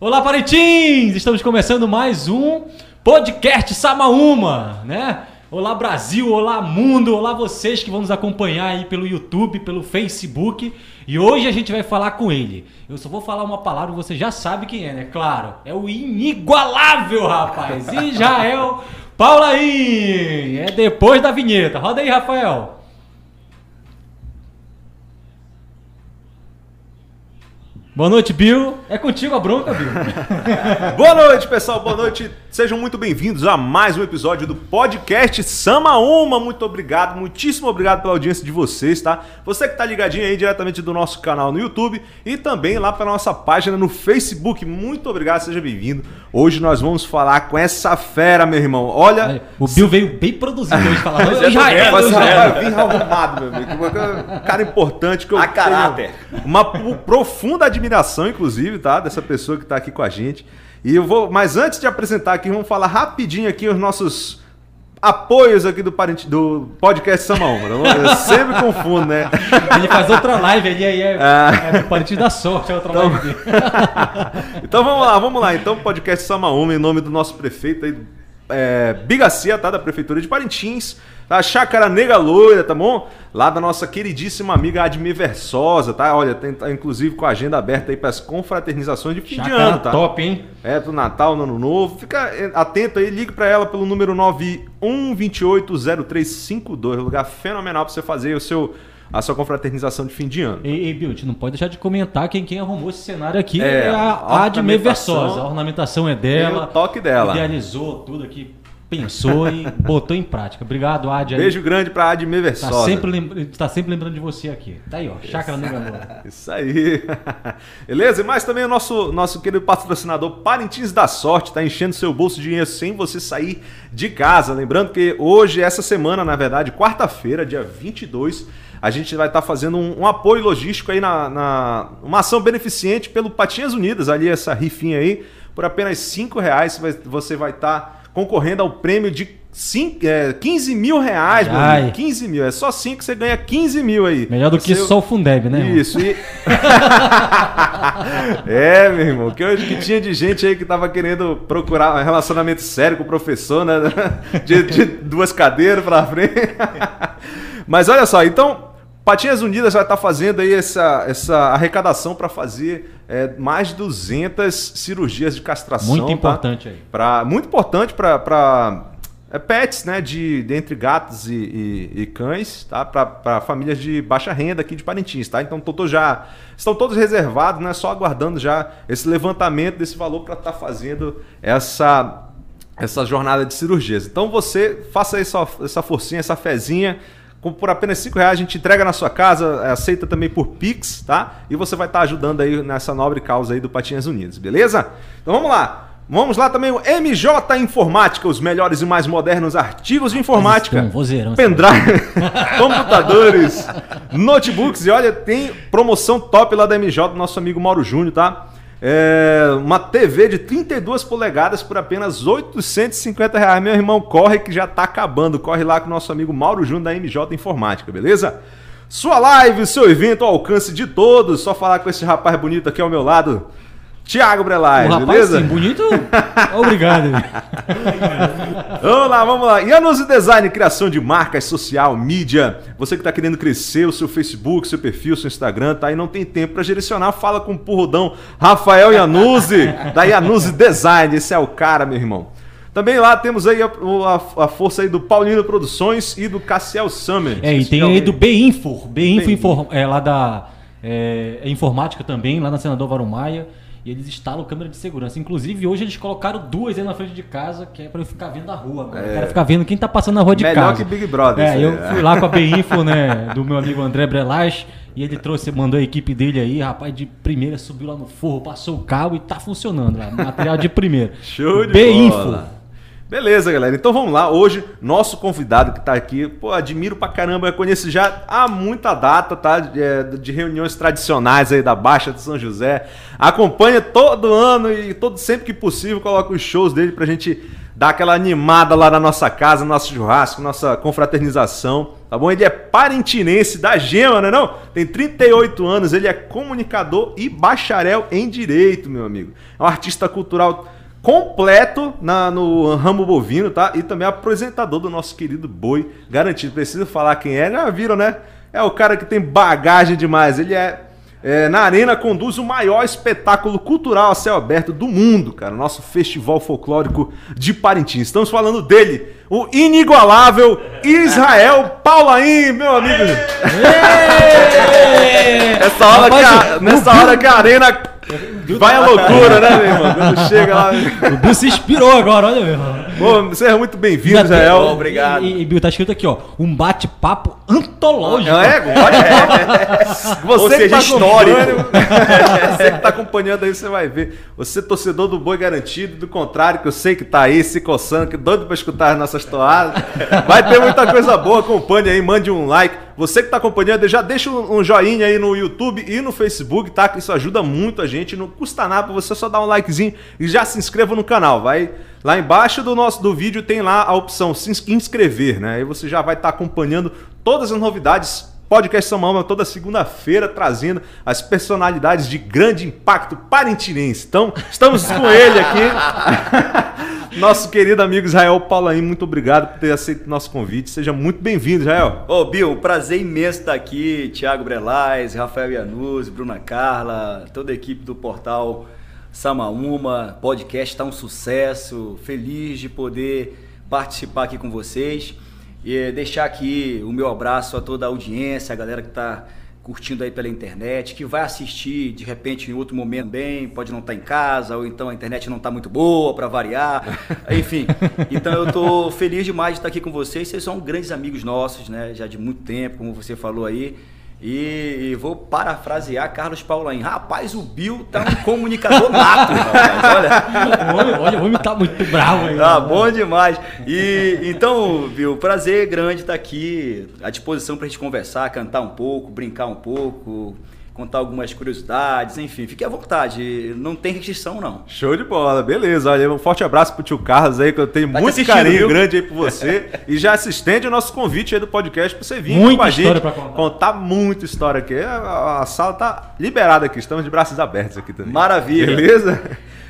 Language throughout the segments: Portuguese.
Olá, Parintins! Estamos começando mais um podcast Samaúma, né? Olá, Brasil! Olá, mundo! Olá, vocês que vão nos acompanhar aí pelo YouTube, pelo Facebook. E hoje a gente vai falar com ele. Eu só vou falar uma palavra, você já sabe quem é, né? Claro, é o inigualável, rapaz! Israel Paulaim! É depois da vinheta. Roda aí, Rafael! Boa noite, Bill. É contigo a bronca, Bill. Boa noite, pessoal. Boa noite. Sejam muito bem-vindos a mais um episódio do podcast Sama Uma. Muito obrigado, muitíssimo obrigado pela audiência de vocês, tá? Você que tá ligadinho aí diretamente do nosso canal no YouTube e também lá para nossa página no Facebook. Muito obrigado, seja bem-vindo. Hoje nós vamos falar com essa fera, meu irmão. Olha, o Bill veio bem produzido hoje falando. Eu já é, mas já vim arrumado, meu amigo. Cara importante que eu a caráter. Uma profunda admiração, inclusive, tá? Dessa pessoa que tá aqui com a gente. E eu vou, mas antes de apresentar aqui, vamos falar rapidinho aqui os nossos apoios aqui do, parente, do podcast Samaúma. Eu sempre confundo, né? Ele faz outra live, ele aí é, é, é Parente da Sorte, é outra então, live então vamos lá, vamos lá. Então, podcast Samaúma, em nome do nosso prefeito aí, é, Bigacia, tá? Da Prefeitura de Parintins da Chácara Nega Loira, tá bom? Lá da nossa queridíssima amiga Admir Versosa, tá? Olha, tem, tá, inclusive com a agenda aberta aí para as confraternizações de fim Chácara de ano, tá? top, hein? É, do Natal, no Ano Novo. Fica é, atento aí, ligue para ela pelo número 91280352, lugar fenomenal para você fazer o seu a sua confraternização de fim de ano. Ei, ei Bill, não pode deixar de comentar quem, quem arrumou esse cenário aqui é, é a Admir Versosa. A ornamentação é dela. o toque dela. Idealizou tudo aqui pensou e botou em prática. Obrigado, Adi. Beijo grande pra Admir Versosa. Tá sempre, lembra... tá sempre lembrando de você aqui. Tá aí, ó. Chácara Negra Isso aí. Beleza? E mais também o nosso, nosso querido patrocinador Parintins da Sorte tá enchendo seu bolso de dinheiro sem você sair de casa. Lembrando que hoje, essa semana, na verdade, quarta-feira, dia 22, a gente vai estar tá fazendo um, um, apoio logístico aí na, na, uma ação beneficente pelo Patinhas Unidas, ali essa rifinha aí, por apenas 5 reais você vai estar tá concorrendo ao prêmio de cinco, é, 15 mil reais, meu amigo. 15 mil. É só 5 que você ganha 15 mil aí. Melhor do que só o Fundeb, né? Isso. E... é, meu irmão. Que hoje que tinha de gente aí que tava querendo procurar um relacionamento sério com o professor, né? De, de duas cadeiras pra frente. Mas olha só, então Patinhas Unidas vai estar fazendo aí essa, essa arrecadação para fazer é, mais de 200 cirurgias de castração. Muito tá? importante aí. Pra, muito importante para é, pets, né, de, de entre gatos e, e, e cães, tá? Para famílias de baixa renda aqui de Parintins, tá? Então tô, já estão todos reservados, né? Só aguardando já esse levantamento desse valor para estar tá fazendo essa essa jornada de cirurgias. Então você faça essa, essa forcinha, essa fezinha por apenas 5 reais a gente entrega na sua casa, é, aceita também por Pix, tá? E você vai estar tá ajudando aí nessa nobre causa aí do Patinhas Unidos, beleza? Então vamos lá. Vamos lá também o MJ Informática, os melhores e mais modernos artigos de informática. Vozeirão, pendrive, computadores, notebooks e olha, tem promoção top lá da MJ do nosso amigo Mauro Júnior, tá? É, uma TV de 32 polegadas por apenas 850 reais. Meu irmão, corre que já tá acabando. Corre lá com o nosso amigo Mauro Júnior da MJ Informática, beleza? Sua live, seu evento ao alcance de todos. Só falar com esse rapaz bonito aqui ao meu lado. Tiago Brelais, um beleza? Sim, bonito. Obrigado. vamos lá, vamos lá. Yanuzi Design, criação de marcas, social, mídia. Você que está querendo crescer o seu Facebook, seu perfil, seu Instagram, tá? E não tem tempo para direcionar, fala com o porrodão Rafael Yanuzi, da Yanuzi Design. Esse é o cara, meu irmão. Também lá temos aí a, a, a, força aí do Paulino Produções e do Cassiel Summer. É, e tem aí do B-Info. B-Info é lá da é, é informática também, lá na Senador Varumaia. E eles instalam câmera de segurança. Inclusive, hoje eles colocaram duas aí na frente de casa, que é pra eu ficar vendo a rua. É. Eu quero ficar vendo quem tá passando na rua de Melhor casa. Melhor que Big Brother. É, eu fui lá com a B-Info, né, do meu amigo André Brelage, e ele trouxe, mandou a equipe dele aí, rapaz, de primeira, subiu lá no forro, passou o carro e tá funcionando lá. Material de primeira. Show de B-Info. Beleza, galera. Então vamos lá. Hoje, nosso convidado que está aqui, pô, admiro pra caramba, eu conheço já há muita data, tá? De, é, de, reuniões tradicionais aí da Baixa de São José. Acompanha todo ano e todo sempre que possível coloca os shows dele pra gente dar aquela animada lá na nossa casa, no nosso churrasco, nossa confraternização, tá bom? Ele é parentinense da Gema, né não? Tem 38 anos, ele é comunicador e bacharel em Direito, meu amigo. É um artista cultural completo na, no ramo bovino, tá? E também apresentador do nosso querido Boi Garantido. Preciso falar quem é, já viram, né? É o cara que tem bagagem demais. Ele é é, na Arena conduz o maior espetáculo cultural a céu aberto do mundo, cara. Nosso festival folclórico de Parintins. Estamos falando dele, o inigualável Israel Paulaim, meu amigo. Nessa hora, que a, nessa hora que a Arena Vai a loucura, né, meu irmão? Quando chega lá. O Bill se inspirou agora, olha, meu irmão. Bom, seja muito bem-vindo, Israel. Obrigado. E, e, Bill, tá escrito aqui, ó. Um bate-papo antológico. É, é, é. Você Ou seja, tá histórico. você que tá acompanhando aí, você vai ver. Você, torcedor do Boi Garantido, do contrário, que eu sei que tá aí se coçando, que doido pra escutar as nossas toadas. Vai ter muita coisa boa. Acompanhe aí, mande um like. Você que tá acompanhando, já deixa um joinha aí no YouTube e no Facebook, tá? Que isso ajuda muito a gente. Não custa nada, você só dar um likezinho e já se inscreva no canal. Vai lá embaixo do nosso do vídeo tem lá a opção se inscrever, né? Aí você já vai estar tá acompanhando todas as novidades Podcast São Mama toda segunda-feira trazendo as personalidades de grande impacto parentinense. Então, estamos com ele aqui. Nosso querido amigo Israel Paulaim, muito obrigado por ter aceito o nosso convite. Seja muito bem-vindo, Israel. Ô, Bill, prazer imenso estar aqui. Tiago Brelais, Rafael Ianuzzi, Bruna Carla, toda a equipe do portal Samaúma. Podcast está um sucesso. Feliz de poder participar aqui com vocês. E deixar aqui o meu abraço a toda a audiência, a galera que está curtindo aí pela internet, que vai assistir de repente em outro momento também, pode não estar tá em casa, ou então a internet não está muito boa para variar, enfim. Então eu estou feliz demais de estar aqui com vocês, vocês são grandes amigos nossos, né, já de muito tempo, como você falou aí. E, e, vou parafrasear Carlos Paulain. Rapaz, o Bill tá um comunicador nato, rapaz. Olha. olha, o homem tá muito bravo aí. Tá bom demais. E então, Bill, prazer grande estar aqui, à disposição pra gente conversar, cantar um pouco, brincar um pouco contar algumas curiosidades, enfim, fique à vontade, não tem restrição não. Show de bola, beleza. Olha, um forte abraço pro tio Carlos aí, que eu tenho tá muito carinho viu? grande aí por você. e já se estende o nosso convite aí do podcast pra você vir muita com a gente. Pra contar. contar muita história aqui. A, a, sala tá liberada aqui, estamos de braços abertos aqui também. Maravilha. Beleza?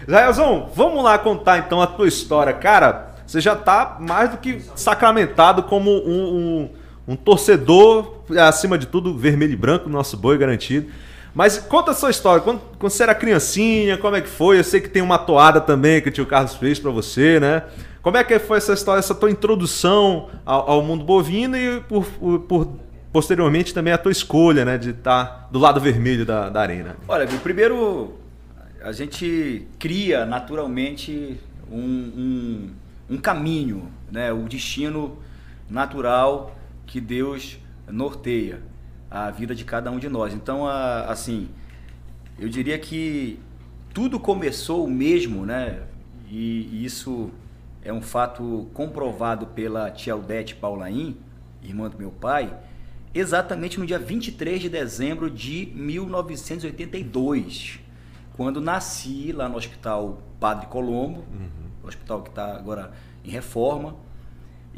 Jaelzão, vamos lá contar então a tua história. Cara, você já tá mais do que sacramentado como um, um um torcedor, acima de tudo, vermelho e branco, nosso boi garantido. Mas conta a sua história. Quando, quando você era criancinha, como é que foi? Eu sei que tem uma toada também que o tio Carlos fez para você, né? Como é que foi essa história, essa tua introdução ao, ao mundo bovino e por, por, posteriormente também a tua escolha, né, de estar tá do lado vermelho da, da arena? Olha, primeiro a gente cria naturalmente um, um, um caminho, né, o destino natural que Deus norteia a vida de cada um de nós. Então, assim, eu diria que tudo começou mesmo, né? E isso é um fato comprovado pela tia Aldete Paulaim, irmã do meu pai, exatamente no dia 23 de dezembro de 1982, quando nasci lá no Hospital Padre Colombo, uhum. hospital que está agora em reforma.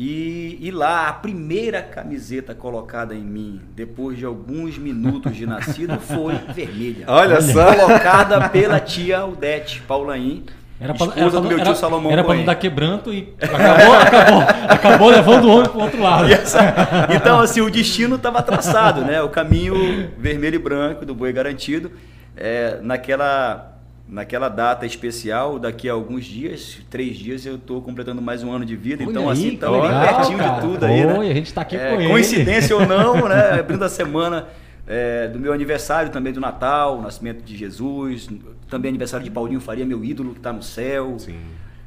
E, e, lá, a primeira camiseta colocada em mim, depois de alguns minutos de nascido, foi vermelha. Olha, Olha. só! Colocada pela tia Aldete Paulaim, era pra, esposa era do meu tio era, Salomão Era para não dar quebranto e acabou, acabou, acabou levando o homem para o outro lado. Essa, então, assim, o destino estava traçado, né? O caminho vermelho e branco do boi garantido. É, naquela naquela data especial, daqui a alguns dias, três dias, eu estou completando mais um ano de vida. Olha então, aí, assim, estamos bem pertinho cara. de tudo aí, né? a gente está aqui é, com Coincidência ou não, né? Abrindo a semana é, do meu aniversário, também do Natal, o nascimento de Jesus, também aniversário de Paulinho Faria, meu ídolo que está no céu. Sim.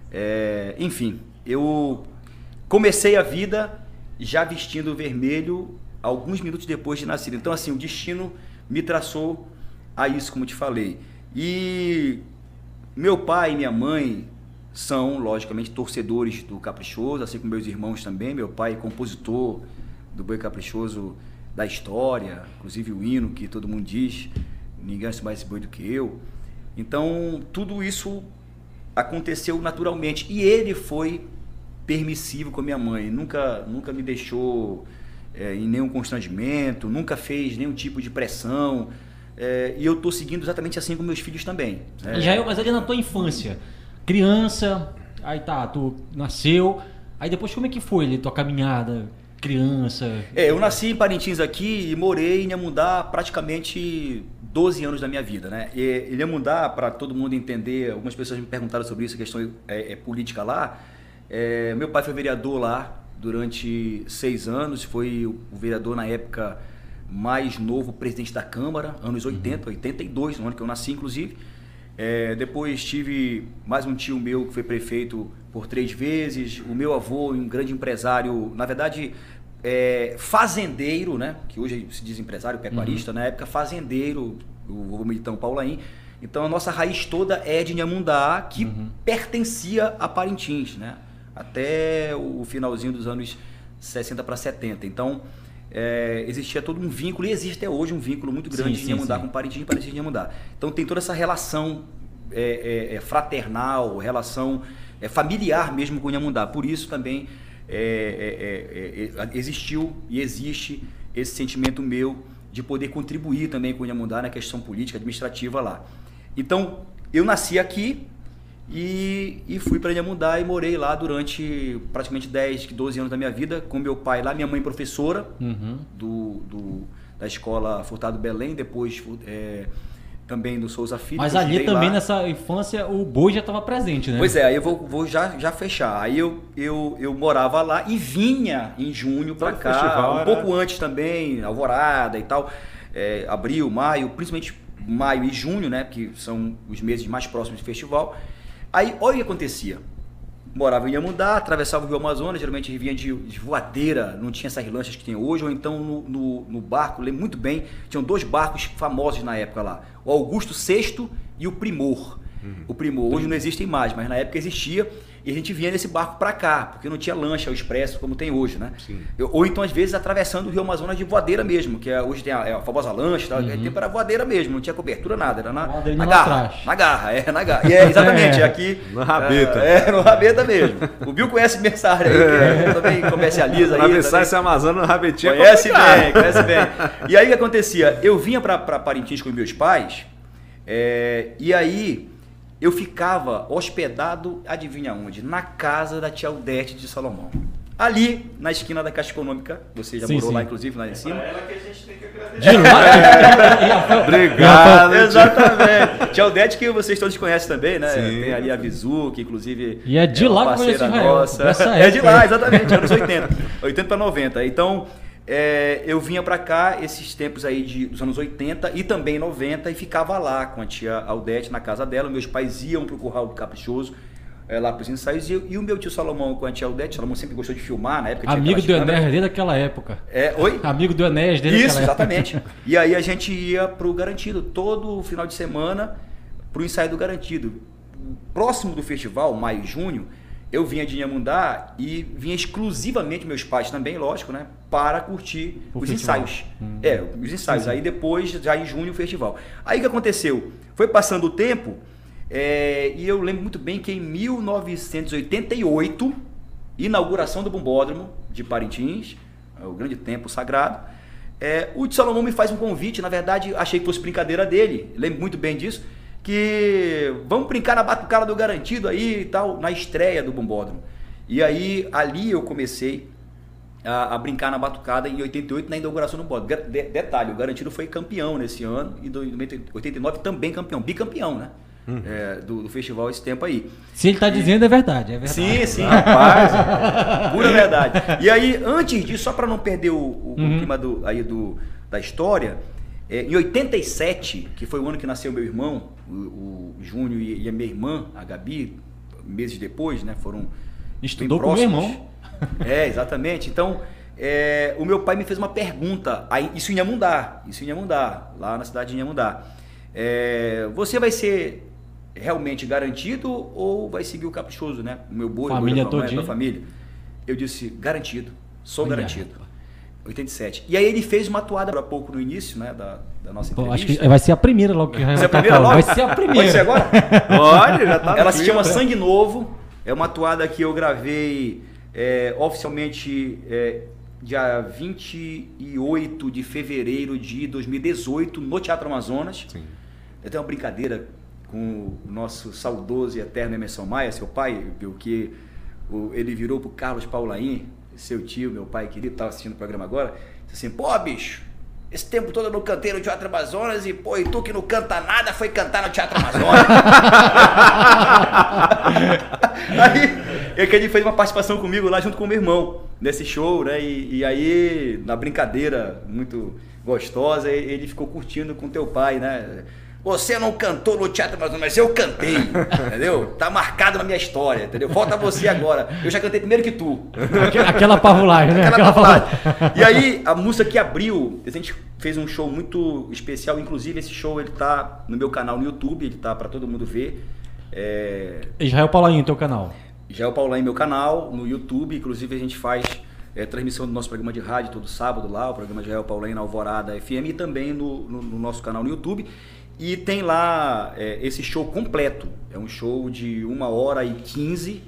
É, enfim, eu comecei a vida já vestindo vermelho alguns minutos depois de nascido. Então, assim, o destino me traçou a isso, como te falei. E meu pai e minha mãe são, logicamente, torcedores do Caprichoso, assim como meus irmãos também. Meu pai é compositor do Boi Caprichoso da história, inclusive o hino que todo mundo diz, ninguém conhece mais boi do que eu. Então, tudo isso aconteceu naturalmente. E ele foi permissivo com a minha mãe. Nunca, nunca me deixou é, em nenhum constrangimento, nunca fez nenhum tipo de pressão. É, e eu estou seguindo exatamente assim com meus filhos também. É. Já é, mas ali na tua infância, criança, aí tá, tu nasceu, aí depois como é que foi ali tua caminhada? Criança. É, eu nasci em Parintins aqui e morei em Iamundá praticamente 12 anos da minha vida, né? E Ilhamundá, para todo mundo entender, algumas pessoas me perguntaram sobre isso, a questão é, é política lá. É, meu pai foi vereador lá durante seis anos, foi o vereador na época mais novo presidente da Câmara, anos 80, uhum. 82, no ano que eu nasci, inclusive. É, depois tive mais um tio meu que foi prefeito por três vezes, o meu avô, um grande empresário, na verdade, é, fazendeiro, né? Que hoje se diz empresário, pecuarista, uhum. na época fazendeiro, o vovô Militão Paulaim. Então a nossa raiz toda é de Nhamundá, que uhum. pertencia a Parintins, né? Até o finalzinho dos anos 60 para 70. Então é, existia todo um vínculo, e existe até hoje um vínculo muito grande sim, de Nhamundá com Parintins e Parintins de Nhamundá. Então tem toda essa relação é, é, é fraternal, relação é, familiar mesmo com Nhamundá. Por isso também é, existiu e existe esse sentimento meu de poder contribuir também com o Inhamundá na questão política, administrativa lá. Então, eu nasci aqui e, e fui para Inhamundá e morei lá durante praticamente 10, 12 anos da minha vida, com meu pai lá, minha mãe professora uhum. do, do, da escola Furtado Belém, depois é, também no Souza Filho. Mas ali também lá. nessa infância o boi já estava presente, né? Pois é, aí eu vou, vou já, já fechar. Aí eu, eu, eu morava lá e vinha em junho para cá, festival, um era... pouco antes também, alvorada e tal, é, abril, maio, principalmente maio e junho, né? Que são os meses mais próximos do festival. Aí olha o que acontecia morava em Iamundá, atravessava o Rio Amazonas, geralmente vinha de, de, voadeira, não tinha essas lanchas que tem hoje, ou então no, no, no, barco, lembro muito bem, tinham dois barcos famosos na época lá, o Augusto VI e o Primor. Uhum. O Primor, hoje não existem mais, mas na época existia. E a gente vinha nesse barco para cá, porque não tinha lancha ou expresso como tem hoje, né? Eu, ou então, às vezes, atravessando o Rio Amazonas de voadeira mesmo, que é, hoje tem a, é a famosa lancha, tal, uhum. tempo era voadeira mesmo, não tinha cobertura, nada, era na, na garra. Na garra, é, na garra. E é, exatamente, é. aqui. Na rabeta. É, é, no rabeta mesmo. O Bill conhece mensário aí, que é, também comercializa aí. Atravessar esse Amazonas no rabetinho Conhece bem, conhece bem. E aí o que acontecia? Eu vinha para Parintins com meus pais, é, e aí eu ficava hospedado, adivinha onde? Na casa da tia Aldete de Salomão. Ali, na esquina da Caixa Econômica, você já sim, morou sim. lá, inclusive, lá em cima. É ela que a gente tem que agradecer. De lá? Obrigado. Exatamente. Tia Aldete, que vocês todos conhecem também, né? Sim. Tem ali a Visu, que inclusive e é de é lá parceira nossa. É de lá, exatamente, anos 80. 80 para 90. Então, é, eu vinha para cá esses tempos aí de, dos anos 80 e também 90 e ficava lá com a tia Aldete na casa dela. Meus pais iam pro Curral do Caprichoso, é, lá pros ensaios. E, e, o meu tio Salomão com a tia Aldete, Salomão sempre gostou de filmar na época. Amigo do Enéas desde aquela época. É, oi? Amigo do Enéas desde Isso, exatamente. e aí a gente ia pro Garantido todo final de semana pro ensaio do Garantido. Próximo do festival, maio e junho, eu vinha de Inhamundá e vinha exclusivamente, meus pais também, lógico, né? Para curtir o os festival. ensaios. Hum. É, os ensaios. Sim. Aí depois, já em junho, o festival. Aí o que aconteceu? Foi passando o tempo é, e eu lembro muito bem que em 1988, inauguração do Bombódromo de Parintins, é o grande templo sagrado, é, o Salomão me faz um convite, na verdade achei que fosse brincadeira dele, lembro muito bem disso, que vamos brincar na batucada do garantido aí e tal, na estreia do Bombódromo. E aí, ali eu comecei a, a, brincar na batucada em 88, na inauguração do Bombódromo. De, detalhe, o garantido foi campeão nesse ano e em 89 também campeão, bicampeão, né? Uhum. É, do, do, festival esse tempo aí. Se ele está dizendo, é verdade, é verdade. Sim, sim, rapaz. pura verdade. E aí, antes disso, só para não perder o, o, uhum. o clima do, aí do, da história, é, em 87, que foi o ano que nasceu meu irmão, o, o Júnior e, e, a minha irmã, a Gabi, meses depois, né? Foram. Estudou com meu irmão. É, exatamente. Então, é, o meu pai me fez uma pergunta. Aí, isso em Inhamundá, isso em Inhamundá, lá na cidade de Inhamundá. É, você vai ser realmente garantido ou vai seguir o caprichoso, né? O meu boi, família o da família. Eu disse, garantido, sou Olha. garantido. 87. E aí ele fez uma atuada há pouco no início, né, da, da nossa entrevista. acho que vai ser a primeira logo que vai ser a primeira logo? Vai ser a primeira. Pode ser agora? Pode, já tá Ela se chama Sangue Novo. É uma atuada que eu gravei é, oficialmente é, dia 28 de fevereiro de 2018 no Teatro Amazonas. Sim. Eu tenho uma brincadeira com o nosso saudoso e eterno Emerson Maia, seu pai, que ele virou pro Carlos Paulaim, seu tio, meu pai querido, estava assistindo o programa agora, disse assim, pô bicho, esse tempo todo eu não cantei no Teatro Amazonas e, pô, e tu que não canta nada foi cantar no Teatro Amazonas. aí, que ele fez uma participação comigo lá junto com o meu irmão, nesse show, né? E, e aí, na brincadeira muito gostosa, ele ficou curtindo com teu pai, né? Você não cantou no Teatro Amazonas, mas eu cantei, entendeu? Tá marcado na minha história, entendeu? Falta você agora. Eu já cantei primeiro que tu. Aquela pavulagem, né? Aquela pavulagem. E aí, a música que abriu, a gente fez um show muito especial, inclusive esse show ele tá no meu canal no YouTube, ele tá para todo mundo ver. É... Israel Paulainho, teu canal. Israel Paulainho, meu canal, no YouTube, inclusive a gente faz é, transmissão do nosso programa de rádio todo sábado lá, o programa Israel Paulainho na Alvorada FM e também no, no, no nosso canal no YouTube. E tem lá é, esse show completo. É um show de uma hora e quinze,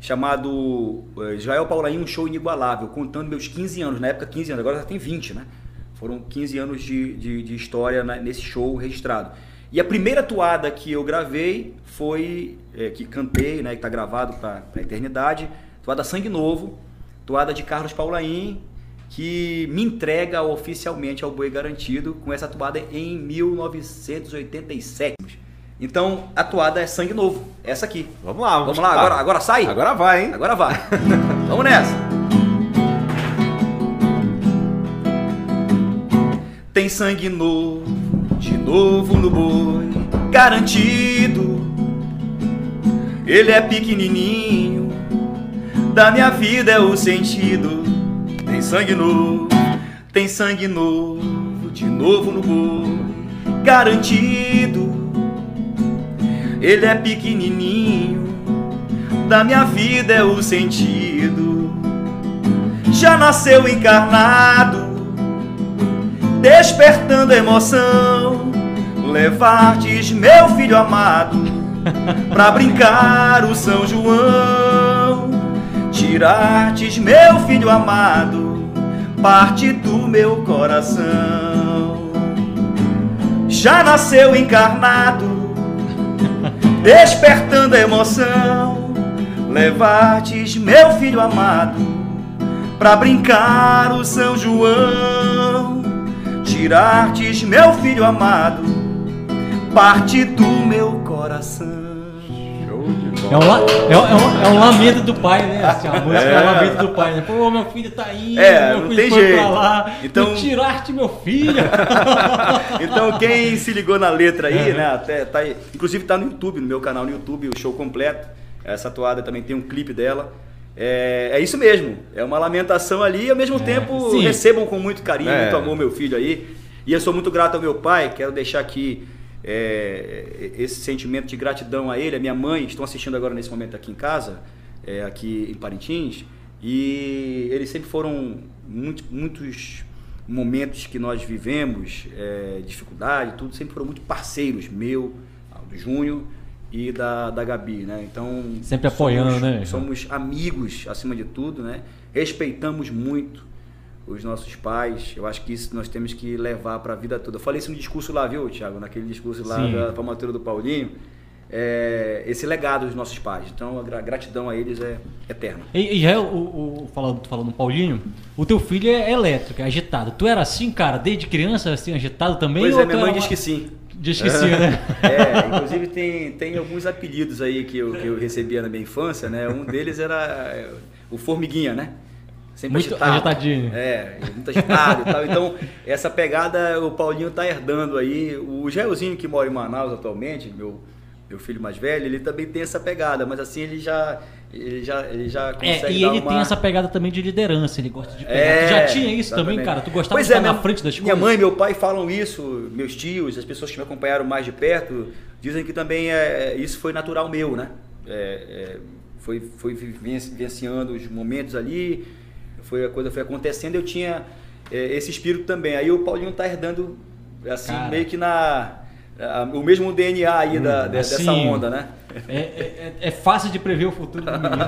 chamado é, Israel Paulaim, um show inigualável, contando meus 15 anos. Na época, 15 anos, agora já tem 20, né? Foram 15 anos de, de, de história nesse show registrado. E a primeira toada que eu gravei foi, é, que cantei, né, que está gravado para a eternidade, toada Sangue Novo, toada de Carlos Paulaim, que me entrega oficialmente ao Boi Garantido com essa toada em 1987. Então, a toada é Sangue Novo, essa aqui. Vamos lá, vamos, vamos lá. Agora, agora sai? Agora vai, hein? Agora vai. vamos nessa. Tem sangue novo, de novo no boi, garantido. Ele é pequenininho, da minha vida é o sentido sangue novo, tem sangue novo, de novo no boi, garantido. Ele é pequenininho, da minha vida é o sentido. Já nasceu encarnado, despertando emoção. Levar-te, meu filho amado, pra brincar o São João tirar-te, meu filho amado, parte do meu coração. Já nasceu encarnado, despertando a emoção, levar-te, meu filho amado, pra brincar o São João. Tirar-te, meu filho amado, parte do meu coração. É um, é, um, é um lamento do pai, né? Assim, a música é. é um lamento do pai, né? Pô, meu filho tá indo, é, meu filho foi jeito. pra lá, então tirar-te meu filho. então quem se ligou na letra aí, né? Até, tá inclusive tá no YouTube, no meu canal no YouTube, o show completo. Essa toada também tem um clipe dela. É, é isso mesmo, é uma lamentação ali e ao mesmo é, tempo sim. recebam com muito carinho, é. muito amor meu filho aí. E eu sou muito grato ao meu pai, quero deixar aqui é, esse sentimento de gratidão a ele, a minha mãe, estão assistindo agora nesse momento aqui em casa, é, aqui em Parintins, e eles sempre foram muito, muitos momentos que nós vivemos, é, dificuldade, tudo, sempre foram muito parceiros, meu, do Júnior e da, da Gabi, né? Então sempre apoiando, somos, né? Somos amigos acima de tudo, né? Respeitamos muito os nossos pais. Eu acho que isso nós temos que levar para a vida toda. Eu falei isso no discurso lá, viu, Tiago? Naquele discurso lá Sim. da formatura do Paulinho. É, esse legado dos nossos pais. Então, a gratidão a eles é eterna. E, e é, o, o, falando, falando Paulinho, o teu filho é elétrico, é agitado. Tu era assim, cara, desde criança, assim, agitado também? Pois é, minha mãe diz que sim. Diz que sim, né? É, inclusive tem, tem alguns apelidos aí que eu, que eu recebia na minha infância, né? Um deles era é, o Formiguinha, né? Sempre muito agitado. agitadinho. É, muito agitado e tal. Então, essa pegada o Paulinho tá herdando aí. O Gelzinho, que mora em Manaus atualmente, meu, meu filho mais velho, ele também tem essa pegada, mas assim, ele já. Ele já, ele já consegue. É, e ele uma... tem essa pegada também de liderança, ele gosta de pegar. É, tu já tinha isso exatamente. também, cara? Tu gostava pois de é, estar na frente das minha coisas? Minha mãe e meu pai falam isso, meus tios, as pessoas que me acompanharam mais de perto, dizem que também é, isso foi natural meu, né? É, é, foi, foi vivenciando os momentos ali foi a coisa foi acontecendo, eu tinha é, esse espírito também. Aí o Paulinho tá herdando assim Cara. meio que na o mesmo DNA aí da, Hum, dessa assim, onda, né? É, é- é fácil de prever o futuro do menino.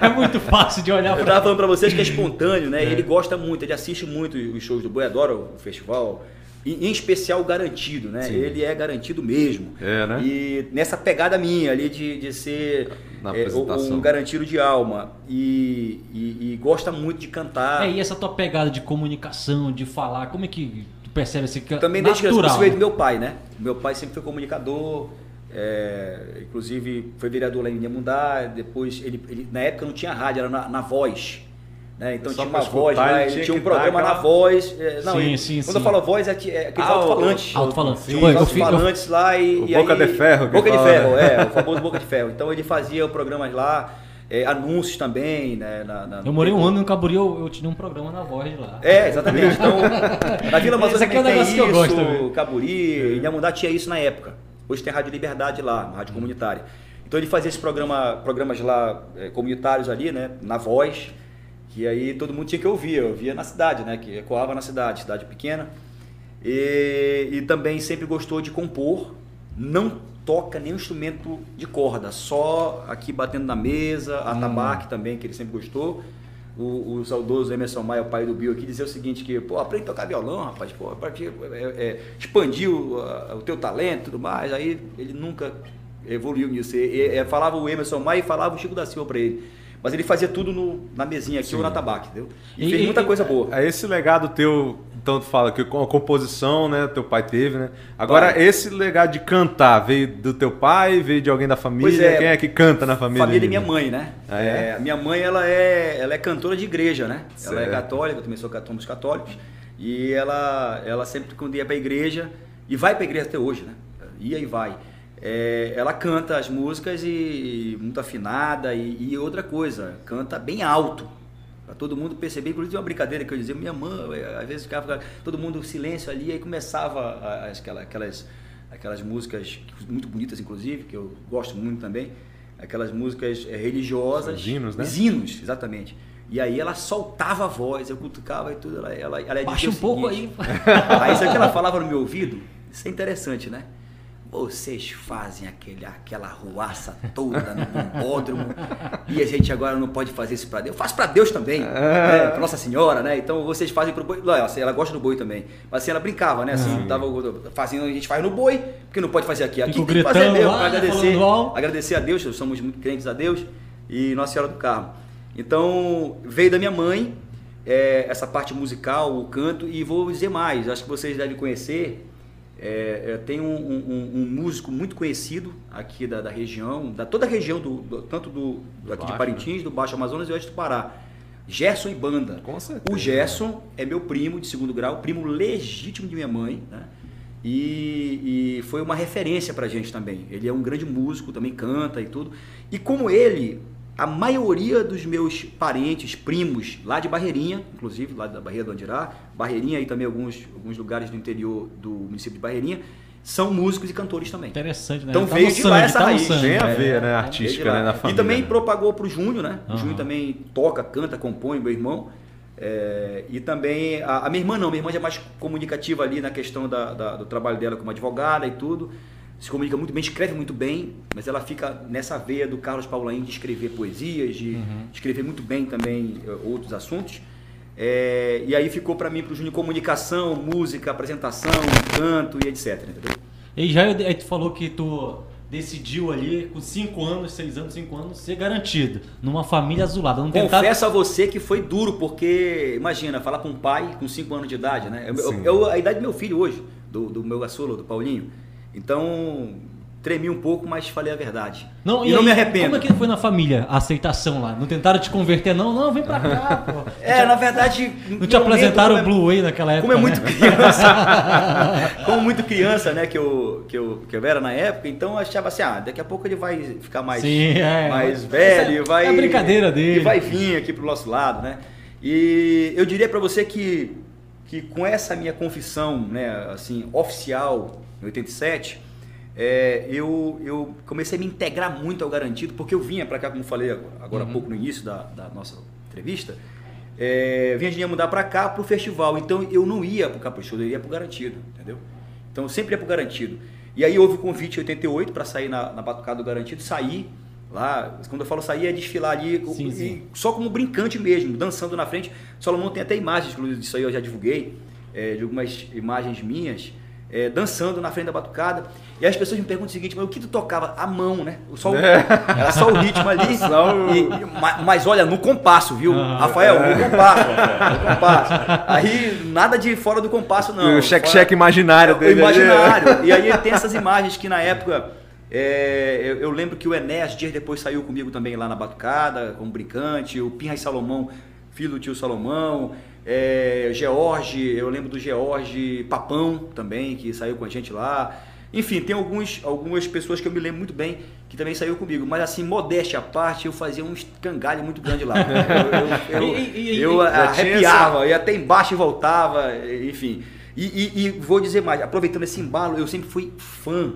É muito fácil de olhar Eu pra tava falando pra vocês que é espontâneo, né? Ele gosta muito, ele assiste muito os shows do Boi, adora o festival. Em, em especial o garantido, né? Ele é garantido mesmo. É, né? E nessa pegada minha ali de, de ser Na é, um garantido de alma. E, e- e gosta muito de cantar. É, e essa tua pegada de comunicação, de falar, como é que tu percebe esse que Também desde natural? isso veio do meu pai, né? Meu pai sempre foi comunicador, é, inclusive foi vereador lá em Inhamundá, depois ele, ele- na época não tinha rádio, era na, na voz. Né? Então Só tinha uma voz escutar, ele tinha tinha um programa na aquela- voz. é, não, Sim, ele- sim, quando sim. eu falo voz, é, que- é aqueles Ah, alto-falantes. Alto-falante. Tinha uns alto-falantes lá e. O e Boca aí- de Ferro Boca de fala, Ferro, né? é, o famoso Boca de Ferro. Então ele fazia programas lá, é, anúncios também, né? na- na- Eu morei um ano no Caburi, eu, eu tinha um programa na voz de lá. é, exatamente. Então, na Vila Amazônia é um também negócio tem que eu gosto isso, também. Caburi, Inhamundá tinha isso na época. Hoje tem Rádio Liberdade lá, uma rádio comunitária. Então ele fazia esses programa, programas lá eh, comunitários ali, né, na voz, que aí todo mundo tinha que ouvir, eu ouvia na cidade, né, que ecoava na cidade, cidade pequena. E, e também sempre gostou de compor, não toca nenhum instrumento de corda, só aqui batendo na mesa, Hum. atabaque também, que ele sempre gostou. O, o saudoso Emerson Maia, o pai do Bill, aqui dizia o seguinte, que, pô, aprende a tocar violão, rapaz, pô, pra é, é, expandir o, a- o teu talento e tudo mais. Aí ele nunca evoluiu nisso. E, e- é, falava o Emerson Maia e falava o Chico da Silva pra ele. Mas ele fazia tudo no- na mesinha aqui ou na tabaque, entendeu? E, E- fez e- muita coisa boa. É esse legado teu, então tu fala que com a composição, né, teu pai teve, né? Agora Pai. esse legado de cantar veio do teu pai, veio de alguém da família? É. Quem é que canta na família? Família e minha né? mãe, né? Ah, é? a minha mãe, ela é, ela é cantora de igreja, né? Ela é Certo. católica, eu também sou católico dos católicos. E ela, ela sempre, quando ia pra igreja, e vai pra igreja até hoje, né? Ia e vai. É, ela canta as músicas e muito afinada e, e outra coisa, canta bem alto. Pra todo mundo perceber, inclusive uma brincadeira que eu dizia, minha mãe, eh, às vezes ficava todo mundo silêncio ali, aí começava as- aquela- aquelas, aquelas músicas muito bonitas, inclusive, que eu gosto muito também, aquelas músicas eh, religiosas. Os hinos, né? Os hinos, exatamente. E aí ela soltava a voz, eu cutucava e tudo, ela, ela, ela Baixa dizia um pouco aí. Aí sabe o que ela falava no meu ouvido? Isso é interessante, né? Vocês fazem aquele, aquela ruaça toda no bombódromo e a gente agora não pode fazer isso pra Deus. Eu faço pra Deus também, né? pra Nossa Senhora, né? Então vocês fazem pro boi. Ela, ela gosta do boi também. Mas assim, ela brincava, né? Assim, tava fazendo, a gente faz no boi, porque não pode fazer aqui. Aqui Fico tem que fazer lá, pra agradecer, agradecer a Deus, somos muito crentes a Deus e Nossa Senhora do Carmo. Então, veio da minha mãe é, essa parte musical, o canto, e vou dizer mais, acho que vocês devem conhecer. É, é, tem um, um- um músico muito conhecido aqui da, da região, da toda a região, do, do- tanto do, do aqui de Baixo, Parintins, do Baixo Amazonas e Oeste do Pará. Gerson e Banda. Com certeza. O Gerson é meu primo de segundo grau, primo legítimo de minha mãe, né? E, e foi uma referência pra gente também. Ele é um grande músico, também canta e tudo. E como ele, a maioria dos meus parentes, primos, lá de Barreirinha, inclusive lá da Barreira do Andirá, Barreirinha e também alguns, alguns lugares do interior do município de Barreirinha, são músicos e cantores também. Interessante, né? Então Tá veio de sangue, lá essa tá raiz. sangue. Tem a É, ver, né, é, artística, né, na família. E também né? propagou pro Júnior, né? O Aham. Júnior também toca, canta, compõe, meu irmão. É, e também a, a minha irmã não, minha irmã já é mais comunicativa ali na questão da, da- do trabalho dela como advogada e tudo. Se comunica muito bem, escreve muito bem, mas ela fica nessa veia do Carlos Paulain de escrever poesias, de Uhum. escrever muito bem também eh, outros assuntos. É, e aí ficou para mim, pro Júnior, comunicação, música, apresentação, canto e etc. Entendeu? E já aí tu falou que tu decidiu ali com 5 anos, 6 anos, 5 anos ser garantido numa família azulada. Não tentar Confesso a você que foi duro, porque imagina, falar com um pai com 5 anos de idade, né? Eu- eu- a idade do meu filho hoje, do, do meu caçula, do Paulinho. Então, tremi um pouco, mas falei a verdade. Não, e não aí, me arrependo. Como é que foi na família a aceitação lá? Não tentaram te converter, não? Não, vem pra cá, pô. É, na verdade. Não te apresentaram o Blue Way naquela época? Como é muito né? criança, como muito criança, né, que eu, que, eu, que eu era na época, então eu achava assim, ah, daqui a pouco ele vai ficar mais, Sim, é. mais velho, é vai... a brincadeira dele. E vai vir aqui pro nosso lado, né? E eu diria para você que, que com essa minha confissão, né, assim, oficial, em 87, é, eu, eu comecei a me integrar muito ao Garantido, porque eu vinha para cá, como falei agora Uhum. há pouco no início da, da nossa entrevista, é, vinha de mudar para cá para o festival. Então eu não ia para o Caprichoso, eu ia para o Garantido, entendeu? Então eu sempre ia para o Garantido. E aí houve o convite em 88 para sair na, na Batucada do Garantido, saí lá, quando eu falo sair é desfilar ali, Sim, sim. só como brincante mesmo, dançando na frente. Solomon tem até imagens, inclusive disso aí eu já divulguei, é, de algumas imagens minhas, é, dançando na frente da batucada. E as pessoas me perguntam o seguinte, mas o que tu tocava? A mão, né? Só o- Era só o ritmo ali. E- e- ma- mas olha, no compasso, viu? Aham. Rafael, no compasso. No compasso. Aí nada de fora do compasso, não. o cheque Fora- cheque imaginário o dele. ali. imaginário. E aí tem essas imagens que na época. é, eu, eu lembro que o Enéas dias depois saiu comigo também lá na Batucada, como brincante, o Pinhas Salomão, filho do tio Salomão, é, George, eu lembro do George Papão também, que saiu com a gente lá. Enfim, tem alguns, algumas pessoas que eu me lembro muito bem que também saiu comigo. Mas assim, modéstia à parte, eu fazia um escangalho muito grande lá. Eu, eu, eu, E- eu arrepiava, ia até embaixo e voltava, enfim. E, e- e vou dizer mais, aproveitando esse embalo, eu sempre fui fã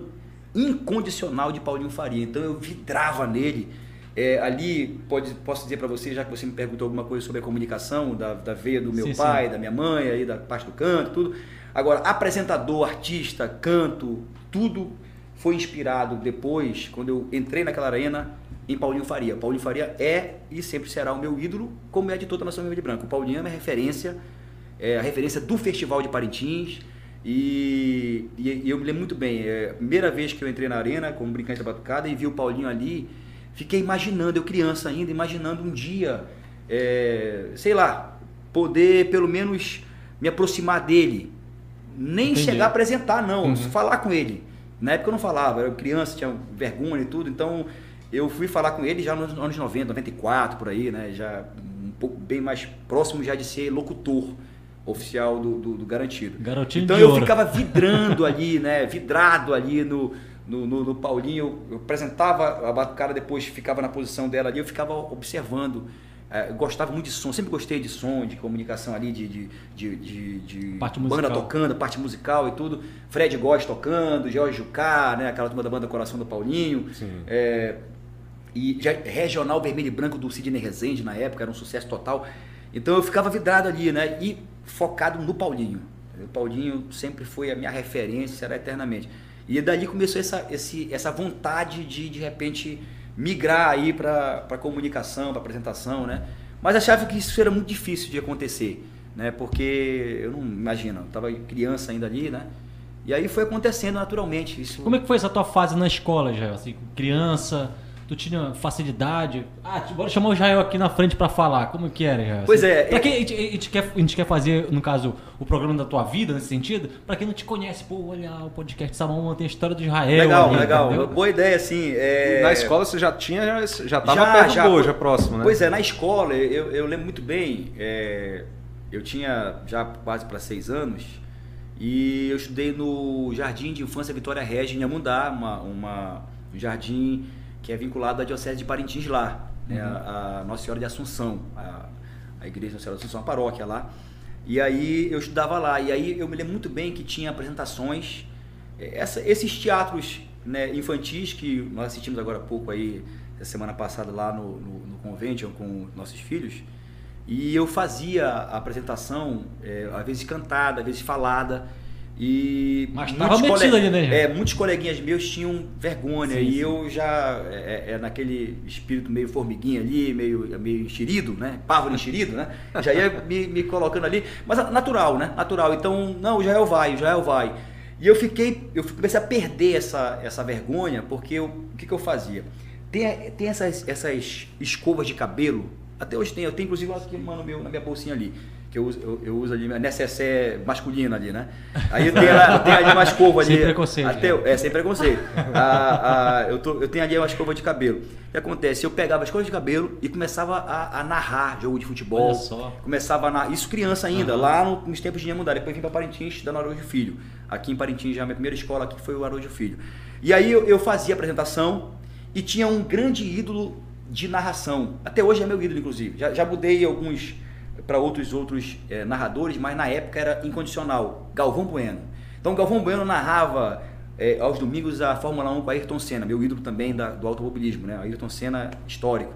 incondicional de Paulinho Faria, então eu vidrava nele. É, ali, pode, posso dizer para você, já que você me perguntou alguma coisa sobre a comunicação, da, da veia do meu Sim, pai, da minha mãe, aí da parte do canto, tudo. Agora, apresentador, artista, canto, tudo foi inspirado depois, quando eu entrei naquela arena, em Paulinho Faria. Paulinho Faria é e sempre será o meu ídolo, como é de toda a nação de branco. O Paulinho é minha referência, é a referência do Festival de Parintins. E, e- e eu me lembro muito bem, é a primeira vez que eu entrei na arena como brincante da batucada e vi o Paulinho ali, fiquei imaginando, eu criança ainda, imaginando um dia, é, sei lá, poder pelo menos me aproximar dele. Nem Entendi. chegar a apresentar, não, Uhum. falar com ele. Na época eu não falava, eu era criança, tinha vergonha e tudo, então eu fui falar com ele já nos anos 90, 94, por aí, né? Já um pouco bem mais próximo já de ser locutor oficial do, do, do Garantido. Garotinho então eu ouro. ficava vidrando ali, né? Vidrado ali no, no, no- no Paulinho. Eu apresentava a batucada, depois ficava na posição dela ali, eu ficava observando. Eh, eu gostava muito de som, sempre gostei de som, de comunicação ali, de, de, de, de- banda musical. tocando, parte musical e tudo. Fred Góes tocando, Jorge Jucá, né? Aquela turma da banda Coração do Paulinho. É, e já, regional vermelho e branco do Sidney Rezende na época, era um sucesso total. Então eu ficava vidrado ali, né? E focado no Paulinho. O Paulinho sempre foi a minha referência, será eternamente. E dali começou essa, esse, essa vontade de, de repente, migrar aí para comunicação, para apresentação, né? Mas achava que isso era muito difícil de acontecer, né? Porque eu não imagino, eu estava criança ainda ali, né? E aí foi acontecendo naturalmente. Isso Como é que foi essa tua fase na escola, Jael? Assim, criança, tu tinha facilidade? Ah, bora chamar o Jael aqui na frente pra falar. Como que era, Jael? Pois é, Pra é- quem a gente, a gente quer, a gente quer fazer, no caso, o programa da tua vida, nesse sentido, pra quem não te conhece, pô, olha o podcast Samão tem a história do Israel. Legal, ali, legal. entendeu? Boa ideia, assim. é- Na escola você já tinha, já, já tava Já, perto já. do já próximo, né? Pois é, na escola, eu, eu lembro muito bem, é, eu tinha já quase para seis anos e eu estudei no Jardim de Infância Vitória Regia em Amundá, uma, uma- um jardim que é vinculado à Diocese de Parintins lá, né, a, a Nossa Senhora de Assunção, a, a Igreja Nossa Senhora de Assunção, a paróquia lá. E aí eu estudava lá, e aí eu me lembro muito bem que tinha apresentações, eh, essa- esses teatros né, infantis que nós assistimos agora há pouco aí, semana passada lá no, no, no Convention com nossos filhos, e eu fazia a apresentação, eh, às vezes cantada, às vezes falada, e Mas tava muitos metido ali, né, é, muitos coleguinhas meus tinham vergonha Sim, e sim. eu já é, é, é naquele espírito meio formiguinha ali, meio, meio enxerido, né? Pássaro enxerido, né? Já ia me, me colocando ali, mas natural, né? Natural. Então, não, o Jael vai, o Jael vai. E eu fiquei, eu comecei a perder essa, essa vergonha, porque eu, o que, que eu fazia? Tem, tem essas, essas escovas de cabelo, até hoje tem, eu tenho inclusive aqui, mano, meu, na minha bolsinha ali, que eu uso, eu, eu uso ali, minha necessaire masculina ali, né? Aí tem, tem ali uma escova ali. Sem preconceito, Até, né? é, sem preconceito. A- a- eu, tô- eu tenho ali uma escova de cabelo. O que acontece? Eu pegava a escova de cabelo e começava a, a narrar jogo de futebol. Começava a narrar, isso criança ainda, Aham. lá no- nos tempos de Inhamundá. Depois vim para Parintins, dando Araújo Filho. Aqui em Parintins, já a minha primeira escola aqui foi o Araújo Filho. E aí eu, eu fazia a apresentação e tinha um grande ídolo de narração. Até hoje é meu ídolo, inclusive. Já, já mudei alguns para outros outros eh, narradores, mas na época era incondicional. Galvão Bueno. Então Galvão Bueno narrava eh, aos domingos a Fórmula 1 com Ayrton Senna, meu ídolo também da- do automobilismo, né? Ayrton Senna histórico.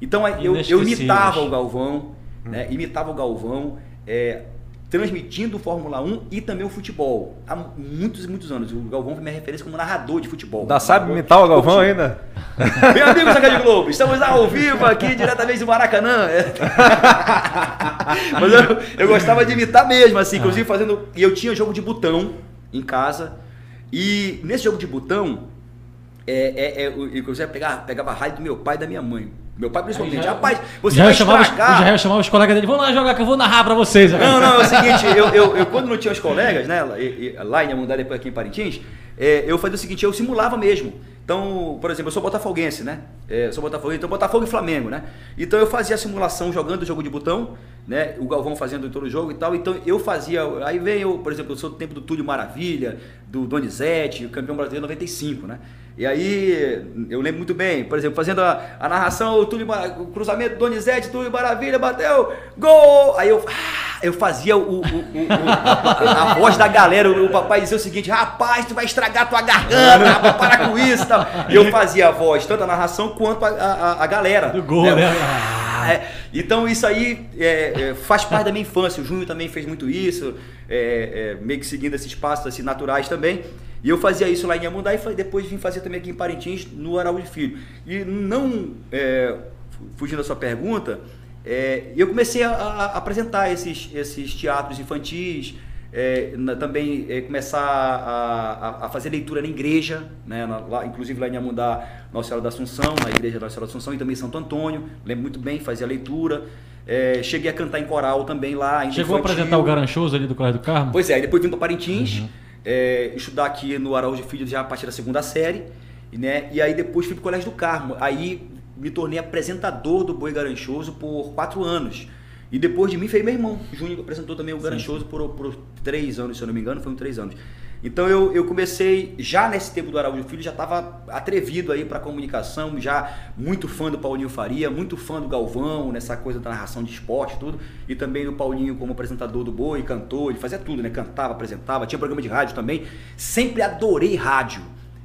Então eu, eu imitava o Galvão, né? Imitava o Galvão. é, transmitindo Fórmula 1 e também o futebol. Há muitos e muitos anos. O Galvão foi minha referência como narrador de futebol. Da sabe imitar o Galvão ainda? Meu amigo Zaca de Globo, estamos ao vivo aqui diretamente do Maracanã. Mas eu, eu gostava de imitar mesmo, assim, inclusive fazendo. E eu tinha jogo de botão em casa. E nesse jogo de botão, é, é, é, eu, inclusive pegava, pegava a raiva do meu pai e da minha mãe. Meu pai principalmente, já, rapaz, você já vai chamava, estragar. Já chamava os colegas dele, vamos lá jogar que eu vou narrar pra vocês. Não, não, é o seguinte, eu, eu, eu quando não tinha os colegas, né, lá- em Amundá, depois aqui em Parintins, é, eu fazia o seguinte, eu simulava mesmo. Então, por exemplo, eu sou botafoguense, né? É, sou botafoguense, então Botafogo e Flamengo, né? Então eu fazia a simulação jogando o jogo de botão, né? O Galvão fazendo todo o jogo e tal. Então eu fazia, aí vem eu, por exemplo, eu sou do tempo do Túlio Maravilha, do Donizete, o campeão brasileiro 95, né? E aí, eu lembro muito bem, por exemplo, fazendo a, a narração, o, Túlio, o cruzamento do Donizete, Túlio Maravilha, bateu, gol! Aí eu, ah, eu fazia o, o- o- o- a voz da galera, o, o papai dizia o seguinte, rapaz, tu vai estragar tua garganta, rapaz, para com isso e tal. E eu fazia a voz, tanto a narração quanto a, a- a galera. Do gol, né? Ah, é. Então isso aí é, é, faz parte da minha infância. O Júnior também fez muito isso, é, é, meio que seguindo esses passos assim, naturais também. E eu fazia isso lá em Amundá e depois vim fazer também aqui em Parintins, no Araújo Filho. E não é, fugindo da sua pergunta, é, eu comecei a, a- a apresentar esses, esses teatros infantis, é, na- também é, começar a, a- a fazer leitura na igreja, né, na- lá, inclusive lá em Amundá, Nossa Senhora da Assunção, na igreja da Nossa Senhora da Assunção e também Santo Antônio, lembro muito bem, fazia leitura. É, cheguei a cantar em coral também lá. Chegou a infantil. apresentar o Garanchoso ali do Colégio do Carmo? Pois é, depois vim para Parintins, é, estudar aqui no Araújo Filho já a partir da segunda série, e, né? E aí depois fui pro Colégio do Carmo. Aí me tornei apresentador do Boi Garanchoso por quatro anos. E depois de mim veio meu irmão, o Júnior, que apresentou também o Garanchoso por, por três anos, se eu não me engano, foi uns três anos. Então eu, eu comecei, já nesse tempo do Araújo Filho, já estava atrevido aí para comunicação, já muito fã do Paulinho Faria, muito fã do Galvão, nessa coisa da narração de esporte e tudo, e também do Paulinho como apresentador do Boi, cantor, ele fazia tudo, né? Cantava, apresentava, tinha programa de rádio também. Sempre adorei rádio.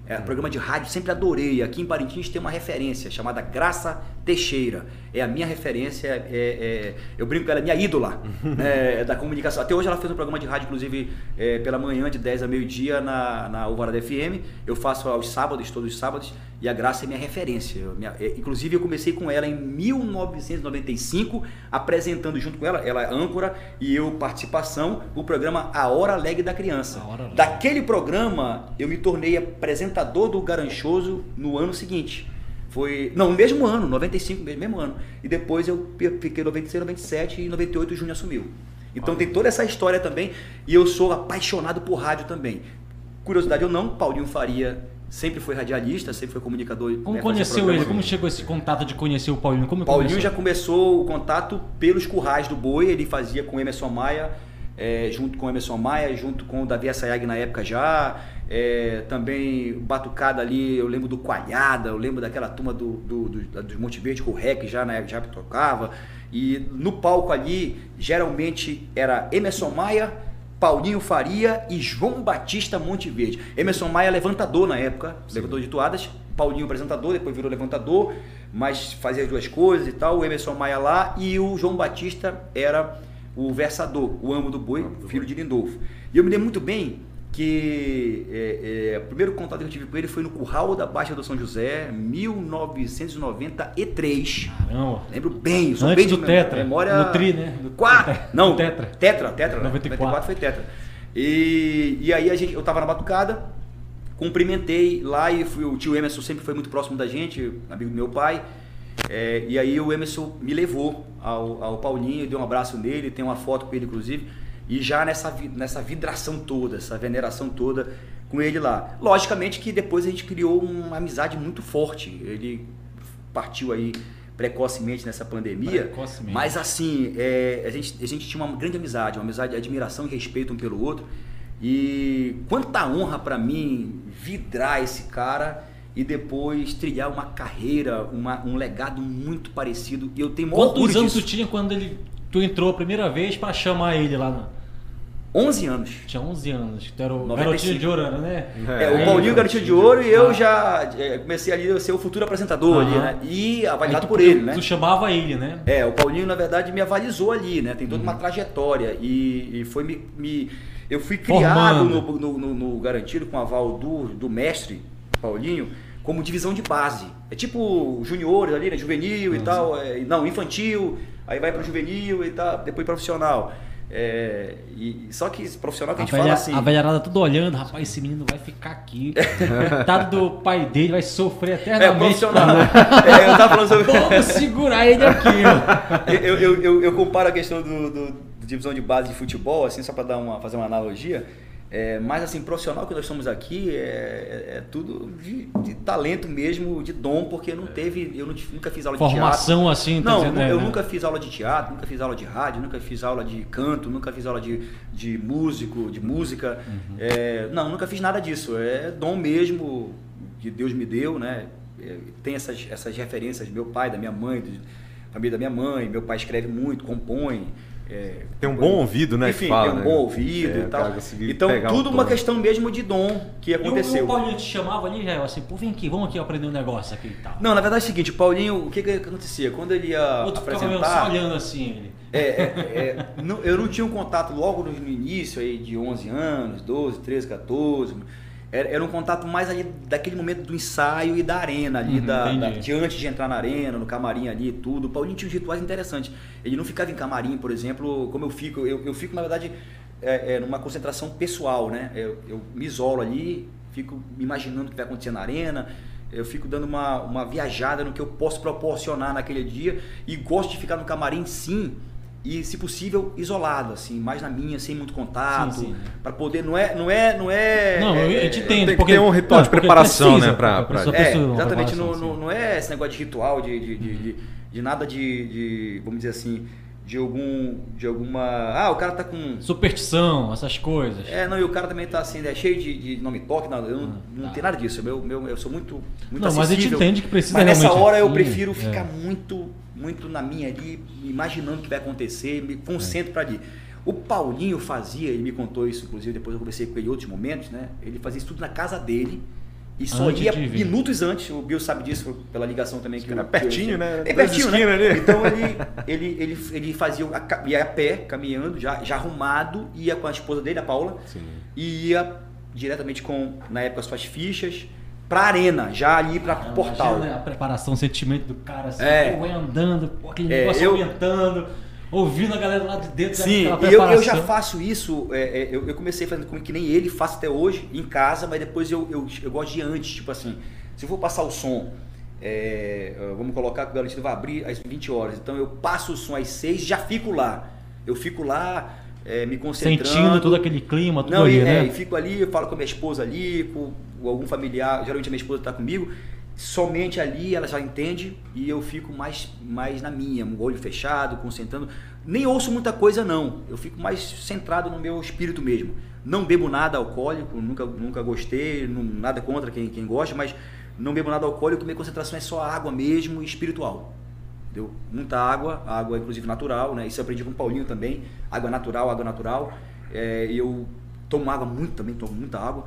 É, programa de rádio sempre adorei. Aqui em Parintins tem uma referência chamada Graça Teixeira. É a minha referência, é, é- eu brinco que ela é minha ídola né, da comunicação. Até hoje ela fez um programa de rádio, inclusive, é, pela manhã, de 10 a meio-dia, na, na Alvorada FM. Eu faço aos sábados, todos os sábados, e a Graça é minha referência. Eu- minha- é, inclusive, eu comecei com ela em 1995, apresentando junto com ela, ela é âncora e eu participação, o programa A Hora Alegre da Criança. Daquele programa, eu me tornei apresentador do Garanchoso no ano seguinte. Foi. Não, no mesmo ano, 95, mesmo, mesmo ano. E depois eu fiquei 96, 97 e em 98 o Júnior assumiu. Então tem toda essa história também. E eu sou apaixonado por rádio também. Curiosidade ou não, Paulinho Faria sempre foi radialista, sempre foi comunicador. Como né, conheceu ele? Como chegou esse contato de conhecer o Paulinho? Como Paulinho começou? já começou o contato pelos currais do Boi, ele fazia com Emerson Maia, é, junto com o Emerson Maia, junto com o Davi Assayag na época já, é, também Batucada ali, eu lembro do Coalhada, eu lembro daquela turma do, do, do, dos Monte Verde com o Rec já na época já tocava, e no palco ali, geralmente era Emerson Maia, Paulinho Faria e João Batista Monte Verde. Emerson Maia levantador na época, levantador de toadas, Paulinho apresentador, depois virou levantador, mas fazia as duas coisas e tal, o Emerson Maia lá e o João Batista era o versador, o amo do boi, filho de Lindolfo. E eu me lembro muito bem que é, é, o primeiro contato que eu tive com ele foi no Curral da Baixa do São José, 1993. Caramba. Lembro bem, sou Antes bem do de Tetra, memória. no Tri, né? Do- Quatro. do Não, do Tetra. Tetra, Tetra, né? 94. foi Tetra. E, e aí a gente, eu tava na batucada, cumprimentei lá e fui, o tio Emerson sempre foi muito próximo da gente, amigo do meu pai. É, e aí o Emerson me levou ao, ao Paulinho, deu um abraço nele, tem uma foto com ele inclusive. E já nessa, nessa vidração toda, essa veneração toda com ele lá. Logicamente que depois a gente criou uma amizade muito forte. Ele partiu aí precocemente nessa pandemia. Precocemente. Mas assim, é, a, gente, a gente tinha uma grande amizade, uma amizade, admiração e respeito um pelo outro. E quanta honra pra mim vidrar esse cara e depois trilhar uma carreira, uma- um legado muito parecido. E eu tenho Quantos anos tu disso. tinha quando ele, tu entrou a primeira vez pra chamar ele lá? No... 11 anos. Tinha 11 anos. Tu era o 95. garotinho de ouro, né? É, o É, Paulinho aí, Garotinho de Ouro e eu Ah. já é, comecei ali a ser o futuro apresentador ali, né? E avaliado tu- por ele, tu- né? Tu chamava ele, né? É, o Paulinho, na verdade, me avalizou ali, né? Tem toda Uhum. uma trajetória. E, e foi me, me- Eu fui criado no, no, no- no Garantido com o aval do, do mestre, Paulinho, como divisão de base. É tipo juniores ali, né? Juvenil e Uhum. tal. é, não, infantil, aí vai pro juvenil e tal, depois profissional. É, e, só que esse profissional que a A, gente fala velha, assim. a velharada tudo olhando, rapaz, esse menino vai ficar aqui. Coitado do pai dele, vai sofrer É, eternamente. profissional. é, eu tava falando sobre. Vamos segurar ele aqui, ó. eu, eu, eu, eu comparo a questão do, do- do divisão de base de futebol, assim, só para dar uma, fazer uma analogia. É, mas assim, profissional que nós somos aqui é, é- é tudo de, de talento mesmo, de dom, porque não teve, eu não- nunca fiz aula de teatro. Formação assim, tá Não, dizendo, eu né? nunca fiz aula de teatro, nunca fiz aula de rádio, nunca fiz aula de canto, nunca fiz aula de, de músico, de música. Uhum. É, não, nunca fiz nada disso. É dom mesmo que Deus me deu, né? É, tem essas, essas referências do meu pai, da minha mãe, do, família da minha mãe. Meu pai escreve muito, compõe. É, Tem um bom ouvido, né? que Enfim, fala, tem um né? bom ouvido É, e o tal. Então, um tudo uma tom. questão mesmo de dom que E o, e aconteceu. o Paulinho te chamava ali, já assim, pô, vem aqui, vamos aqui aprender um negócio aqui e tal. Não, na verdade é o seguinte, o Paulinho, o que, que acontecia? Quando ele ia Outro ficava meio apresentar... só olhando assim, ele. É, é, é, não- eu não tinha um contato logo no, no início aí de 11 anos, 12, 13, 14. Era, um contato mais ali daquele momento do ensaio e da arena ali, Uhum, da, da- de antes de entrar na arena, no camarim ali e tudo. O Paulinho tinha uns rituais interessantes. Ele não ficava em camarim, por exemplo, como eu fico. Eu, eu fico, na verdade, é, é, numa concentração pessoal, né? Eu, eu me isolo ali, fico imaginando o que vai acontecer na arena. Eu fico dando uma, uma viajada no que eu posso proporcionar naquele dia e gosto de ficar no camarim sim e se possível isolado assim, mais na minha, sem muito contato, sim. para poder não é não é não é Não, é, eu te é, entendo. tem que porque, ter um ritual não, de preparação, precisa, né, pra- a pra- pessoa é, exatamente, não, preparação, não, é esse negócio de ritual, de, de, de, de, de nada de, de, vamos dizer assim, de algum, de alguma, ah, o cara tá com, Superstição, essas coisas. é, não, e o cara também tá assim, né, cheio de, de nome toque, não, eu não, não tá. tem nada disso, meu, meu, eu sou muito, muito Não, mas a gente acessível. entende que precisa Mas nessa hora eu assim, prefiro é. ficar muito, muito na minha ali, imaginando o que vai acontecer, me concentro pra ali. O Paulinho fazia, ele me contou isso, inclusive depois eu conversei com ele em outros momentos, né? Ele fazia isso tudo na casa dele e só Antes ia minutos antes. O Bill sabe disso pela ligação também que Era eu- pertinho, que eu- né? É pertinho, né? ali. Então ele, ele, ele, ele fazia ia a pé, caminhando, já, já arrumado, ia com a esposa dele, a Paula, Sim. e ia diretamente com, na época, suas fichas pra arena, já ali pra Ah, portal. imagina, né, A preparação, o sentimento do cara, assim, É. pô, andando, pô, aquele É, negócio eu- aumentando, ouvindo a galera lá de dentro, Sim, e eu, eu já faço isso, é, é, eu, eu comecei fazendo como que nem ele, faço até hoje, em casa, mas depois eu, eu, eu gosto de antes, tipo assim, se eu for passar o som, é, vamos colocar que o garantido vai abrir às 20 horas, então eu passo o som às 6 já fico lá. Eu fico lá, é, me concentrando. Sentindo todo aquele clima, tudo Não, ali, e, né? é, e fico ali, eu falo com a minha esposa ali, com, com algum familiar, geralmente a minha esposa está comigo, somente ali ela já entende e eu fico mais, mais na minha, olho fechado, concentrando. Nem ouço muita coisa não, eu fico mais centrado no meu espírito mesmo. Não bebo nada alcoólico, nunca, nunca gostei, não- nada contra quem, quem gosta, mas não bebo nada alcoólico, minha concentração é só água mesmo e espiritual. Entendeu? Muita água, água inclusive natural, né? Isso eu aprendi com o Paulinho também. Água natural, água natural. É, eu tomo água muito também, tomo muita água.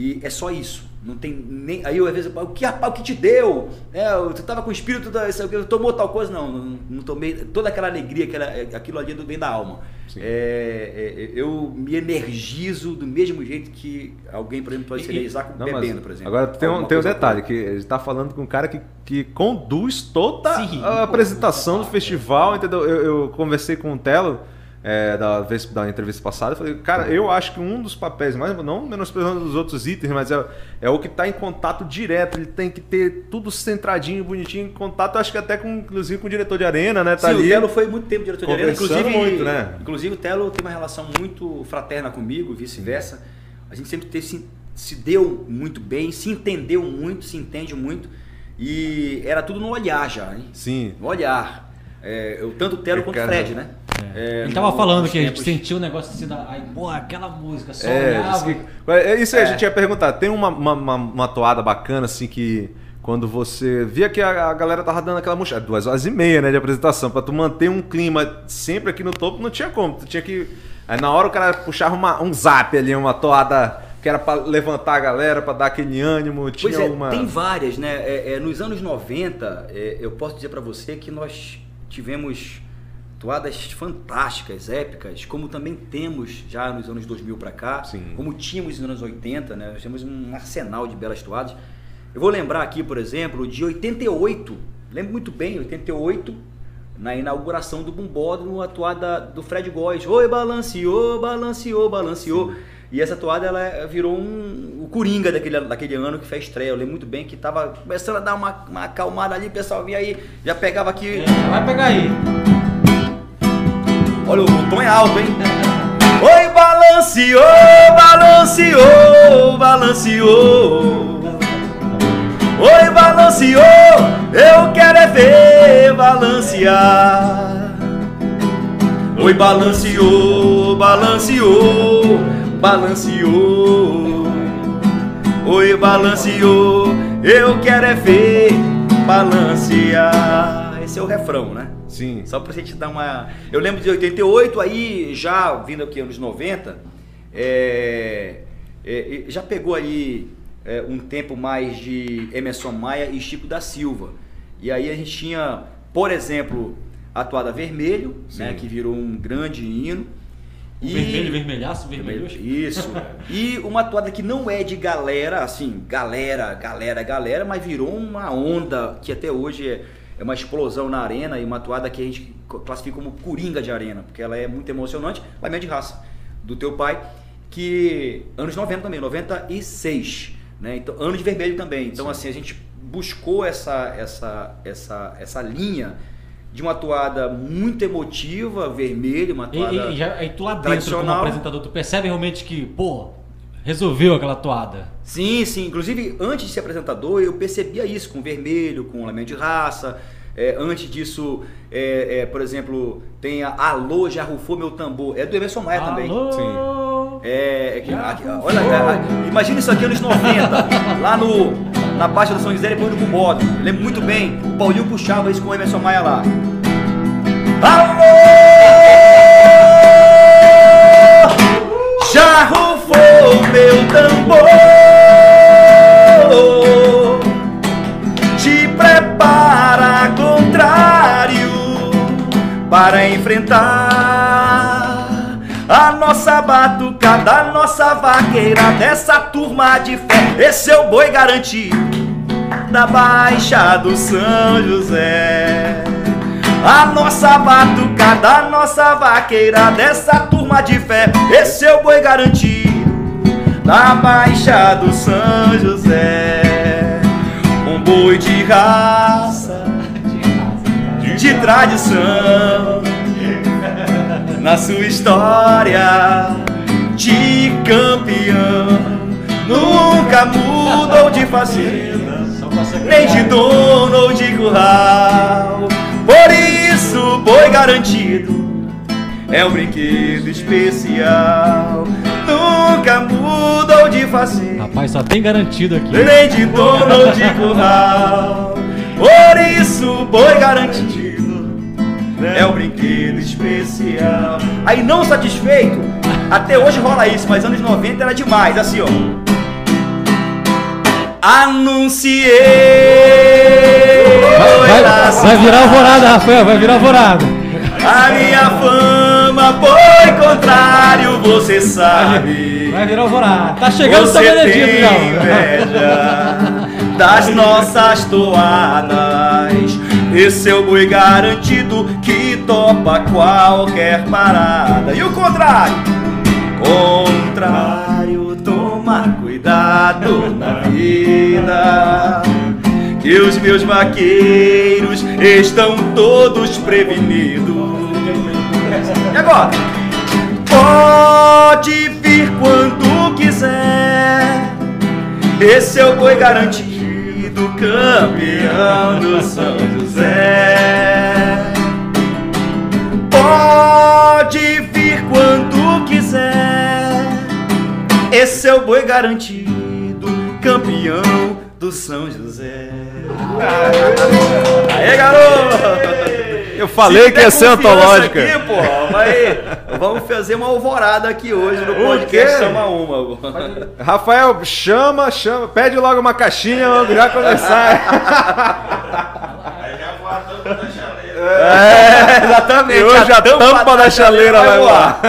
E é só isso. Não tem nem. Aí eu às vezes o que, rapaz, o que te deu? É, você tava com o espírito da. Tomou tal coisa? Não, não, não tomei. Toda aquela alegria, aquela, aquilo ali é do bem da alma. Sim. É, é, eu me energizo do mesmo jeito que alguém, por exemplo, pode se e- energizar Não, bebendo, por exemplo. Agora tem um, tem um detalhe, que ele tá falando com um cara que, que conduz toda Sim, a pô, apresentação do pô, festival, entendeu? Eu, eu conversei com o Telo é, da, vez, da entrevista passada, eu falei, cara, eu acho que um dos papéis, mais não menosprezando os outros itens, mas é, é o que tá em contato direto, ele tem que ter tudo centradinho, bonitinho, em contato, acho que até com, inclusive com o diretor de arena, né? Tá Sim, ali. o Telo foi muito tempo diretor de arena, inclusive, muito, né? inclusive o Telo tem uma relação muito fraterna comigo, vice-versa. A gente sempre teve, se, se deu muito bem, se entendeu muito, se entende muito. E era tudo no olhar já, hein? Sim. No olhar. É, eu, tanto o Telo quanto o Fred, né? É. É, Ele tava no- falando nos que a gente tempos- sentiu o negócio assim, da, aí, pô, aquela música, só É, olhava. que- é isso aí, a É. gente ia perguntar. Tem uma, uma, uma, uma toada bacana, assim, que quando você via que a, a galera tava dando aquela murchada, duas horas e meia, né, de apresentação, pra tu manter um clima sempre aqui no topo, não tinha como, tu tinha que... Aí na hora o cara puxava uma- um zap ali, uma toada que era pra levantar a galera, pra dar aquele ânimo, tinha Pois é, uma... tem várias, né? É, é, nos anos 90, é, eu posso dizer pra você que nós tivemos toadas fantásticas, épicas, como também temos já nos anos 2000 pra cá, Sim. como tínhamos nos anos 80, né? Nós temos um arsenal de belas toadas. Eu vou lembrar aqui, por exemplo, de 88, lembro muito bem, 88, na inauguração do Bumbódromo, a toada do Fred Góes. Oi, balanceou, balanceou, balanceou. E essa toada ela virou um, o coringa daquele, daquele ano que fez estreia. Eu lembro muito bem que tava começando a dar uma, uma acalmada ali, o pessoal vinha aí, já pegava aqui. É, vai pegar aí. Olha, o tom é alto, hein? Oi, balanceou, balanceou, balanceou. Oi, balanceou, eu quero é ver balancear. Oi, balanceou, balanceou, balanceou. Oi, balanceou, eu quero é ver balancear. Esse é o refrão, né? Sim. Só pra gente dar uma. Eu lembro de 88, aí já vindo aqui anos 90, é, é, já pegou aí é, um tempo mais de Emerson Maia e Chico da Silva. E aí a gente tinha, por exemplo, a toada Vermelho, né, que virou um grande hino. O vermelho, vermelhaço, vermelho. Isso. E uma toada que não é de galera, assim, galera, galera, galera, mas virou uma onda que até hoje é, é uma explosão na arena e uma toada que a gente classifica como coringa de arena, porque ela é muito emocionante. Lamento de raça, do teu pai, que anos 90 também, 96, né? Então, anos de vermelho também. Então, assim, a gente buscou essa, essa, essa, essa linha de uma toada muito emotiva, vermelho, uma E, toada. e- e já, aí tu lá dentro como apresentador, tu percebe realmente que, pô, resolveu aquela toada. Sim, sim. Inclusive, antes de ser apresentador, eu percebia isso com vermelho, com lamento de raça. É, antes disso, é, é, por exemplo, tem a Alô, já rufou meu tambor. É do Emerson Maia também. Alô? É, é que- aqui, olha, é, imagina isso aqui anos 90, lá no, na Baixa do São José, depois do. Eu lembro muito bem, o Paulinho puxava isso com o Emerson Maia lá. Meu tambor. Te prepara contrário Para enfrentar A nossa batucada, a nossa vaqueira Dessa turma de fé. Esse é o boi garantido Da Baixa do São José. A nossa batucada, a nossa vaqueira dessa turma de fé, esse é o boi garantido da Baixa do São José. Um boi de raça, de tradição, na sua história de campeão, nunca mudou de fazenda nem de dono ou de curral. Por isso, boi garantido é um brinquedo especial. Nunca mudou de fazer, Rapaz, só tem garantido aqui. nem de dono ou de curral. Por isso, boi garantido é um brinquedo especial. Aí, não satisfeito, até hoje rola isso, mas anos 90 era demais, assim ó. Anunciei. Vai, na vai virar alvorada, Rafael, vai virar alvorada. A minha fama foi contrário, você sabe. Vai virar alvorada. Tá chegando o Você São tem Benedito já. inveja das nossas toadas. Esse é o boi garantido que topa qualquer parada. E o contrário? Contrário, toma cuidado na vida. Que os meus vaqueiros estão todos prevenidos. E agora? Pode vir quando quiser. Esse é o boi garantido, campeão do São José. Pode vir quando quiser. Esse é o boi garantido, campeão do São José. Aê, garoto! Eu falei Se que ia tiver ser antológica. Aqui, pô, vai, vamos fazer uma alvorada aqui hoje no podcast? Chama Uma. Rafael, chama, chama, pede logo uma caixinha, vamos já começar. Aí já voa a tampa da chaleira. É, exatamente. E hoje a tampa da chaleira vai voar.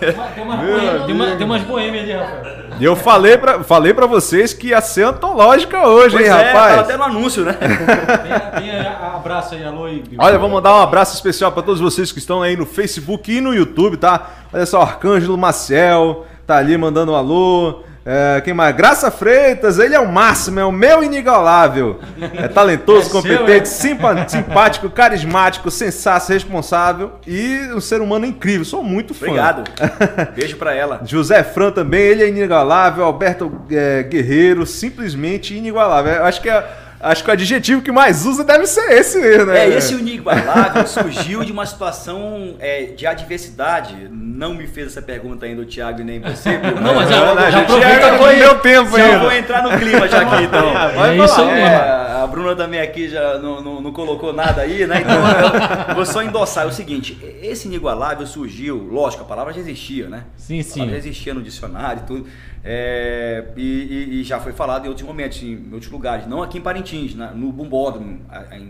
Tem umas boêmias- tem uma- tem umas boêmias ali, Rafael. E eu falei pra, falei pra vocês que ia ser antológica hoje, Pois hein, é, tava rapaz? até no anúncio, né? Tem, tem a- abraço aí, alô aí. Olha, vou mandar um abraço especial pra todos vocês que estão aí no Facebook e no YouTube, tá? Olha só, Arcângelo Maciel tá ali mandando um alô. É, quem mais? Graça Freitas, ele é o máximo, é o meu inigualável. É talentoso, É seu, competente, é? simpa- simpático, carismático, sensato, responsável e um ser humano incrível. Sou muito fã. Obrigado. Beijo pra ela. José Fran também, ele é inigualável. Alberto é, Guerreiro, simplesmente inigualável. Eu acho que, é- acho que o adjetivo que mais usa deve ser esse mesmo, né? É, esse inigualável surgiu de uma situação é, de adversidade. Não me fez essa pergunta ainda o Thiago e nem você. viu? Não, mas já- Não, já aproveita já que- deu tempo Já ainda. vou entrar no clima já aqui, então. Vai É isso. É, a Bruna também aqui já não, não, não colocou nada aí, né? Então eu vou só endossar. É o seguinte, esse inigualável surgiu, lógico, a palavra já existia, né? Sim, A palavra já sim. existia no dicionário e tudo. É, e, e- e já foi falado em outros momentos, em outros lugares. Não aqui em Parintins, na- no Bumbódromo.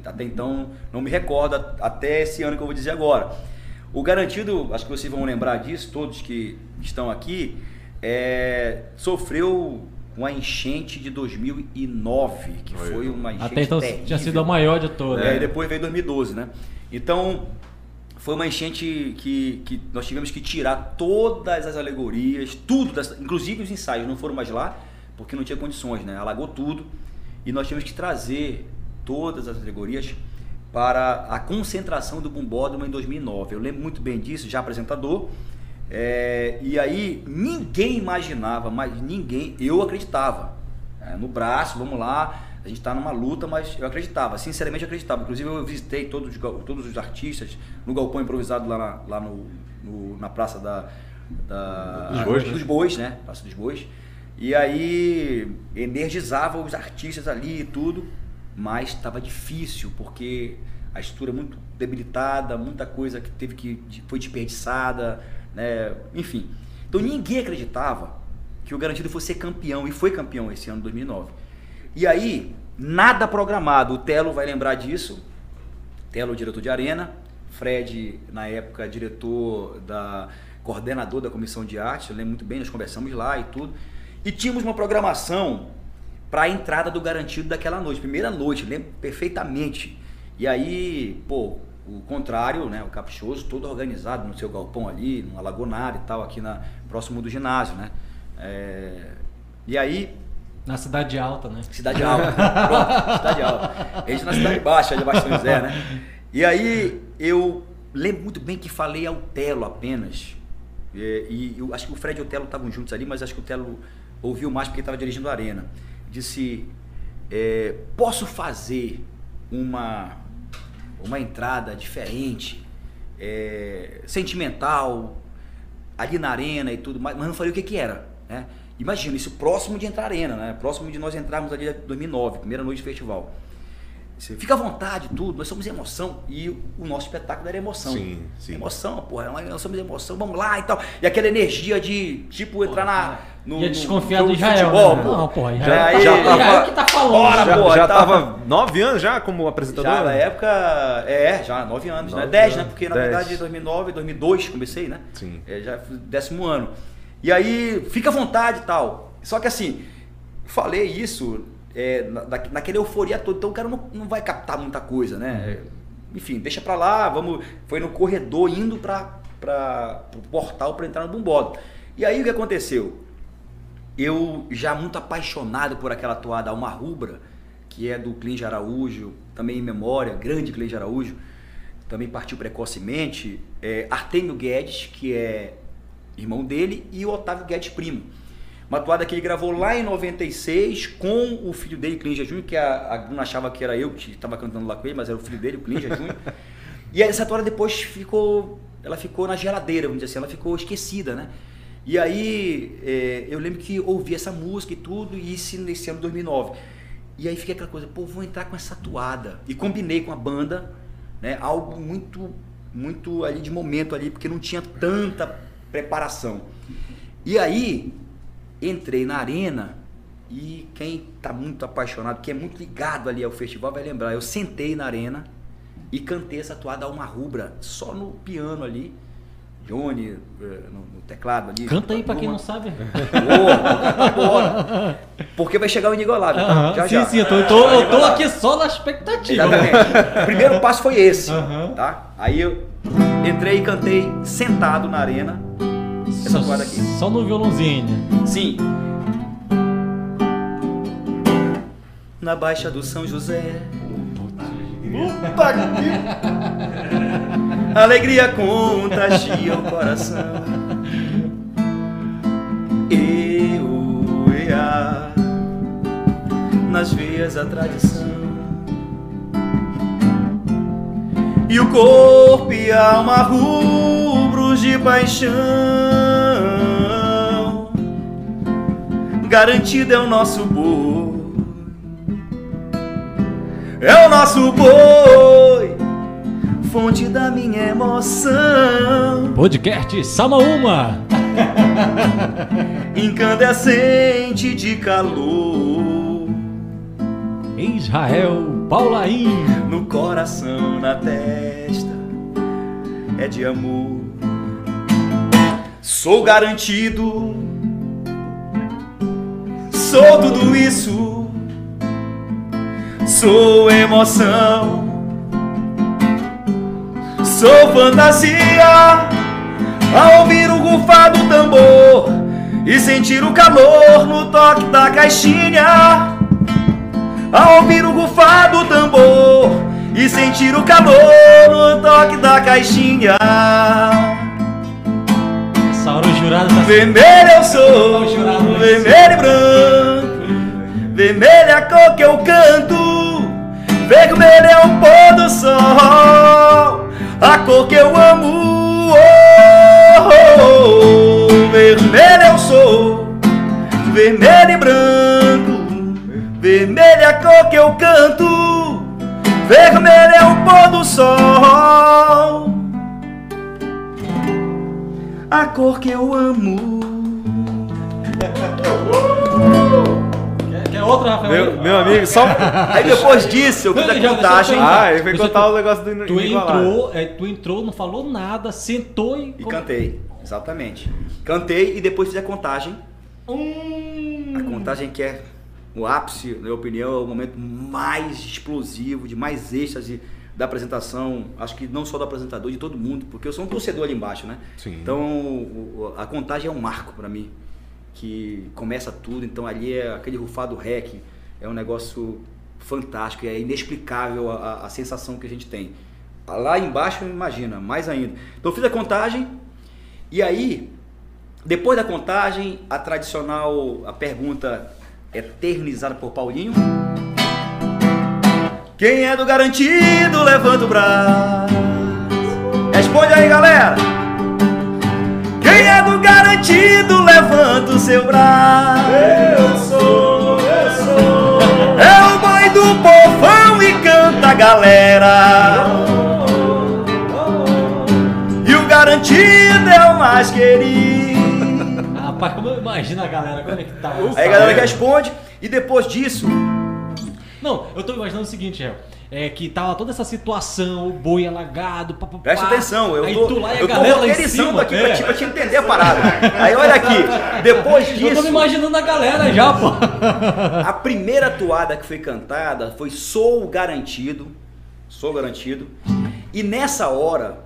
Até então, não me recordo, até esse ano que eu vou dizer agora. O garantido, acho que vocês vão lembrar disso, todos que estão aqui, é, sofreu uma enchente de 2009, que foi, uma enchente Até então terrível. tinha sido a maior de todas. É, e depois veio 2012, né? Então, foi uma enchente que, que nós tivemos que tirar todas as alegorias, tudo, dessa, inclusive os ensaios não foram mais lá, porque não tinha condições, né? Alagou tudo. E nós tivemos que trazer todas as alegorias para a concentração do Bumbódromo em 2009. Eu lembro muito bem disso, já apresentador. É, e aí ninguém imaginava, mas ninguém, eu acreditava. É, no braço, vamos lá, a gente está numa luta, mas eu acreditava, sinceramente eu acreditava. Inclusive eu visitei todos, todos os artistas no galpão improvisado lá na, lá no, no- na praça da, da- Dos Bois, né? dos Bois, né? Praça dos Bois. E aí energizava os artistas ali e tudo, mas estava difícil porque a estrutura é muito debilitada, muita coisa que teve que foi desperdiçada, né? Enfim. Então ninguém acreditava que o Garantido fosse ser campeão e foi campeão esse ano 2009. E aí nada programado. O Telo vai lembrar disso. Telo, diretor de arena, Fred, na época, diretor da coordenador da comissão de arte, eu lembro muito bem, nós conversamos lá e tudo. E tínhamos uma programação para a entrada do garantido daquela noite, primeira noite, lembro perfeitamente. E aí, pô, o contrário, né, o caprichoso, todo organizado no seu galpão ali, não alagou nada e tal, aqui na, próximo do ginásio, né. É, e aí, Na cidade alta, né? Cidade Alta. Pronto, Cidade Alta. A gente na Cidade Baixa, de Baixo São José, né? E aí eu lembro muito bem que falei ao Telo apenas. É, E, eu acho que o Fred e o Telo estavam juntos ali, mas acho que o Telo ouviu mais porque estava dirigindo a arena. Disse: é, posso fazer uma, uma entrada diferente, é, sentimental, ali na arena e tudo mais, mas não falei o que que era, né? Imagina, isso próximo de entrar na arena, né? Próximo de nós entrarmos ali em 2009, primeira noite do festival. Você fica à vontade, tudo, nós somos emoção. E o nosso espetáculo era emoção. Sim, sim. Emoção, porra, nós somos emoção, vamos lá e tal. E aquela energia de, tipo, entrar na. No, Ia no desconfiar do de Israel. futebol, né? Não, porra, Já, Israel. aí, já Israel tava- que tá falando. Bora, já, pô, já tava- tava nove anos já como apresentador? Já na época, é, já nove anos, né? Nove Dez, né? anos, Porque na dez. verdade 2009, 2002 comecei, né? Sim. É, já fui décimo ano. E aí, fica à vontade e tal. Só que assim, falei isso é, na, naquela euforia toda, então o cara não, não vai captar muita coisa, né? É, Enfim, deixa pra lá, vamos. Foi no corredor indo pra, pra, pro portal pra entrar no bumbódromo. E aí o que aconteceu? Eu já muito apaixonado por aquela toada Alma Rubra, que é do Clínio Araújo, também em memória, grande Clínio Araújo, também partiu precocemente. É, Artemio Guedes, que é irmão dele, e o Otávio Guedes primo. Uma toada que ele gravou lá em 96 com o filho dele, Clíngia Júnior, que a, a Bruna achava que era eu que estava cantando lá com ele, mas era o filho dele, o Clíngia Júnior. E essa toada depois ficou, ela ficou na geladeira, vamos dizer assim, ela ficou esquecida, né? E aí é, eu lembro que ouvi essa música e tudo, e isso nesse ano de 2009. E aí fiquei aquela coisa, pô, vou entrar com essa toada. E combinei com a banda, né? Algo muito, muito ali de momento ali, porque não tinha tanta preparação. E aí, entrei na arena e quem tá muito apaixonado, que é muito ligado ali ao festival, vai lembrar. Eu sentei na arena e cantei essa toada uma rubra, só no piano ali. Johnny eh, no, teclado ali. Canta aí pra quem não sabe. Boa. Porque vai chegar o inigualável. tá? Aham, Já, sim, já. sim, eu tô, eu tô- eu tô aqui só na expectativa. Exatamente. O primeiro passo foi esse, Aham. tá? Aí eu entrei e cantei sentado na arena. Essa Só, toada aqui. só no violãozinho. Sim. Na Baixa do São José. Puta que... Alegria contagia o coração. Eu, ea, nas veias a tradição. E o corpo e a alma rubros de paixão. Garantido é o nosso boi. É o nosso boi, fonte da minha emoção. Podcast Samaúma. Incandescente de calor. Israel Paulaim. no coração, na testa, é de amor. Sou garantido, sou tudo isso, sou emoção, sou fantasia. Ao ouvir o rufar do tambor e sentir o calor no toque da caixinha. Ao ouvir o rufar do tambor e sentir o calor no toque da caixinha. Jurado tá Vermelho eu sou, jurado vermelho e branco. Vermelho é a cor que eu canto. Vermelho é o pôr do sol, a cor que eu amo. Oh, oh, oh. Vermelho eu sou, vermelho e branco. Vermelho é a cor que eu canto. Vermelho é o pôr do sol, a cor que eu amo. Quer, quer outra, Rafael? Meu, meu amigo, só. Aí depois disso eu fiz a já- contagem tem- Ah, ele vai Você- contar o negócio do Tu inigualável. entrou, é, tu entrou, não falou nada, sentou e. e cantei. Exatamente. Cantei e depois fiz a contagem. Hum. A contagem que é o ápice, na minha opinião, é o momento mais explosivo, de mais êxtase da apresentação. Acho que não só do apresentador, de todo mundo, porque eu sou um torcedor ali embaixo, né? Sim. Então a contagem é um marco para mim, que começa tudo. Então ali é aquele rufado rec, é um negócio fantástico, é inexplicável a, a- sensação que a gente tem. Lá embaixo, imagina, mais ainda. Então fiz a contagem e aí, depois da contagem, a tradicional, a pergunta eternizada por Paulinho. Quem é do garantido, levanta o braço. Responde aí, galera. Quem é do garantido, levanta o seu braço. Eu sou, eu sou. É o boi do povão e canta a galera. E o garantido é o mais querido. Rapaz, como eu imagino a galera, como é que tá? Aí a galera responde. E depois disso, Não, eu tô imaginando o seguinte, Réu. É que tava toda essa situação, o boi alagado, papapá. presta atenção, eu aí tô, tu lá e a eu tô galera em roteirizando aqui é. pra, te, pra te entender a parada. Aí olha aqui, depois Eu tô me disso, imaginando a galera já, pô. a primeira toada que foi cantada foi Sou Garantido. Sou Garantido. E nessa hora,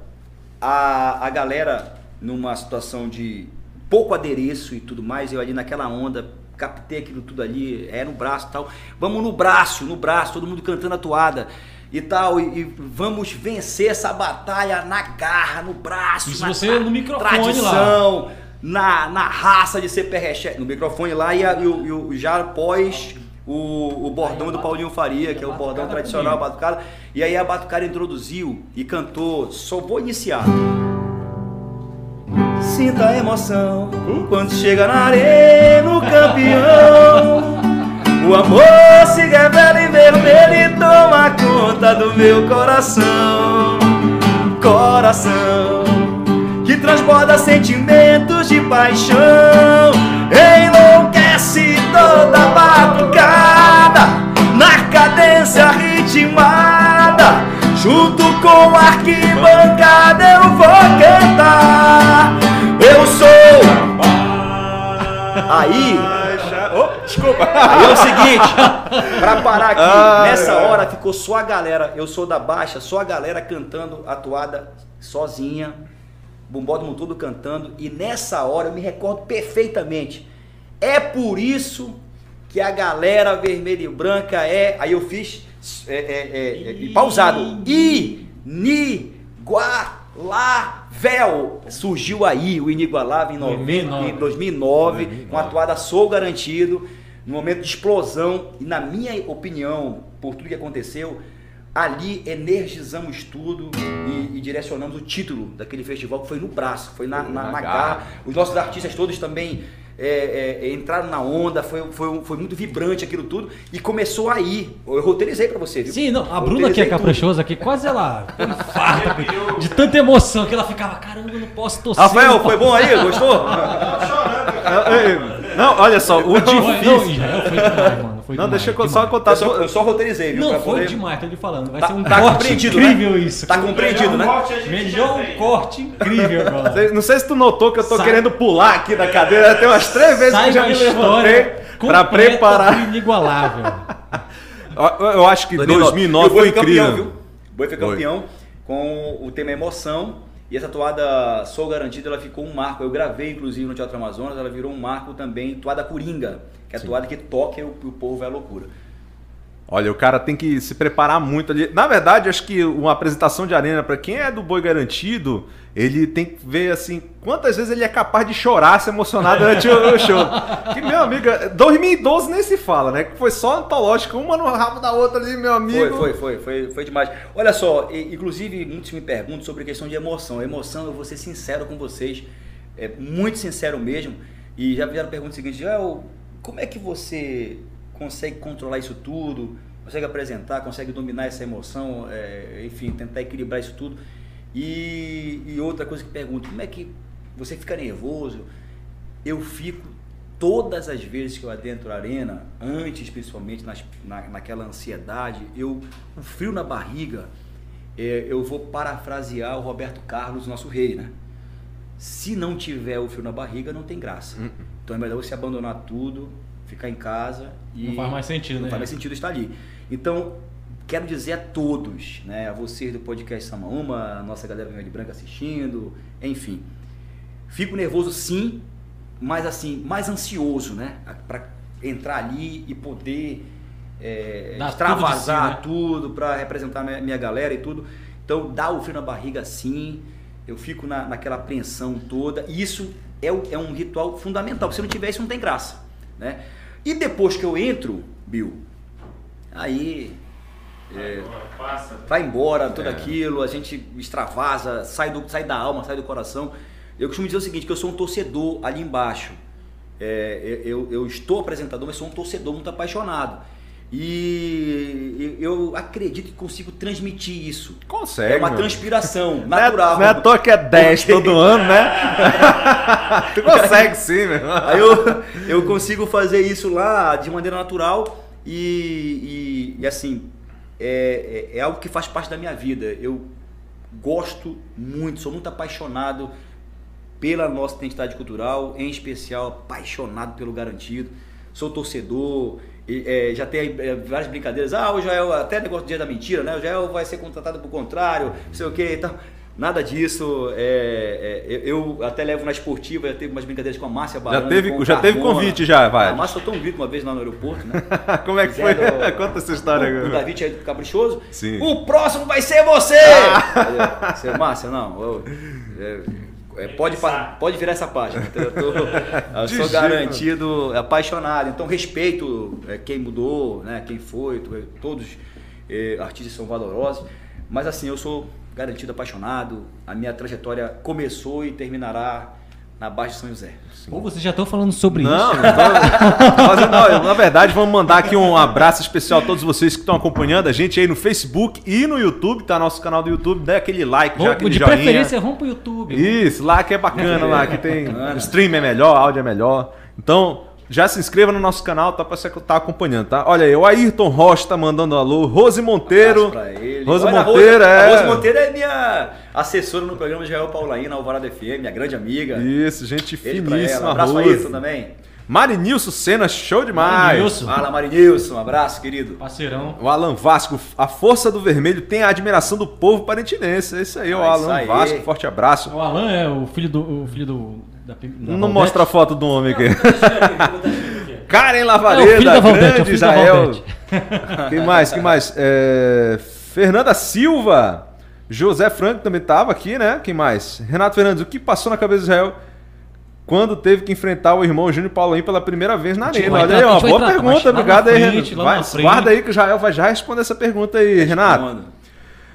a, a galera, numa situação de pouco adereço e tudo mais, eu ali naquela onda, captei aquilo tudo ali, é no braço e tal. Vamos no braço, no braço, todo mundo cantando a toada. E tal, e, e vamos vencer essa batalha na garra, no braço, Isso na você no microfone tradição, Na, na raça de ser perreché, no microfone lá e, a- e o, e o- já após o, o bordão do Paulinho Faria, que é o bordão tradicional, a batucada. E aí a batucada introduziu e cantou, só vou iniciar. Sinta a emoção quando chega na arena o campeão. O amor se revela em vermelho e toma conta do meu coração. Coração que transborda sentimentos de paixão. Enlouquece toda batucada na cadência ritmada. Junto com a arquibancada eu vou cantar. Eu sou. Aí desculpa. Aí é o seguinte, pra parar aqui, nessa hora ficou só a galera, eu sou da baixa, só a galera cantando a toada sozinha, Bombódromo todo cantando, e nessa hora eu me recordo perfeitamente. É por isso que a galera vermelha e branca é. Aí eu fiz é, é, é, é pausado. Inigualável. Surgiu aí o Inigualável em, 90, em 2009, com a toada Sou Garantido, no momento de explosão. E na minha opinião, por tudo que aconteceu, ali energizamos tudo e, e, direcionamos o título daquele festival que foi no braço, foi na, na, na garra. Os nossos artistas todos também é, é, é, entraram na onda, foi, foi, foi muito vibrante aquilo tudo e começou aí. Eu roteirizei para você, viu? Sim, não, a Bruna que é caprichosa aqui, quase ela infarta de tanta emoção que ela ficava, caramba, eu não posso torcer. Rafael, foi bom aí? Gostou? Não, olha só, o difícil. Não, Israel foi demais, mano. Foi não, demais, deixa eu só contar. Eu só, eu só roteirizei, viu? Não, foi poder... demais, tô lhe falando. Vai tá, ser um tá corte né? incrível né? isso. Tá compreendido, né? Melhor um corte incrível agora. Não sei se tu notou que eu tô Sai. querendo pular aqui da cadeira. Tem umas três vezes Sai que eu já me levantei pra preparar. Inigualável. eu acho que 2009 foi incrível. Campeão, viu? Boi foi campeão com o tema emoção e essa toada Sou Garantido, ela ficou um marco. Eu gravei, inclusive, no Teatro Amazonas, ela virou um marco também, toada Coringa, é Sim. toada que toca e o, o povo vai à loucura. Olha, o cara tem que se preparar muito ali. Na verdade, acho que uma apresentação de arena, para quem é do boi garantido, ele tem que ver assim quantas vezes ele é capaz de chorar, se emocionar durante o show. Que, meu amigo, 2012 nem se fala, né? Que foi só antológico, uma no rabo da outra ali, meu amigo. Foi, foi, foi, foi, foi demais. Olha só, inclusive muitos me perguntam sobre a questão de emoção. Emoção, eu vou ser sincero com vocês, é muito sincero mesmo. E já vieram a pergunta seguinte: como é que você consegue controlar isso tudo, consegue apresentar, consegue dominar essa emoção, é, enfim, tentar equilibrar isso tudo. E, e outra coisa que pergunto, como é que você fica nervoso? Eu fico todas as vezes que eu adentro a arena, antes principalmente nas, na, naquela ansiedade, eu o frio na barriga, é, eu vou parafrasear o Roberto Carlos, nosso rei, né? Se não tiver o frio na barriga, não tem graça. Uhum. Então é melhor você abandonar tudo, ficar em casa e. Não faz mais sentido, não né? Não faz mais sentido estar ali. Então, quero dizer a todos, né? A vocês do podcast Samaúma, a nossa galera de branca assistindo, enfim. Fico nervoso sim, mas assim, mais ansioso, né? Para entrar ali e poder é, extravasar tudo, si, né? tudo para representar minha, minha galera e tudo. Então, dá o frio na barriga sim, eu fico na, naquela apreensão toda. E isso é, é um ritual fundamental. Se não tiver isso, não tem graça. Né? E depois que eu entro, Bill, aí é, vai embora tudo é. aquilo, a gente extravasa, sai, do, sai da alma, sai do coração. Eu costumo dizer o seguinte, que eu sou um torcedor ali embaixo. É, eu, eu estou apresentador, mas sou um torcedor muito apaixonado. E eu acredito que consigo transmitir isso. Consegue. É uma transpiração natural. Não é, não é à toa que é 10 Porque... todo ano, né? tu consegue sim, meu. Aí eu, eu consigo fazer isso lá de maneira natural e, e, e assim, é, é, é algo que faz parte da minha vida. Eu gosto muito, sou muito apaixonado pela nossa identidade cultural, em especial apaixonado pelo garantido. Sou torcedor, e, é, já tem é, várias brincadeiras. Ah, o Joel, até negócio do dia da mentira, né? O Joel vai ser contratado por contrário, não sei o que e tal. Nada disso. É, é, eu até levo na esportiva, já teve umas brincadeiras com a Márcia Barão. Já teve, já teve convite já, vai. A Márcia soltou um grito uma vez lá no aeroporto, né? Como é que foi? Conta essa história agora. O David é caprichoso. Sim. O próximo vai ser você! Ah. Márcia, não. Eu, eu, é, pode, pode virar essa página. Então, eu, tô, eu sou garantido, apaixonado. Então respeito é, quem mudou, né, quem foi, todos é, artistas são valorosos. Mas assim, eu sou garantido apaixonado. A minha trajetória começou e terminará na Baixa de São José. Ou vocês já estão falando sobre Não, isso? não tô- fazendo- não, na verdade, vamos mandar aqui um abraço especial a todos vocês que estão acompanhando a gente aí no Facebook e no YouTube, tá? Nosso canal do YouTube, dê aquele like, já aquele de joinha. preferência, vamos pro YouTube. Isso, lá que é bacana, lá que tem. O stream é melhor, áudio é melhor. Então, já se inscreva no nosso canal, tá? Pra você que tá acompanhando, tá? Olha aí, o Ayrton Rocha tá mandando alô, Rose Monteiro. Abraço pra ele. Rose Olha, a Monteiro, Rose, é. A Rose Monteiro é minha assessora no programa Israel Paulaí, na Alvorada FM, minha grande amiga. Isso, gente Beijo pra finíssima, ela. Abraço pra Rose. Ayrton também. Marinilson Senna, show demais. Marinilson. Fala, Marinilson. Um abraço, querido. Parceirão. O Alan Vasco, a força do vermelho tem a admiração do povo parentinense. É isso aí, o Ah, isso Alan aí. Vasco, forte abraço. O Alan é o filho do. O filho do da, da Não Valdete? mostra a foto do homem aqui. Karen o Lavareda, filho da Valdete, é o grande Israel. Valdete. Quem mais? Quem mais? É, Fernanda Silva. José Franco também estava aqui, né? Quem mais? Renato Fernandes, o que passou na cabeça do Israel quando teve que enfrentar o irmão Júnior Paulinho pela primeira vez na arena? Olha aí, tratar- a ó. gente vai Boa pergunta, obrigado na aí, frente, Renato. Vai, frente. guarda aí que o Israel vai já responder essa pergunta aí, Renato.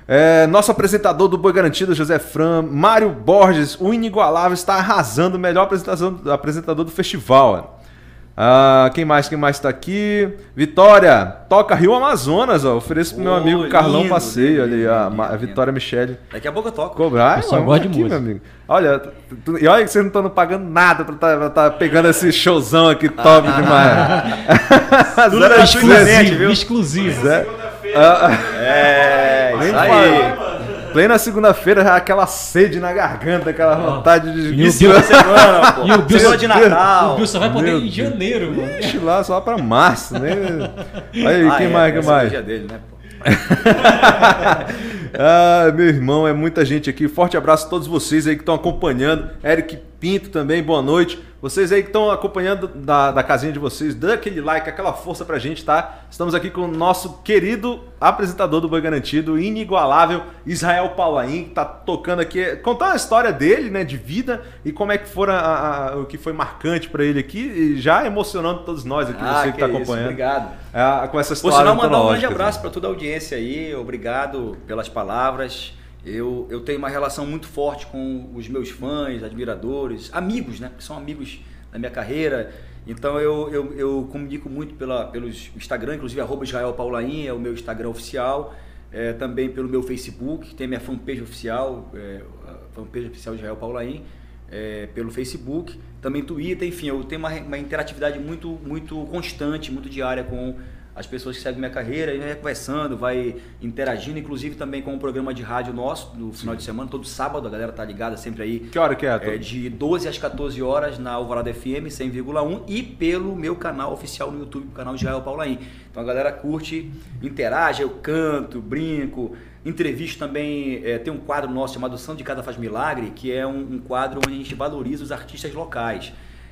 É, nosso apresentador do Boi Garantido, José Fran, Mário Borges, o inigualável, está arrasando, o melhor apresentação- apresentador do festival. Ah, quem mais? Quem mais está aqui? Vitória, toca Rio Amazonas, ó. Ofereço pro meu Ô, amigo Carlão lindo, Passeio lindo, ali, a, lindo, a lindo. Vitória Michele. Daqui a pouco eu toco. Cobrar, Eu só vamos gosto de aqui, música. meu amigo. Olha, tu- e olha que vocês não estão pagando nada pra estar pegando esse showzão aqui top demais. Tudo exclusivo. viu? Exclusivo. É, Nem isso fala. aí. Plena segunda-feira, já aquela sede na garganta, aquela vontade de. E o Isso, Bill- Semana, pô. E o Bill- Semana de Natal. O Bill só vai poder Meu ir em janeiro, mano. Ixi, lá só pra março, né? Aí, Ah, quem é, mais, quem é mais? dia dele, né, pô? ah, meu irmão, é muita gente aqui. Forte abraço a todos vocês aí que estão acompanhando. Eric Pinto também, boa noite. Vocês aí que estão acompanhando da, da casinha de vocês, dê aquele like, aquela força pra gente, tá? Estamos aqui com o nosso querido apresentador do Boi Garantido, inigualável, Israel Paulaim, que tá tocando aqui, contando a história dele, né, de vida e como é que foram o que foi marcante pra ele aqui, e já emocionando todos nós aqui, Ah, você que, tá isso, acompanhando. Obrigado. É, com essa Por história. sinal, mandar um grande abraço assim. para toda a audiência aí. Obrigado pelas palavras. Eu, eu tenho uma relação muito forte com os meus fãs, admiradores, amigos, né? Que são amigos da minha carreira. Então eu, eu, eu comunico muito pela, pelos Instagram, inclusive arroba Israel Paulaim, é o meu Instagram oficial. É, também pelo meu Facebook, tem minha fanpage oficial, é, fanpage oficial de Israel Paulaim, é, pelo Facebook, também Twitter, enfim, eu tenho uma, uma interatividade muito, muito constante, muito diária com as pessoas que seguem minha carreira, e vai conversando, vai interagindo, inclusive também com o programa de rádio nosso, no final de semana, todo sábado, a galera tá ligada sempre aí. Que hora que é? É, de 12 às 14 horas na Alvorada FM 100,1 e pelo meu canal oficial no YouTube, o canal Israel Paulaim. Então a galera curte, interage, eu canto, brinco, entrevisto também. é, tem um quadro nosso chamado São de Cada Faz Milagre, que é um, um quadro onde a gente valoriza os artistas locais.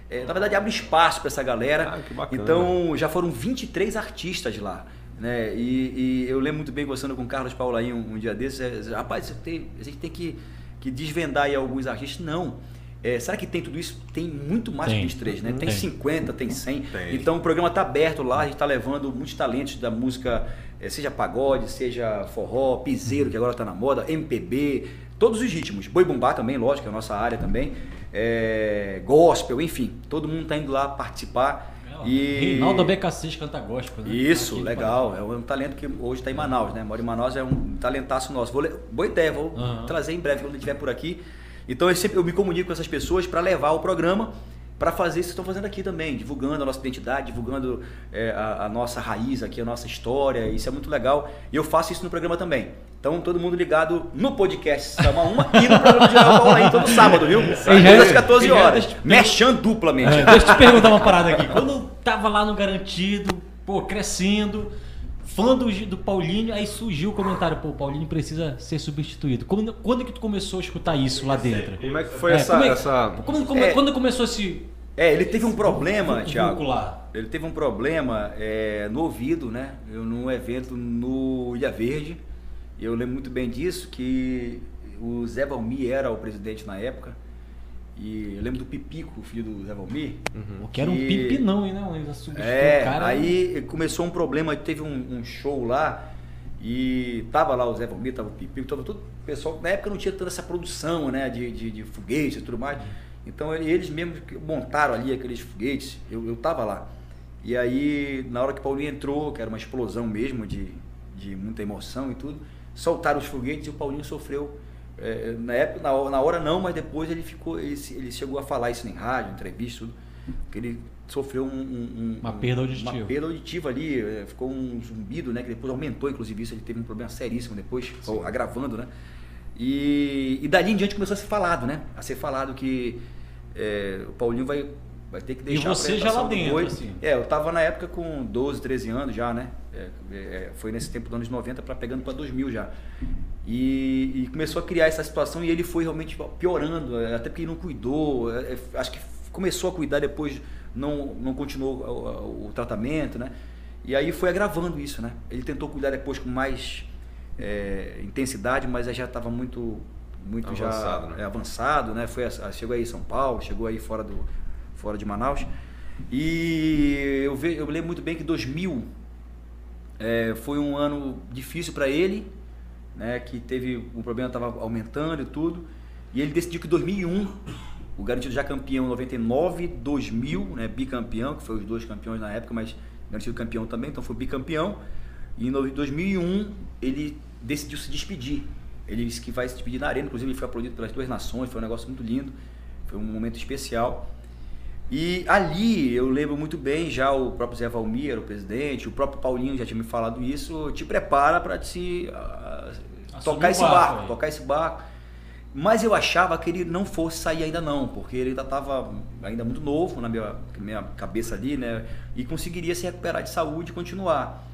É, na verdade, abre espaço para essa galera. Ah, que bacana. Então já foram 23 artistas lá. Né? E, e eu lembro muito bem conversando com o Carlos Paulaim um, um dia desses. é, Rapaz, você tem- a gente tem que, que desvendar aí alguns artistas. Não. É, será que tem tudo isso? Tem muito mais Tem. que 23, né? Tem, Tem. 50, tem 100. Tem. Então o programa está aberto lá, a gente está levando muitos talentos da música, eh, seja pagode, seja forró, piseiro, que agora está na moda, MPB, todos os ritmos. Boi bumbá também, lógico, é a nossa área também. É, gospel, enfim, todo mundo está indo lá participar. E... Reinaldo BK6 canta gospel, né? Isso, Aqui, legal. É um talento que hoje está em Manaus, né? Mora em Manaus, é um talentaço nosso. Vou Boa ideia, vou Aham. trazer em breve quando ele estiver por aqui. Então eu sempre eu me comunico com essas pessoas para levar o programa para fazer isso que estão fazendo aqui também, divulgando a nossa identidade, divulgando é, a, a nossa raiz aqui, a nossa história. Isso é muito legal. E eu faço isso no programa também. Então todo mundo ligado no podcast Sama Uma e no programa de Raul Paulaim todo sábado, viu? Todas as 14 e já horas. Mexendo duplamente. É, deixa eu te perguntar uma parada aqui. Quando eu tava lá no Garantido, pô, crescendo, fã do, do Paulinho, aí surgiu o comentário, pô, o Paulinho precisa ser substituído. Quando, quando que tu começou a escutar isso lá dentro? Como é que foi É, essa, como é- essa... Quando, come- É. quando começou esse... É, ele teve um problema, lá? Ele teve um problema é, no ouvido, né? Eu num evento no Ilha Verde. Eu lembro muito bem disso, que o Zé Valmir era o presidente na época. E eu lembro do Pipico, o filho do Zé Valmir. Pô, que era um pipinão, hein, não? Ele substituiu É, cara. aí começou um problema, teve um, um show lá e tava lá o Zé Valmir, tava o Pipico, tava todo o pessoal, na época não tinha toda essa produção, né, de, de, de foguete e tudo mais. Então ele- eles mesmos que montaram ali aqueles foguetes, eu, eu tava lá. E aí, na hora que o Paulinho entrou, que era uma explosão mesmo de, de muita emoção e tudo, soltaram os foguetes e o Paulinho sofreu. é, na época, na hora, na hora não, mas depois ele ficou, ele, ele chegou a falar isso em rádio, entrevista, tudo, que ele sofreu um, um- um- Uma perda auditiva. Uma perda auditiva ali, é, ficou um zumbido, né? Que depois aumentou, inclusive, isso. Ele teve um problema seríssimo depois, agravando, né? E, e dali em diante começou a ser falado, né? A ser falado que é, o Paulinho vai, vai ter que deixar você a já lá dentro, Boi. assim. É, eu tava na época com 12, 13 anos já, né? É, é, foi nesse tempo dos anos 90 para pegando para 2000 já. E, e começou a criar essa situação e ele foi realmente piorando, é, até porque ele não cuidou. é, é, acho que começou a cuidar depois, não, não continuou o, o- o tratamento, né? E aí foi agravando isso, né? Ele tentou cuidar depois com mais é, intensidade, mas já estava muito, muito Avançado, já né? é, avançado, né? Foi, a- chegou aí em São Paulo, chegou aí fora, do, fora de Manaus. E eu, ve, eu lembro muito bem que 2000 é, foi um ano difícil para ele, né? Que teve o problema estava aumentando e tudo. E ele decidiu que 2001, o garantido já campeão em 99, 2000, né? Bicampeão, que foi os dois campeões na época, mas garantido campeão também, então foi bicampeão. E em no- 2001 ele decidiu se despedir. Ele disse que vai se despedir na arena, inclusive ele foi aplaudido pelas duas nações, foi um negócio muito lindo, foi um momento especial. E ali eu lembro muito bem, já o próprio Zé Valmir, o presidente, o próprio Paulinho já tinha me falado isso, te prepara para se ah, tocar esse barco barco, tocar esse barco. Mas eu achava que ele não fosse sair ainda não, porque ele ainda estava ainda muito novo na minha, minha cabeça ali, né? E conseguiria se recuperar de saúde e continuar.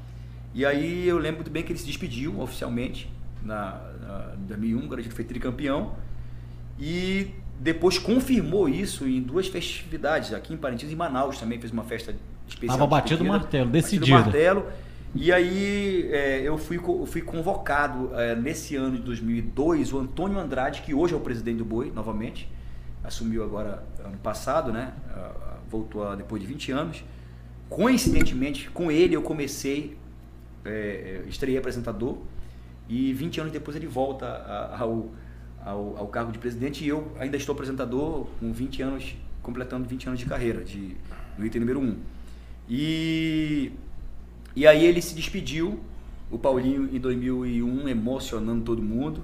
E aí eu lembro muito bem que ele se despediu oficialmente na, na em 2001, o Garantido foi tricampeão. E depois confirmou isso em duas festividades, aqui em Parintins e em Manaus também fez uma festa especial. Tava de batido o martelo, Batido decidido. o martelo. E aí é, eu, fui, eu fui convocado é, nesse ano de 2002, o Antônio Andrade, que hoje é o presidente do Boi, novamente, assumiu agora ano passado, né? Voltou a- depois de 20 anos. Coincidentemente, com ele eu comecei, é, é, estreiei apresentador, e 20 anos depois ele volta ao, ao, ao cargo de presidente e eu ainda estou apresentador com 20 anos, completando 20 anos de carreira, de, no item número 1. E, e aí ele se despediu, o Paulinho, em 2001, emocionando todo mundo.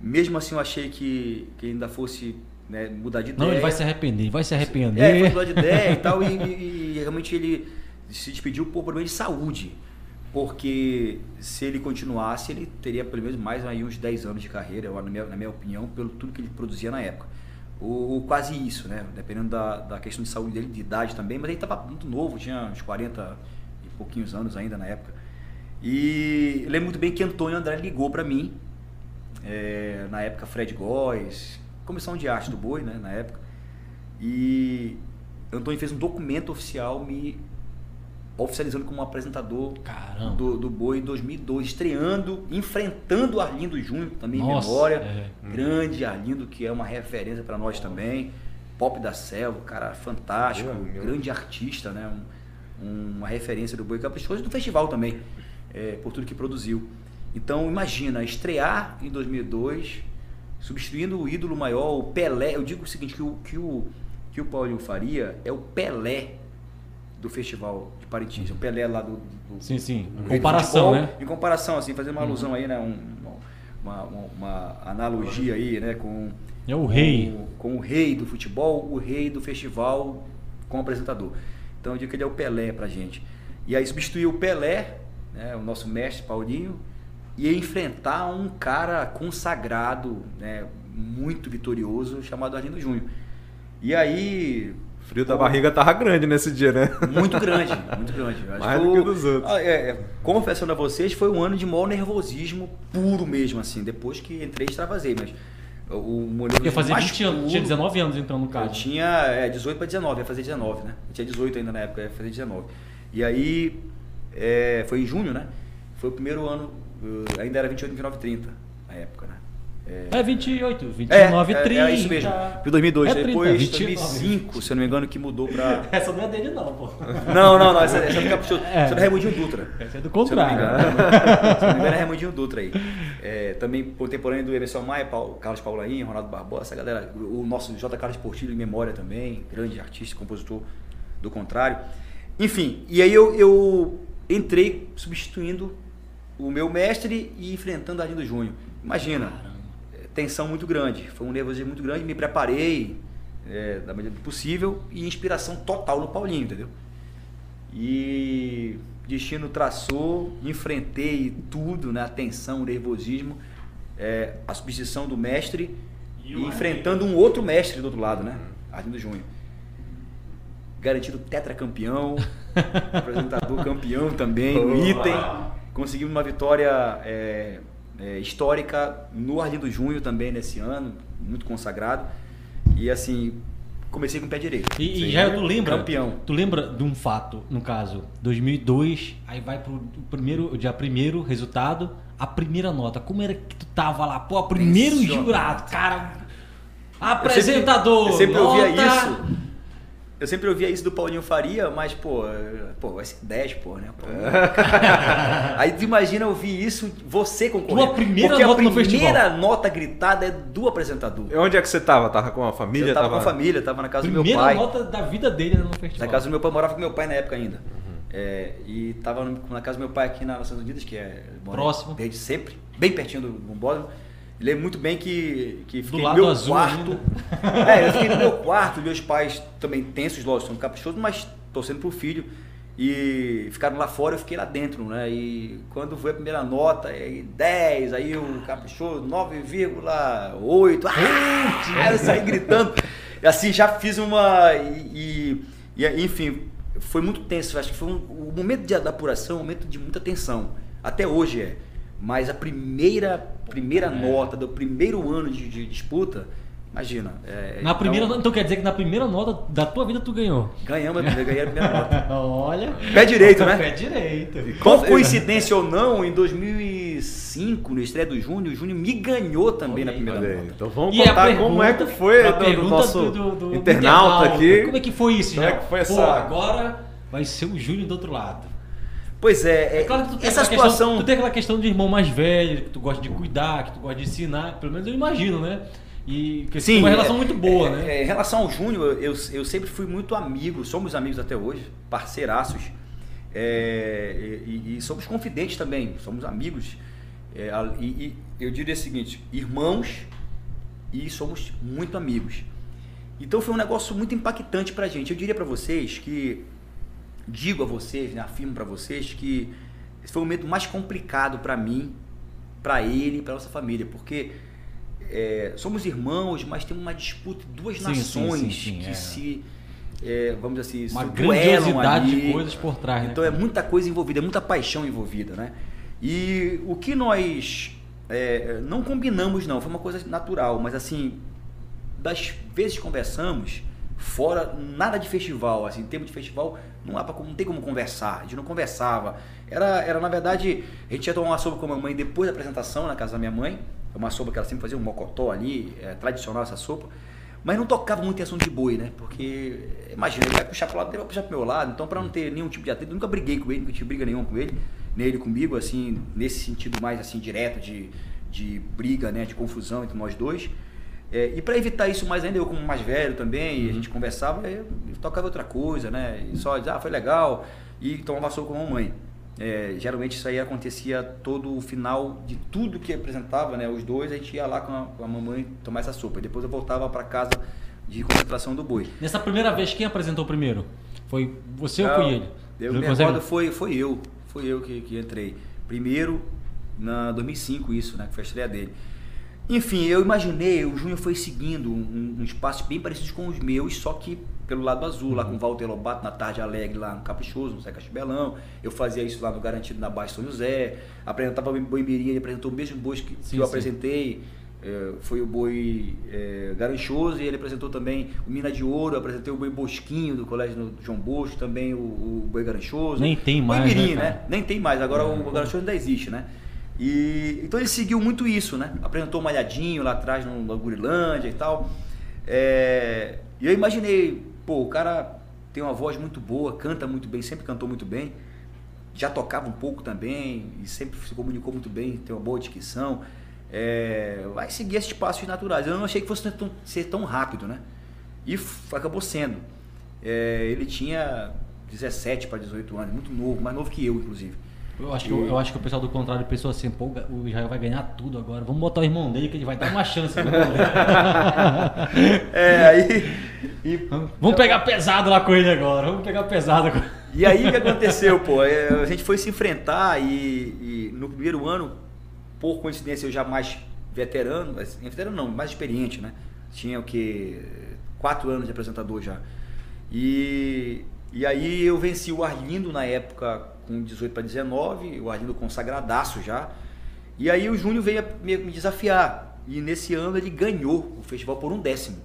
Mesmo assim, eu achei que, que ainda fosse né, mudar de ideia. Não, ele vai se arrepender, ele vai se arrepender. É, foi mudar de ideia e tal, e, e- e realmente ele se despediu por problema de saúde. Porque se ele continuasse, ele teria pelo menos mais aí uns 10 anos de carreira, na minha, na minha opinião, pelo tudo que ele produzia na época. Ou, quase isso, né? Dependendo da, da questão de saúde dele, de idade também, mas ele estava muito novo, tinha uns 40 e pouquinhos anos ainda na época. E lembro muito bem que Antônio André ligou para mim, é, na época Fred Góes, comissão de arte do Boi, né, na época. E Antônio fez um documento oficial me oficializando como apresentador Caramba. do, do Boi em 2002, estreando, enfrentando o Arlindo Júnior, também Nossa, em memória. é. Grande Arlindo, que é uma referência para nós também. Pop da Selva, cara fantástico, Meu, meu. grande artista, né? Um- uma referência do Boi Caprichoso e do festival também, é, por tudo que produziu. Então, imagina, estrear em 2002, substituindo o ídolo maior, o Pelé. Eu digo o seguinte, que o, que o, que o Paulinho Faria é o Pelé do festival Parintins. O Pelé lá do... do Sim, sim. do Comparação, futebol. né? Em comparação, assim, fazendo uma alusão aí, né? um- uma, uma, uma analogia aí, né? Com, É o rei. Com, com o rei do futebol, o rei do festival com o apresentador. Então eu digo que ele é o Pelé pra gente. E aí substituiu o Pelé, né, o nosso mestre Paulinho, e enfrentar um cara consagrado, né, muito vitorioso, chamado Arlindo Júnior. E aí. O frio da barriga tava grande nesse dia, né? Muito grande, muito grande. Eu acho Mais que do o- que dos outros. Ah, é, é, confessando a vocês, foi um ano de maior nervosismo puro mesmo, assim. Depois que entrei, extravasei, mas o, nervosismo Ia fazer mais 20 anos, tinha 19 anos então no eu caso. tinha é, 18 para 19, ia fazer 19, né? Eu tinha 18 ainda na época, ia fazer 19. E aí, é, foi em junho, né? Foi o primeiro ano, eu ainda era 28, 29, 30 na época, né? É 28, 29, é, é, 30. É isso mesmo. Foi 2002. É 30, Depois, 29. 2005, se eu não me engano, que mudou pra... Essa não é dele não, pô. Não, não, não. Essa, essa, fica, essa É. é do Raimundinho Dutra. Essa é do Se eu não me contrário. engano, se eu não me engano, é Raimundinho Dutra aí. É, também contemporâneo do Emerson Maia, Paulo, Carlos Paulainho, Ronaldo Barbosa, essa galera, o nosso J. Carlos Portilho em memória também, grande artista, compositor do contrário. Enfim, e aí eu, eu entrei substituindo o meu mestre e enfrentando Arlindo Júnior. Imagina, é, tensão muito grande, foi um nervosismo muito grande, me preparei é, da medida do possível e inspiração total no Paulinho, entendeu? E destino traçou, enfrentei tudo, né? A tensão, o nervosismo, é, a substituição do mestre e, e enfrentando um outro mestre do outro lado, né? Arlindo Júnior. Garantido tetracampeão, apresentador campeão também, no item. Conseguimos uma vitória é, é, histórica no Arlindo Júnior também nesse ano, muito consagrado. E assim, comecei com o pé direito. E, e já tu lembra? Campeão. Tu lembra de um fato, no caso, 2002, aí vai pro primeiro, dia primeiro resultado, a primeira nota. Como era que tu tava lá? Pô, primeiro jurado, cara. Apresentador. Eu sempre, eu sempre ouvia isso. Eu sempre ouvia isso do Paulinho Faria, mas, pô, é, pô vai ser 10, pô, né? Pô, Aí tu imagina ouvir isso, você concorrendo. Tua primeira Porque nota a no primeira nota gritada é do apresentador. E Onde é que você tava? Tava com a família? eu tava, com a família, tava na casa do meu Primeira pai. nota da vida dele né, no festival. Na casa do meu pai, eu morava com meu pai na época ainda. É, e tava na casa do meu pai aqui na Nações Unidas, que é Próximo. desde sempre, bem pertinho do bombódromo. Lembro muito bem que, que fiquei no meu azul quarto. É, eu fiquei no meu quarto, meus pais também tensos, lógico, são caprichosos, mas torcendo pro filho. E ficaram lá fora, eu fiquei lá dentro, né? E quando foi a primeira nota, aí 10, aí o caprichoso 9,8. Ah, eu saí gritando. E assim, já fiz uma. E, e- e, enfim, foi muito tenso. Acho que foi um, o momento de, da apuração, um momento de muita tensão. Até hoje é. Mas a primeira, primeira nota do primeiro ano de, de disputa, imagina. é, Na primeira então, nota, então quer dizer que na primeira nota da tua vida tu ganhou. Ganhamos, eu ganhei a primeira nota. Olha. Pé direito, né? Pé direito. Por coincidência ou não, em 2005, no estreia do Júnior, o Júnior me ganhou também Olha na primeira nota. Então vamos E a contar como é que pergunta- foi a do, do pergunta nosso do- do- do internauta aqui. Como é que foi isso, Como é que foi Pô, essa- agora vai ser o Júnior do outro lado. Pois é, é, É claro que tu tem, essa aquela questão, situação. tu tem aquela questão de irmão mais velho, que tu gosta de cuidar, que tu gosta de ensinar, pelo menos eu imagino, né? E que tem uma relação é- muito boa, é- né? é, em relação ao Júnior, eu, eu sempre fui muito amigo, somos amigos até hoje, parceiraços. é, e, e somos confidentes também, somos amigos. é, e, e eu diria o seguinte: irmãos e somos muito amigos. Então foi um negócio muito impactante pra gente. Eu diria pra vocês que, digo a vocês, né, afirmo pra vocês que esse foi o momento mais complicado pra mim, pra ele e pra nossa família, porque é, somos irmãos, mas temos uma disputa de duas Sim, nações sim, sim, que é. se, é, vamos dizer assim, Uma grandiosidade ali. de coisas por trás, né? Então é muita coisa envolvida, é muita paixão envolvida, né? E o que nós é, não combinamos não, foi uma coisa natural, mas assim, das vezes conversamos, fora nada de festival, assim, em termos de festival, não, há pra, não tem como conversar, a gente não conversava. Era, era na verdade, a gente ia tomar uma sopa com a mamãe depois da apresentação na casa da minha mãe, é uma sopa que ela sempre fazia, um mocotó ali, é tradicional essa sopa, mas não tocava muito em assunto de boi, né? Porque, imagina, ele vai puxar pro lado dele, vai puxar pro meu lado, então para não ter nenhum tipo de atrito, nunca briguei com ele, nunca tive briga nenhuma com ele, nem ele comigo, assim, nesse sentido mais assim, direto, de, de briga, né, de confusão entre nós dois. É, e para evitar isso mais ainda, eu como mais velho também, e a gente conversava, eu, eu tocava outra coisa, né? E só dizia, ah, foi legal, e tomava sopa com a mamãe. É, geralmente isso aí acontecia todo o final de tudo que apresentava, né? Os dois, a gente ia lá com a, com a mamãe tomar essa sopa. E depois eu voltava para casa de concentração do boi. Nessa primeira vez, quem apresentou primeiro? Foi você ou Não, foi ele? Eu me consegue- foi, foi eu. Foi eu que, que entrei. Primeiro, na 2005 isso, né? Que foi a estreia dele. Enfim, eu imaginei, o Júnior foi seguindo um, um espaço bem parecido com os meus, só que pelo lado azul, Uhum. lá com o Walter Lobato, na Tarde Alegre, lá no Caprichoso, no Zé Castibelão. Eu fazia isso lá no Garantido, na Baixa São José. Apresentava o Boi Mirim, ele apresentou o mesmo boi que, Sim, que eu sim. apresentei. É, foi o boi é, Garanchoso e ele apresentou também o Mina de Ouro, apresentei o boi Bosquinho do Colégio do João Bosco, também o, o boi Garanchoso. Nem tem mais, Mirim, né, né? Nem tem mais, agora o Garanchoso ainda existe, né? E, então ele seguiu muito isso, né? Apresentou o Malhadinho lá atrás no, no Gurilândia e tal. É, e eu imaginei, pô, o cara tem uma voz muito boa, canta muito bem, sempre cantou muito bem. já tocava um pouco também e sempre se comunicou muito bem, tem uma boa dicção. É, vai seguir esses passos naturais. Eu não achei que fosse tão, ser tão rápido, né? E acabou sendo. É, ele tinha 17 para 18 anos, muito novo, mais novo que eu, inclusive. Eu acho, que, eu, eu acho que o pessoal do contrário pensou assim, pô, o Israel vai ganhar tudo agora. Vamos botar o irmão dele que ele vai dar uma chance. É, aí. E, Vamos pegar pesado lá com ele agora. Vamos pegar pesado com e aí o que aconteceu, pô? É, A gente foi se enfrentar e, e no primeiro ano, por coincidência, eu já mais veterano, mas- veterano não, mais experiente, né? Tinha o que? Quatro anos de apresentador já. E, e aí eu venci o Arlindo na época com 18 para 19, o Arlindo consagradaço já. E aí o Júnior veio me, me desafiar. E nesse ano ele ganhou o festival por um décimo.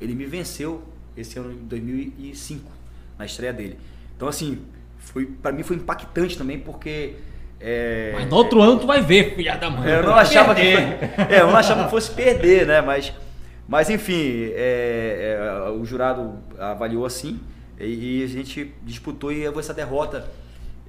Ele me venceu esse ano em 2005, na estreia dele. Então assim, foi para mim foi impactante também porque é, Mas no outro ano tu vai ver, filha da mãe. é, eu não achava que é, eu não achava que fosse perder, né? Mas, mas enfim, é, é, o jurado avaliou assim e, e a gente disputou e essa derrota.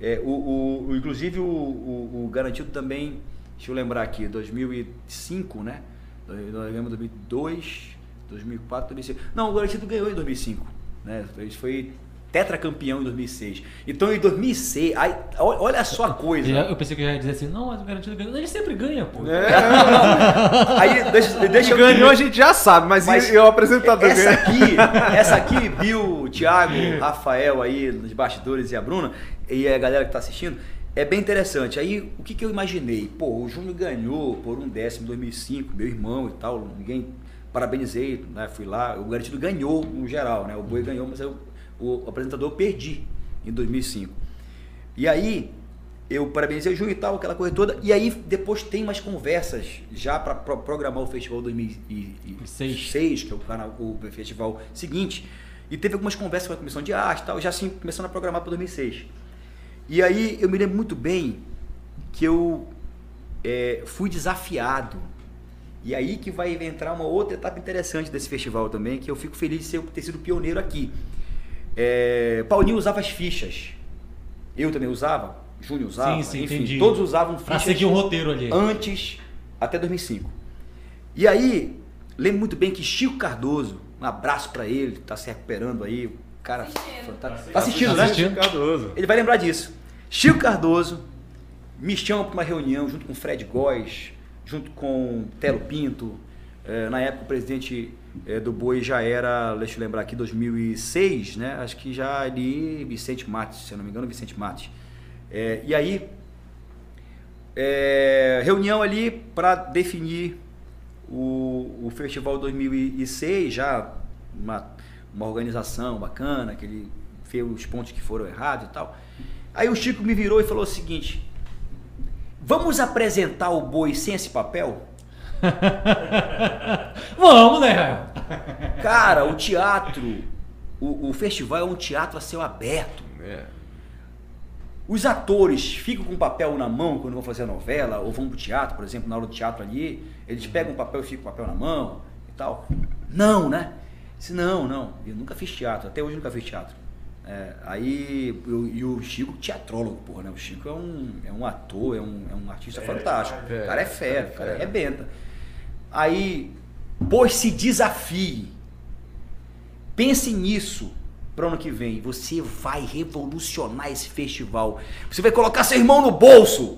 É, o, o- inclusive o, o- o garantido também, deixa eu lembrar aqui, 2005, né? Nós ganhamos em 2002, 2004, 2005. Não, o garantido ganhou em 2005, né? Ele foi tetracampeão em 2006. Então em 2006, aí, olha só a coisa. Eu eu pensei que eu já ia dizer assim, não, mas o garantido ganhou. Ele sempre ganha, pô. Aí deixa, deixa eu Ganhou a gente já sabe, mas, Mas e, e o apresentador essa aqui, essa aqui, viu o Thiago, o Rafael aí nos bastidores e a Bruna, e a galera que tá assistindo, é bem interessante. Aí, o que, que eu imaginei? Pô, o Júnior ganhou por um décimo em 2005, meu irmão e tal, ninguém parabenizei, né? Fui lá, o Garantido ganhou no geral, né? O Boi ganhou, mas eu, o apresentador eu perdi em 2005. E aí, eu parabenizei o Júnior e tal, aquela coisa toda. E aí, depois tem umas conversas já para programar o festival 2006, Seis. que é o, canal, o festival seguinte. E teve algumas conversas com a comissão de arte e tal, já assim, começando a programar para 2006. E aí, eu me lembro muito bem que eu é, fui desafiado. E aí que vai entrar uma outra etapa interessante desse festival também, que eu fico feliz de ser, ter sido pioneiro aqui. É, Paulinho usava as fichas. Eu também usava, Júnior usava, Sim, sim, enfim, entendi. todos usavam Pra fichas seguir um roteiro ali. antes, até 2005. E aí, lembro muito bem que Chico Cardoso, um abraço pra ele, tá se recuperando aí, o cara Assistindo. fantástico. Tá assistindo, né? assistindo. Cardoso. Ele vai lembrar disso. Chico Cardoso me chama para uma reunião junto com Fred Góes, junto com Telo Pinto. Eh, na época o presidente eh, do Boi já era, deixa eu lembrar aqui, 2006, né? Acho que já ali Vicente Matos, se eu não me engano, Vicente Matos. Eh, e aí, eh, reunião ali para definir o, o Festival 2006, já uma, uma organização bacana, que ele fez os pontos que foram errados e tal. Aí o Chico me virou e falou o seguinte: Vamos apresentar o boi sem esse papel? Vamos, né, Israel? Cara, o teatro, o, o festival é um teatro a céu aberto. É. Os atores ficam com o papel na mão quando vão fazer a novela, ou vão pro teatro, por exemplo, na aula de teatro ali, eles pegam o papel e ficam com o papel na mão e tal. Não, né? Disse, não, não, eu nunca fiz teatro, até hoje nunca fiz teatro. É, aí, eu- e o Chico, teatrólogo, porra, né? O Chico é um, é um ator, é um, é um artista fantástico. é, o cara é fera, é o cara arrebenta. Aí, pois se desafie. Pense nisso para ano que vem. Você vai revolucionar esse festival. Você vai colocar seu irmão no bolso.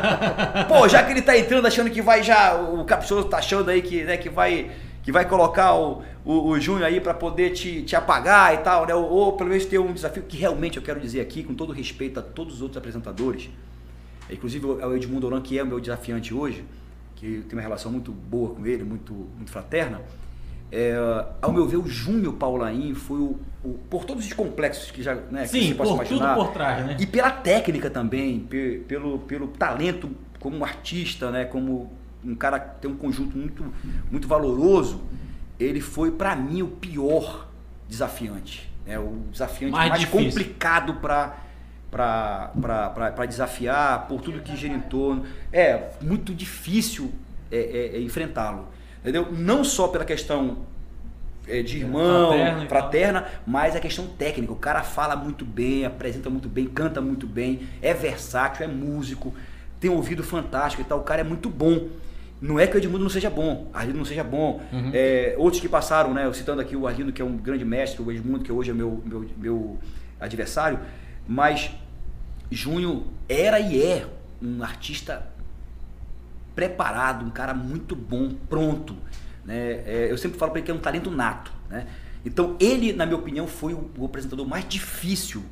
Pô, já que ele tá entrando achando que vai já. O Caprichoso tá achando aí que, né, que vai. Que vai colocar o, o, o Júnior aí para poder te, te apagar e tal, né? Ou, ou pelo menos ter um desafio que realmente eu quero dizer aqui, com todo respeito a todos os outros apresentadores, inclusive é o Edmundo Oran, que é o meu desafiante hoje, que eu tenho uma relação muito boa com ele, muito, muito fraterna. É, ao meu ver, o Júnior Paulaim foi o, o- por todos os complexos que já né, que Sim, você possa por tudo imaginar, por trás, né? e pela técnica também, pe- pelo, pelo talento como artista, né, como um cara que tem um conjunto muito, muito valoroso, ele foi para mim o pior desafiante, né, o desafiante Mais mais, complicado para para desafiar por tudo que gira em torno. É muito difícil é, é, é enfrentá-lo, entendeu? Não só pela questão é, de irmão, Fraterna fraterna, mas é questão técnica. O cara fala muito bem, apresenta muito bem, canta muito bem, é versátil, é músico, tem um ouvido fantástico e tal. O cara é muito bom. Não é que o Edmundo não seja bom, Arlindo não seja bom. Uhum. É, outros que passaram, né? Eu citando aqui o Arlindo, que é um grande mestre, o Edmundo, que hoje é meu, meu, meu adversário, mas Júnior era e é um artista preparado, um cara muito bom, pronto. Né? É, eu sempre falo para ele que é um talento nato. Né? Então ele, na minha opinião, foi o, apresentador mais difícil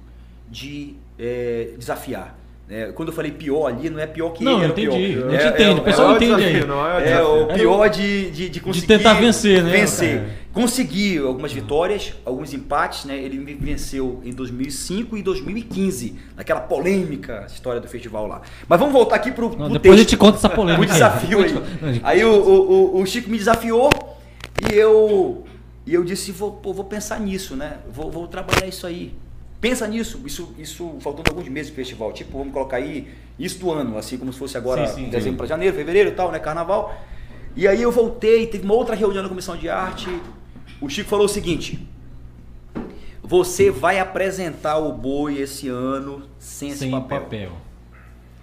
de é, desafiar. né? quando eu falei pior ali, não é pior que Não, ele era entendi. pior. A gente É- entende, é- o pessoal é entende aí. não é o é desafio. o pior de, de, de conseguir tentar vencer, né, vencer. Consegui algumas vitórias, alguns empates, né? Ele me venceu em 2005 e 2015, naquela polêmica história do festival lá. Mas vamos voltar aqui pro, Não, pro depois a gente texto, conta essa polêmica. o desafio aí. Depois- Aí o, o, o- o Chico me desafiou e eu e eu disse vou, pô, vou pensar nisso, né? Vou, vou trabalhar isso aí. Pensa nisso, isso, isso faltando alguns meses do festival. Tipo, vamos colocar aí isso do ano, assim como se fosse agora Sim, sim. dezembro para janeiro, fevereiro e tal, né? Carnaval. E aí eu voltei, teve uma outra reunião na comissão de arte. O Chico falou o seguinte: você vai apresentar o boi esse ano sem esse Sem papel. papel.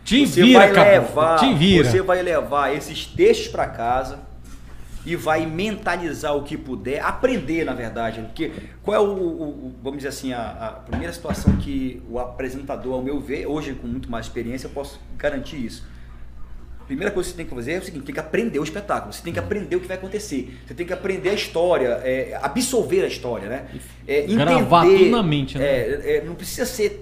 Te Você vira, vai levar, Te vira. você vai levar esses textos para casa e vai mentalizar o que puder, aprender na verdade, porque qual é o, o- o- vamos dizer assim, a, a primeira situação que o apresentador, ao meu ver, hoje com muito mais experiência, eu posso garantir isso. Primeira coisa que você tem que fazer é o seguinte, tem que aprender o espetáculo, você tem que aprender o que vai acontecer, você tem que aprender a história, é, absorver a história, né? É, Gravar tudo na mente, né? é, é, não precisa ser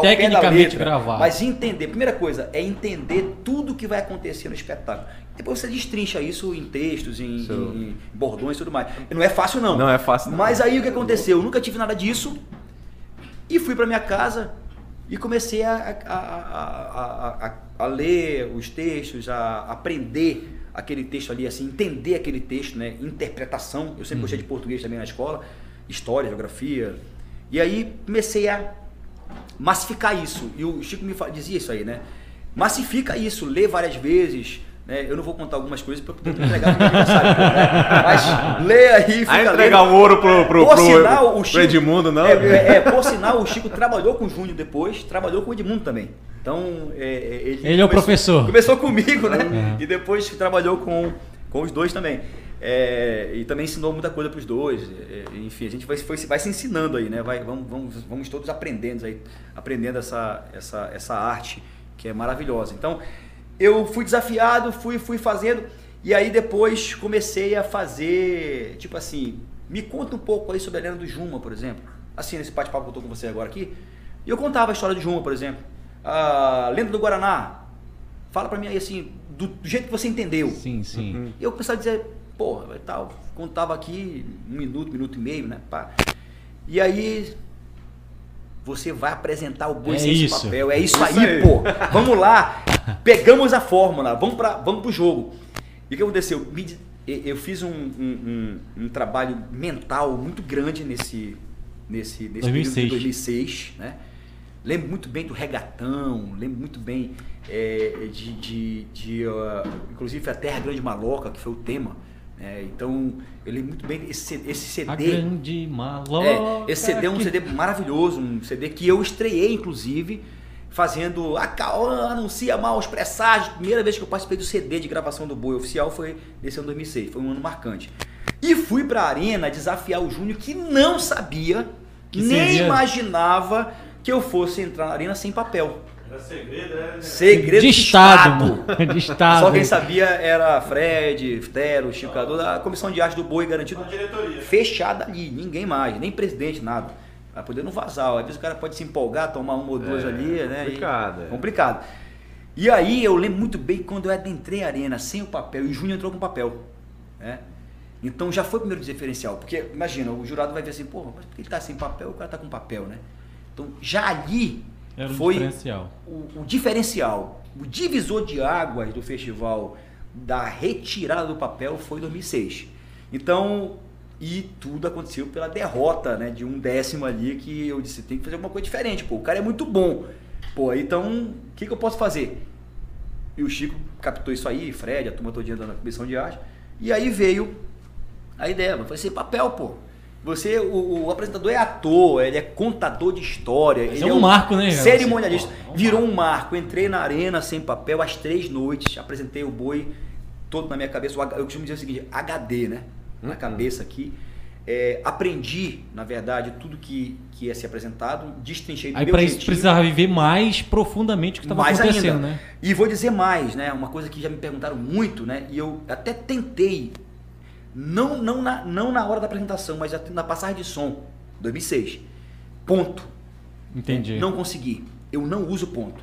Tecnicamente gravar. Mas entender, primeira coisa, é entender tudo que vai acontecer no espetáculo. Depois você destrincha isso em textos, em- em bordões e tudo mais. Não é fácil, não. Não é fácil, não. Mas aí o que aconteceu? Eu nunca tive nada disso e fui para minha casa e comecei a, a, a, a, a- ler os textos, a aprender aquele texto ali, assim, entender aquele texto, né? Interpretação. Eu sempre gostei de português também na escola, história, geografia. E aí comecei a massificar isso. E o Chico me dizia isso aí, né? Massifica isso, lê várias vezes. Né? Eu não vou contar algumas coisas para poder entregar no aniversário, né? Mas lê aí, fica Aí entregar lendo. o ouro pro, pro, Por pro, sinal, o pro Chico, Edmundo, não? É, é, é, por sinal, o Chico trabalhou com o Júnior depois, trabalhou com o Edmundo também. Então, é, é, ele, Ele é o professor. Começou comigo, né? É. E depois trabalhou com, com os dois também. É, e também ensinou muita coisa para os dois. É, é, enfim, a gente vai, foi, vai se ensinando aí, né? Vai, vamos, vamos, vamos todos aprendendo aí, aprendendo essa, essa, essa arte que é maravilhosa. Então, eu fui desafiado, fui, fui fazendo, e aí depois comecei a fazer, tipo assim, me conta um pouco aí sobre a lenda do Juma, por exemplo. Assim, nesse bate-papo que eu tô com você agora aqui. E eu contava a história do Juma, por exemplo. A lenda do Guaraná. Fala pra mim aí, assim, do, do jeito que você entendeu. Sim, sim. Uhum. E eu começava a dizer, porra, tal, contava aqui um minuto, minuto e meio, né? Pá. E aí você vai apresentar o boi É sem esse isso. papel. É isso, Isso aí, aí. pô. Vamos lá. Pegamos a fórmula, vamos, pra, vamos pro jogo. E o que aconteceu? Eu fiz um, um- um- um trabalho mental muito grande nesse, nesse, nesse período 2006. de 2006, né? Lembro muito bem do regatão, lembro muito bem é, de, de, de, ah, inclusive a Terra Grande Maloca, que foi o tema. Né? então, eu lembro muito bem esse, esse A CD. grande maloca. É, esse CD é um CD maravilhoso, um CD que eu estreiei, inclusive, fazendo a Cauã anuncia mal os presságios. Primeira vez que eu participei do CD de gravação do Boi oficial foi nesse ano 2006, foi um ano marcante. E fui pra arena desafiar o Júnior que não sabia, Que nem seria- imaginava que eu fosse entrar na arena sem papel. Era segredo, né? Segredo de estado, mano. De estado. Só quem sabia era Fred, Ftero, Chico Cadu, da comissão de arte do Boi garantido A diretoria. fechada ali, ninguém mais, nem presidente, nada. Vai poder não vazar. Às vezes o cara pode se empolgar, tomar uma ou duas É, ali, né? complicado, E, é. complicado. E aí eu lembro muito bem quando eu adentrei a arena sem o papel e o Júnior entrou com papel. Né? Então já foi o primeiro diferencial. Porque, imagina, o jurado vai ver assim, porra, mas por que ele tá sem papel? O cara tá com papel, né? Então já ali Era um foi diferencial. o, o diferencial, o divisor de águas do festival da retirada do papel foi em 2006. Então, e tudo aconteceu pela derrota, né, de um décimo ali que eu disse, tem que fazer alguma coisa diferente, pô, o cara é muito bom. Pô, então, o que, que eu posso fazer? E o Chico captou isso aí, Fred, a turma todinha da comissão de arte. E aí veio A ideia vai ser papel, pô. Você, o, o apresentador é ator, ele é contador de história. Mas ele é um marco, né, Cerimonialista. Pô, é um Virou um marco. Entrei na arena sem papel às três noites, apresentei o boi todo na minha cabeça. Eu costumo dizer o seguinte, HD, né? Uhum. Na cabeça aqui. É, aprendi, na verdade, tudo que, que ia ser apresentado, destrinchei do Aí pra isso precisava viver mais profundamente o que estava Mais acontecendo, ainda. né? E vou dizer mais, né? Uma coisa que já me perguntaram muito, né? E eu até tentei, não, não, na, não na hora da apresentação, mas na passagem de som, 2006. Ponto. Entendi. Não consegui. Eu não uso ponto.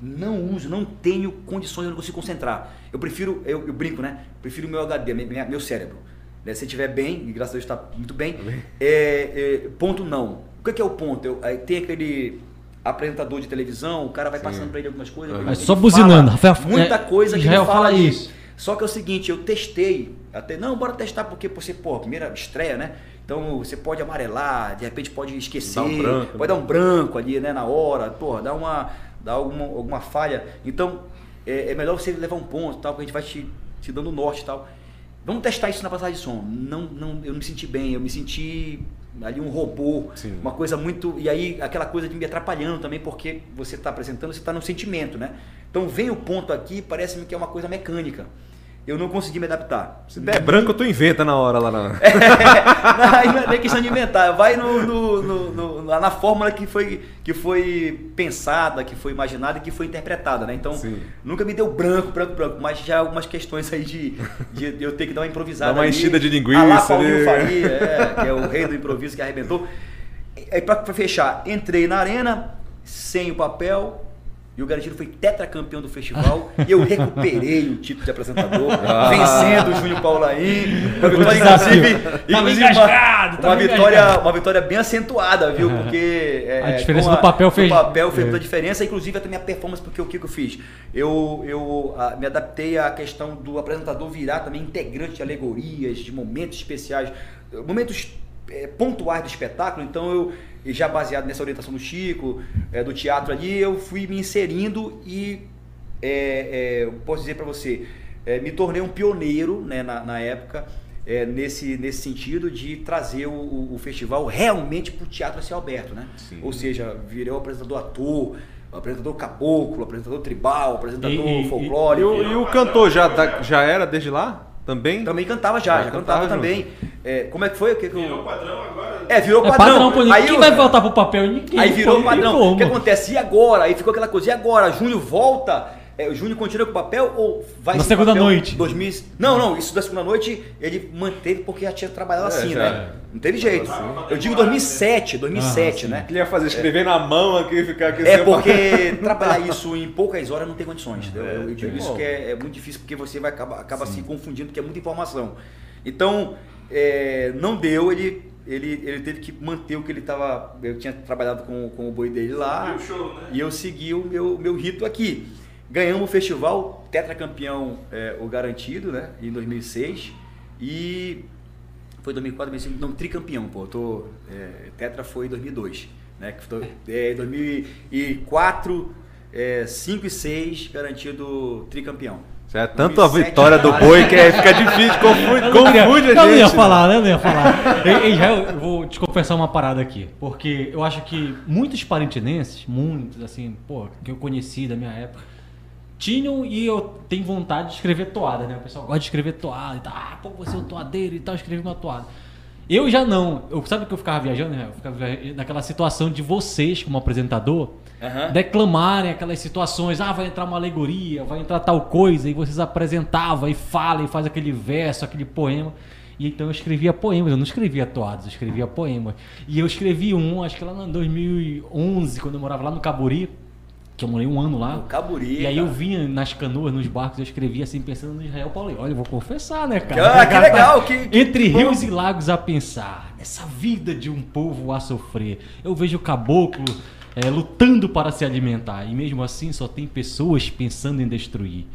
Não uso, não tenho condições, eu não consigo concentrar. Eu prefiro, eu, eu brinco, né? Prefiro o meu HD, minha- minha- meu cérebro. Né? Se estiver bem, e graças a Deus está muito bem, é, é, ponto não. O que que é o ponto? Eu, aí tem aquele apresentador de televisão, o cara vai passando para ele algumas coisas. Ele- É ele só buzinando, Rafael, Muita é, coisa que Israel ele fala, fala de- isso. Só que é o seguinte, eu testei, até não, bora testar porque você, pô, primeira estreia, né? Então você pode amarelar, de repente pode esquecer, um branco, pode né? dar um branco ali, né, na hora, porra, dá uma, dá alguma, alguma falha. Então é, é melhor você levar um ponto, tal, que a gente vai te, te dando norte, e tal. Vamos testar isso na passagem de som. Não, não, eu não me senti bem, eu me senti ali um robô, Sim. uma coisa muito e aí aquela coisa de me atrapalhando também porque você está apresentando, você está no sentimento, né? Então vem o ponto aqui, parece-me que é uma coisa mecânica. Eu não consegui me adaptar. Se der branco, tu inventa na hora lá na. Aí não é questão de inventar, vai no, no- no- no- na fórmula que foi, que foi pensada, que foi imaginada e que foi interpretada, né? Então, Sim. nunca me deu branco, branco, branco, mas já algumas questões aí de, de eu ter que dar uma improvisada. Dá uma ali. enchida de linguiça A lá Paulinho ali. Faria, é, que é o rei do improviso que arrebentou. Aí pra, pra fechar, entrei na arena, sem o papel, e o Garantido foi tetracampeão do festival e eu recuperei o título de apresentador, Ah. vencendo o Júnior Paulaim. Uma vitória, inclusive, inclusive uma, uma vitória, uma vitória bem acentuada, viu? Porque é, A diferença com do papel fez- do papel fez é. muita diferença, inclusive até minha performance, porque o que, que eu fiz? Eu, eu ah, me adaptei à questão do apresentador virar também integrante de alegorias, de momentos especiais, momentos eh, pontuais do espetáculo, então eu, e já baseado nessa orientação do Chico, eh, do teatro ali, eu fui me inserindo e é, é, posso dizer para você, é, me tornei um pioneiro né, na, na época é, nesse, nesse sentido de trazer o, o- o festival realmente para o Teatro a Ciel Aberto, né? Sim. Ou seja, virei o apresentador ator, o apresentador caboclo, o apresentador tribal, o apresentador E- e- E folclórico. o, e o cantor já, tá- já era desde lá? Também? Também cantava já, Já já, cantava cantava, também. É, como é que foi? O que que eu- Virou padrão agora. É, virou É padrão. padrão, pô, Aí quem eu- vai voltar pro papel? Ninguém. Aí virou pô, padrão. O que acontece? E agora? Aí ficou aquela coisa. E agora? Júnior volta? É, o Júnior continua com o papel ou vai Na segunda noite. 2000... Não, não. Isso da segunda noite ele manteve porque já tinha trabalhado É, assim, já. né? Não teve jeito. Assim. Eu digo 2007, 2007, Ah, né? Ele ia fazer escrever na mão aqui e ficar aqui. É porque trabalhar isso em poucas horas não tem condições. entendeu? É, eu eu digo isso que é, é muito difícil porque você vai acabar, acaba se confundindo, porque é muita informação. Então, é, não deu, ele, ele, ele teve que manter o que ele estava. Eu tinha trabalhado com, com o boi dele lá. Show, né? E eu segui o meu, meu rito aqui. Ganhamos o festival, tetracampeão é, o garantido, né? Em 2006. E foi 2004, 2005, não, tricampeão, pô. eu Tô, é, tetra foi em 2002, né? Que foi, é, 2004, é, 5 e 6, garantido tricampeão. É tanto a 2007, vitória do boi que é- fica difícil, confunde, Eu não, queria- confunde a eu não gente. ia né? falar, né? Eu não ia falar. Ei, Israel, eu vou te confessar uma parada aqui. Porque eu acho que muitos parentinenses, muitos, assim, pô, que eu conheci da minha época, tinham e eu tenho vontade de escrever toada, né? O pessoal gosta de escrever toada e tal. Ah, pô, você é um toadeiro e tal, escrevi uma toada. Eu já não. Eu, sabe que eu ficava viajando, né? Eu ficava via- naquela situação de vocês, como apresentador, Aham. declamarem aquelas situações, ah, vai entrar uma alegoria, vai entrar tal coisa, e vocês apresentavam e falam e faz aquele verso, aquele poema. E então eu escrevia poemas, eu não escrevia toadas, eu escrevia poemas. E eu escrevi um, acho que lá em 2011, quando eu morava lá no Caburi, que eu morei um ano lá. No Caburi, E aí eu cara. vinha nas canoas, nos barcos, eu escrevia assim, pensando no Israel Paulo. Olha, eu vou confessar, né, cara? Ah, que legal, que- que Entre bom. rios e lagos a pensar, essa vida de um povo a sofrer. Eu vejo o caboclo é, lutando para se alimentar, e mesmo assim só tem pessoas pensando em destruir.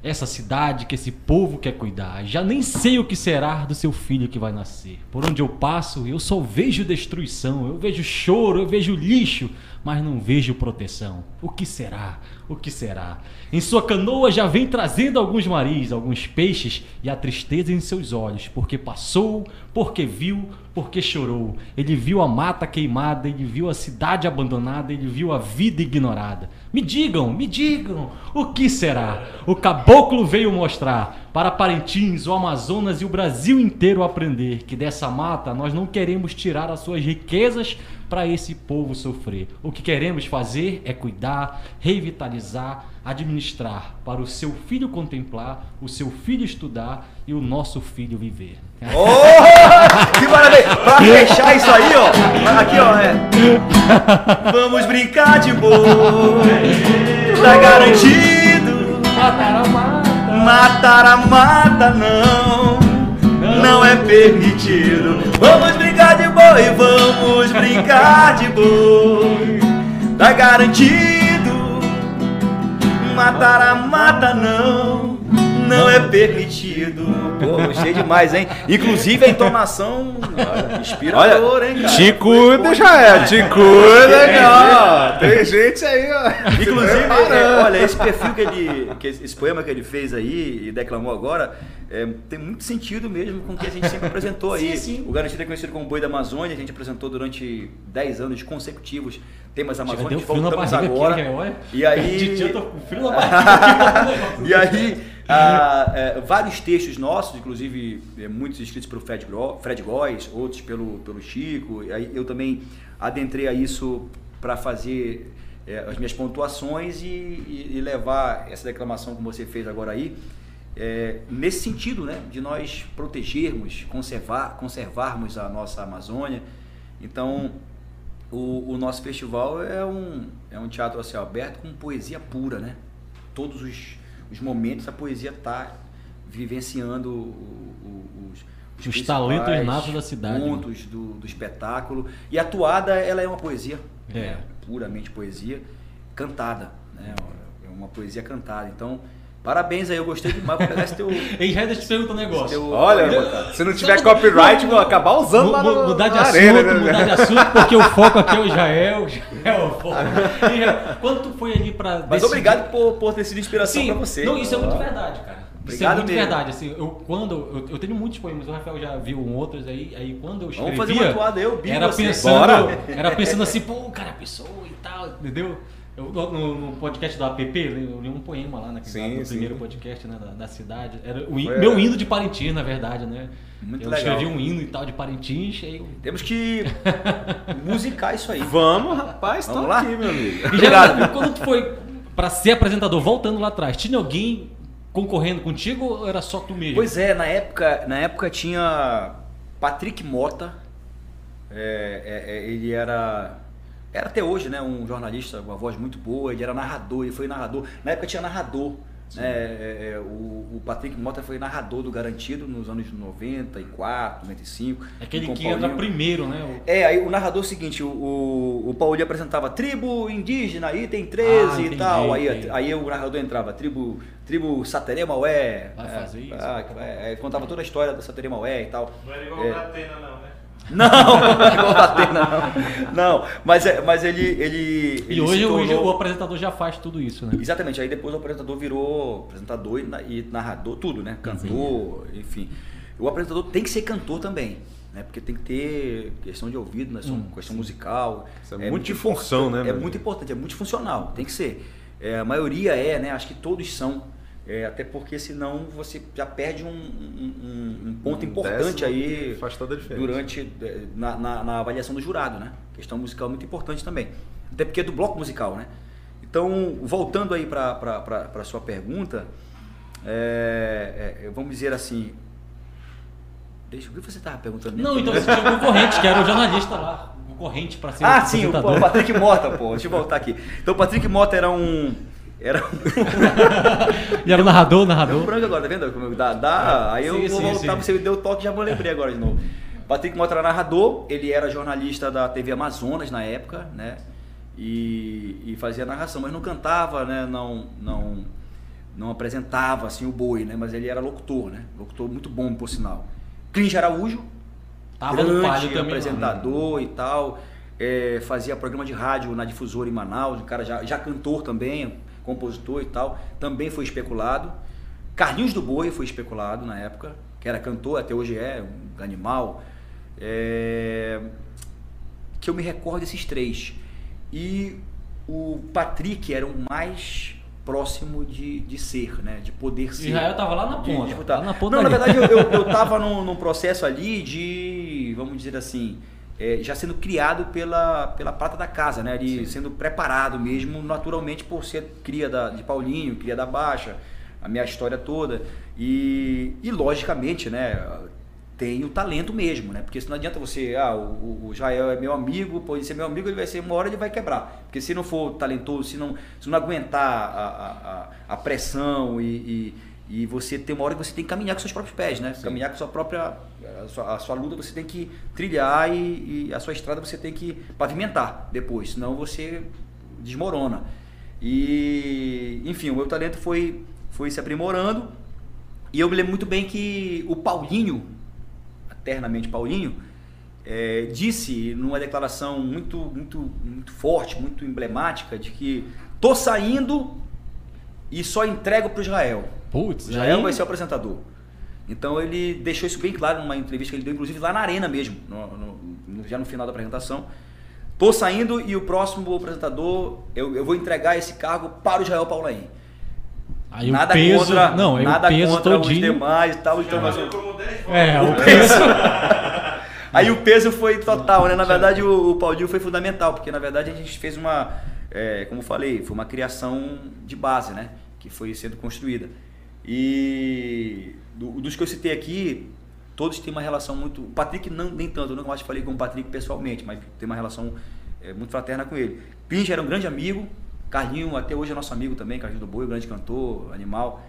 Essa cidade que esse povo quer cuidar, já nem sei o que será do seu filho que vai nascer. Por onde eu passo, eu só vejo destruição, eu vejo choro, eu vejo lixo, mas não vejo proteção. O que será? O que será? Em sua canoa já vem trazendo alguns maris, alguns peixes e a tristeza em seus olhos, porque passou, porque viu, porque chorou. Ele viu a mata queimada, ele viu a cidade abandonada, ele viu a vida ignorada. Me digam, me digam, o que será? O caboclo veio mostrar para Parintins, o Amazonas e o Brasil inteiro aprender que dessa mata nós não queremos tirar as suas riquezas para esse povo sofrer. O que queremos fazer é cuidar, revitalizar, administrar, para o seu filho contemplar, o seu filho estudar e o nosso filho viver. Oh, que maravilha! Pra fechar isso aí, ó. Aqui, ó. É. Vamos brincar de boa. Tá garantido. Matar a mata. Matar a mata não. Não é permitido. Vamos brincar de boi, vamos brincar de boi. Tá garantido. Matar a mata não. Não é permitido. Pô, gostei demais, hein? Inclusive a entonação olha, inspiradora, hein, cara? Te cuida, Foi- já é. Te cuida, É, ó. Tem gente aí, ó. Inclusive, é, olha, esse perfil que ele. Que esse poema que ele fez aí e declamou agora é, tem muito sentido mesmo com o que a gente sempre apresentou aí. Sim, sim. O Garantido é conhecido como Boi da Amazônia, a gente apresentou durante 10 anos consecutivos temas amazônicos, voltamos agora. aqui, olha. E aí. Eu tô com frio na barriga. E aí, ah, é, vários textos nossos, inclusive é, muitos escritos pelo Fred, Gro- Fred Góes, outros pelo, pelo Chico. Aí eu também adentrei a isso para fazer é, as minhas pontuações e, e- e levar essa declamação que você fez agora aí é, nesse sentido, né, de nós protegermos, conservar, conservarmos a nossa Amazônia. Então, o, o nosso festival é um, é um teatro a céu aberto com poesia pura, né? Todos os, os momentos a poesia está vivenciando os, Os principais talentos natos da cidade, né? Pontos do, do espetáculo. E a toada, ela é uma poesia, É. né? puramente poesia, cantada. Né? É uma poesia cantada. Então, parabéns aí, eu gostei demais. Vou pegar esse teu. Ei, já deixa eu te perguntar um negócio. teu Olha, se não tiver copyright, vou acabar usando Mu- lá no, mudar de assunto, arena, né? mudar de assunto, porque o foco aqui é o Jael, Jael é o foco. Quando tu foi ali pra Mas decidir- obrigado por, por ter sido inspiração Sim, pra você. Não, isso é muito verdade, cara. isso é Obrigado muito mesmo. verdade. Assim, eu, quando, eu, eu tenho muitos poemas, o Rafael já viu um outros aí, aí quando eu escrevia... Vamos fazer uma toada, eu, Bi, era você. pensando, Bora. Era pensando assim, pô, o cara pessoa e tal, entendeu? Eu, no, no podcast do APP, eu li um poema lá naquele Sim, no sim. primeiro podcast né, da, da cidade. Era o, Foi, meu é. hino de Parintins, na verdade, né? Muito eu legal. escrevi um hino e tal de Parintins, aí eu Temos que musicar isso aí. Vamos, rapaz, tô Vamos lá? aqui, meu amigo. E já, Obrigado. quando tu foi pra ser apresentador, voltando lá atrás, tinha alguém concorrendo contigo ou era só tu mesmo? Pois é, na época, na época tinha Patrick Mota. É, é, é, ele era. Era até hoje, né? Um jornalista com uma voz muito boa, ele era narrador, ele foi narrador. Na época tinha narrador. Né, é, é, o, o Patrick Mota foi narrador do Garantido nos anos 94, 95. Aquele com que Paulinho. entra primeiro, né? O- É, aí o narrador é o seguinte, o, o, o Paulinho apresentava tribo indígena, item 13 Ah, e entendi, tal. Aí, entendi. aí o narrador entrava, tribo, tribo Sateré Maué. Vai é, fazer isso? ah, é, é, contava toda a história da Sateré Maué e tal. Não era igual É. da Atena, não? Não, não é igual da Atena, não. Não, mas, é- mas ele, ele, E ele hoje, tornou- o apresentador já faz tudo isso, né? Exatamente, aí depois o apresentador virou apresentador e, na- narrador, tudo, né? Cantor, enfim. O apresentador tem que ser cantor também, né? Porque tem que ter questão de ouvido, né? Hum, questão musical. Isso é multifunção, importante- né, É meu muito amigo? importante, é multifuncional, tem que ser. É, a maioria é, né? Acho que todos são. É, até porque senão você já perde um, um- um- ponto Um importante aí faz toda a diferença. durante eh, na, na- na avaliação do jurado, né? Questão musical é muito importante também. Até porque é do bloco musical, né? Então, voltando aí para a sua pergunta, é, é, vamos dizer assim. Deixa, o que você estava perguntando? Não, então você tinha um concorrente, que era o jornalista lá. Um concorrente pra ser Ah, sim, o Patrick Mota, pô. Deixa eu voltar aqui. Então, o Patrick Mota era um. Era um. E era o narrador, Deu um narrador. branco agora, tá vendo? Como Dá, dá, aí eu Sim, vou sim, voltar, sim. você me deu o toque já vou lembrei agora de novo. Patrick Mota era narrador, ele era jornalista da TV Amazonas na época, né? E, e fazia narração, mas não cantava, né? Não, não, não apresentava assim o boi, né? Mas ele era locutor, né? Locutor muito bom, por sinal. Clínio Araújo, Tava no grande também. né? apresentador e tal. é, fazia programa de rádio na difusora em Manaus, o cara já, já cantor também, compositor e tal, também foi especulado. Carlinhos do Boi foi especulado na época, que era cantor, até hoje é, um animal. É, que eu me recordo desses três. E o Patrick era o mais próximo de, de ser, né? De poder ser. Israel tava lá na de ponta. disputar. lá na ponta Não, na ali. verdade eu, eu, eu tava num, num processo ali de, vamos dizer assim, é, já sendo criado pela, pela prata da casa, né? Ali, sendo preparado mesmo, naturalmente, por ser cria da, de Paulinho, cria da Baixa, a minha história toda. E, e logicamente, né? Tem o talento mesmo, né? Porque se não adianta você, ah, o, o Jael é meu amigo, pode ser meu amigo, ele vai ser uma hora ele vai quebrar. Porque se não for talentoso, se não, se não aguentar a, a, a, a pressão e, e, e você tem uma hora que você tem que caminhar com seus próprios pés, né? Caminhar com a sua própria. A sua, a sua luta você tem que trilhar e, e a sua estrada você tem que pavimentar depois, senão você desmorona. E, enfim, o meu talento foi, foi se aprimorando. E eu me lembro muito bem que o Paulinho, eternamente Paulinho, eh, disse numa declaração muito, muito, muito forte, muito emblemática, de que tô saindo e só entrego para Israel. Putz, Israel aí- vai ser o apresentador. Então ele deixou isso bem claro numa entrevista que ele deu, inclusive lá na arena mesmo, no- no- já no final da apresentação. Tô saindo e o próximo apresentador, eu, eu vou entregar esse cargo para o Israel Paulaim. Aí nada o peso, contra, não, aí nada o peso contra os todinho. demais e tal. Então, mas, Chamado como 10 votos. É, o peso. Aí o peso foi total, né? Na verdade, o, o Paulinho foi fundamental, porque na verdade a gente fez uma, é, como eu falei, foi uma criação de base, né? Que foi sendo construída. E do- dos que eu citei aqui, todos têm uma relação muito. O Patrick não, nem tanto, eu nunca mais falei com o Patrick pessoalmente, mas tem uma relação é, muito fraterna com ele. Pinja era um grande amigo, Carlinho até hoje é nosso amigo também, Carlinho do Boi, grande cantor, animal.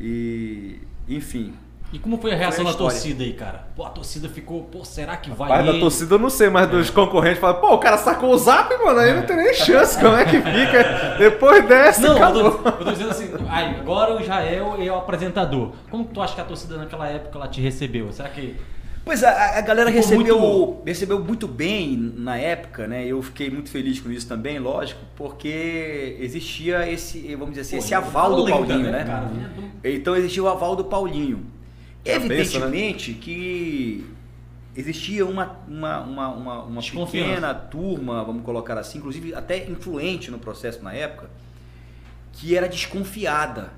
E, enfim, E como foi a reação Foi a da torcida aí, cara? Pô, a torcida ficou, pô, será que vai da torcida eu não sei, mas dos concorrentes fala, pô, o cara sacou o zap, mano, aí não tem nem chance, como é que fica? Depois dessa, Não, eu acabou. tô, eu tô dizendo assim, agora o Jael é o apresentador. Como que tu acha que a torcida naquela época ela te recebeu? Será que. Pois a, a galera Ficou recebeu muito- recebeu muito bem na época, né? Eu fiquei muito feliz com isso também, lógico, porque existia esse, vamos dizer assim, esse Pô, aval do Paulinho, né? cara? Então existia o aval do Paulinho. Cabeça, Evidentemente que existia uma, uma, uma, uma, uma pequena turma, vamos colocar assim, inclusive até influente no processo na época, que era desconfiada.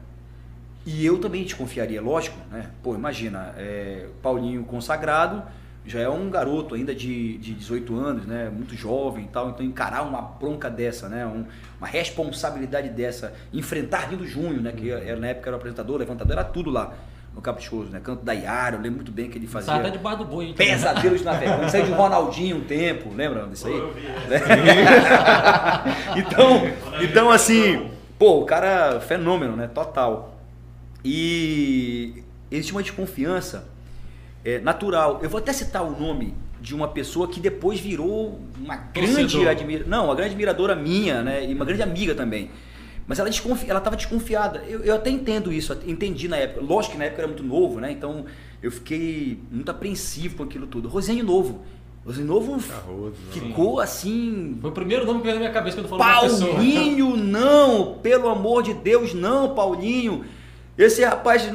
E eu também desconfiaria, lógico, né? Pô, imagina, é, Paulinho consagrado, já é um garoto ainda de, de 18 anos, né? Muito jovem e tal, então encarar uma bronca dessa, né? Um- uma responsabilidade dessa, enfrentar Rindo Júnior, né? Que era, na época era o apresentador, levantador, era tudo lá no Caprichoso, né? Canto da Yara, eu lembro muito bem que ele fazia. Sai até debaixo do boi. hein. Pesadelos na vergonha. Saiu de Ronaldinho um tempo, lembra disso aí? Eu vi, então, então assim, pô, o cara é fenômeno, né? Total. E existe uma desconfiança é, natural. Eu vou até citar o nome de uma pessoa que depois virou uma grande admiradora, não, uma grande admiradora minha, né? E uma grande amiga também. Mas ela desconfi... ela estava desconfiada. Eu, eu até entendo isso, entendi na época. Lógico que na época era muito novo, né? Então eu fiquei muito apreensivo com aquilo tudo. Rosane Novo. Rosane Novo Carroso, ficou assim Foi o primeiro nome que veio na minha cabeça quando falou uma pessoa. Paulinho, não! Pelo amor de Deus, não, Paulinho! Esse rapaz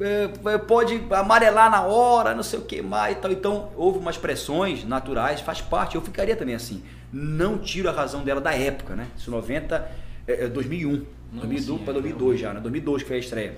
é, pode amarelar na hora, não sei o que mais e tal. Então, houve umas pressões naturais, faz parte. Eu ficaria também assim. Não tiro a razão dela da época, né? Isso 90, é, é 2001. Não, 2002 sim, para é, 2002 já, né? 2002 que foi a estreia.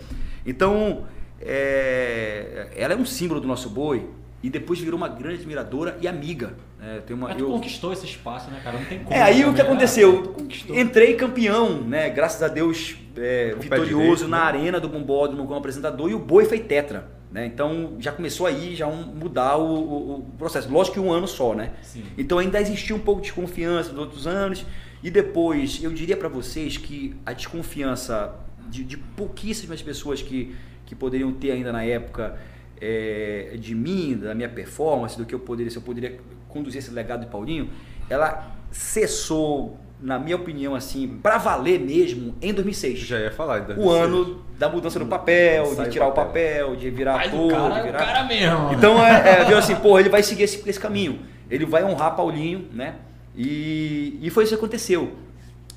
Então, é, ela é um símbolo do nosso boi e depois virou uma grande admiradora e amiga. né? Tem uma, Mas tu eu- conquistou esse espaço, né, cara? Não tem como. é, aí o que né? aconteceu? Entrei campeão, né? Graças a Deus, é, vitorioso direito, na né? arena do Bombódromo como apresentador e o Boi foi tetra. Né? Então já começou aí já um, mudar o, o- o processo. Lógico que um ano só, né? Sim. Então ainda existia um pouco de desconfiança dos outros anos. E depois, eu diria para vocês que a desconfiança de, de pouquíssimas pessoas que, que poderiam ter ainda na época é, de mim, da minha performance, do que eu poderia, se eu poderia conduzir esse legado de Paulinho, ela cessou, na minha opinião, assim, para valer mesmo, em 2006 Já ia falar. ainda. o ano da mudança do papel, Sai de tirar do o papel, de virar Mas ator, o cara de é o virar... cara mesmo. Então, é, é, viu assim, pô, ele vai seguir esse, esse caminho. Ele vai honrar Paulinho, né? E, e foi isso que aconteceu.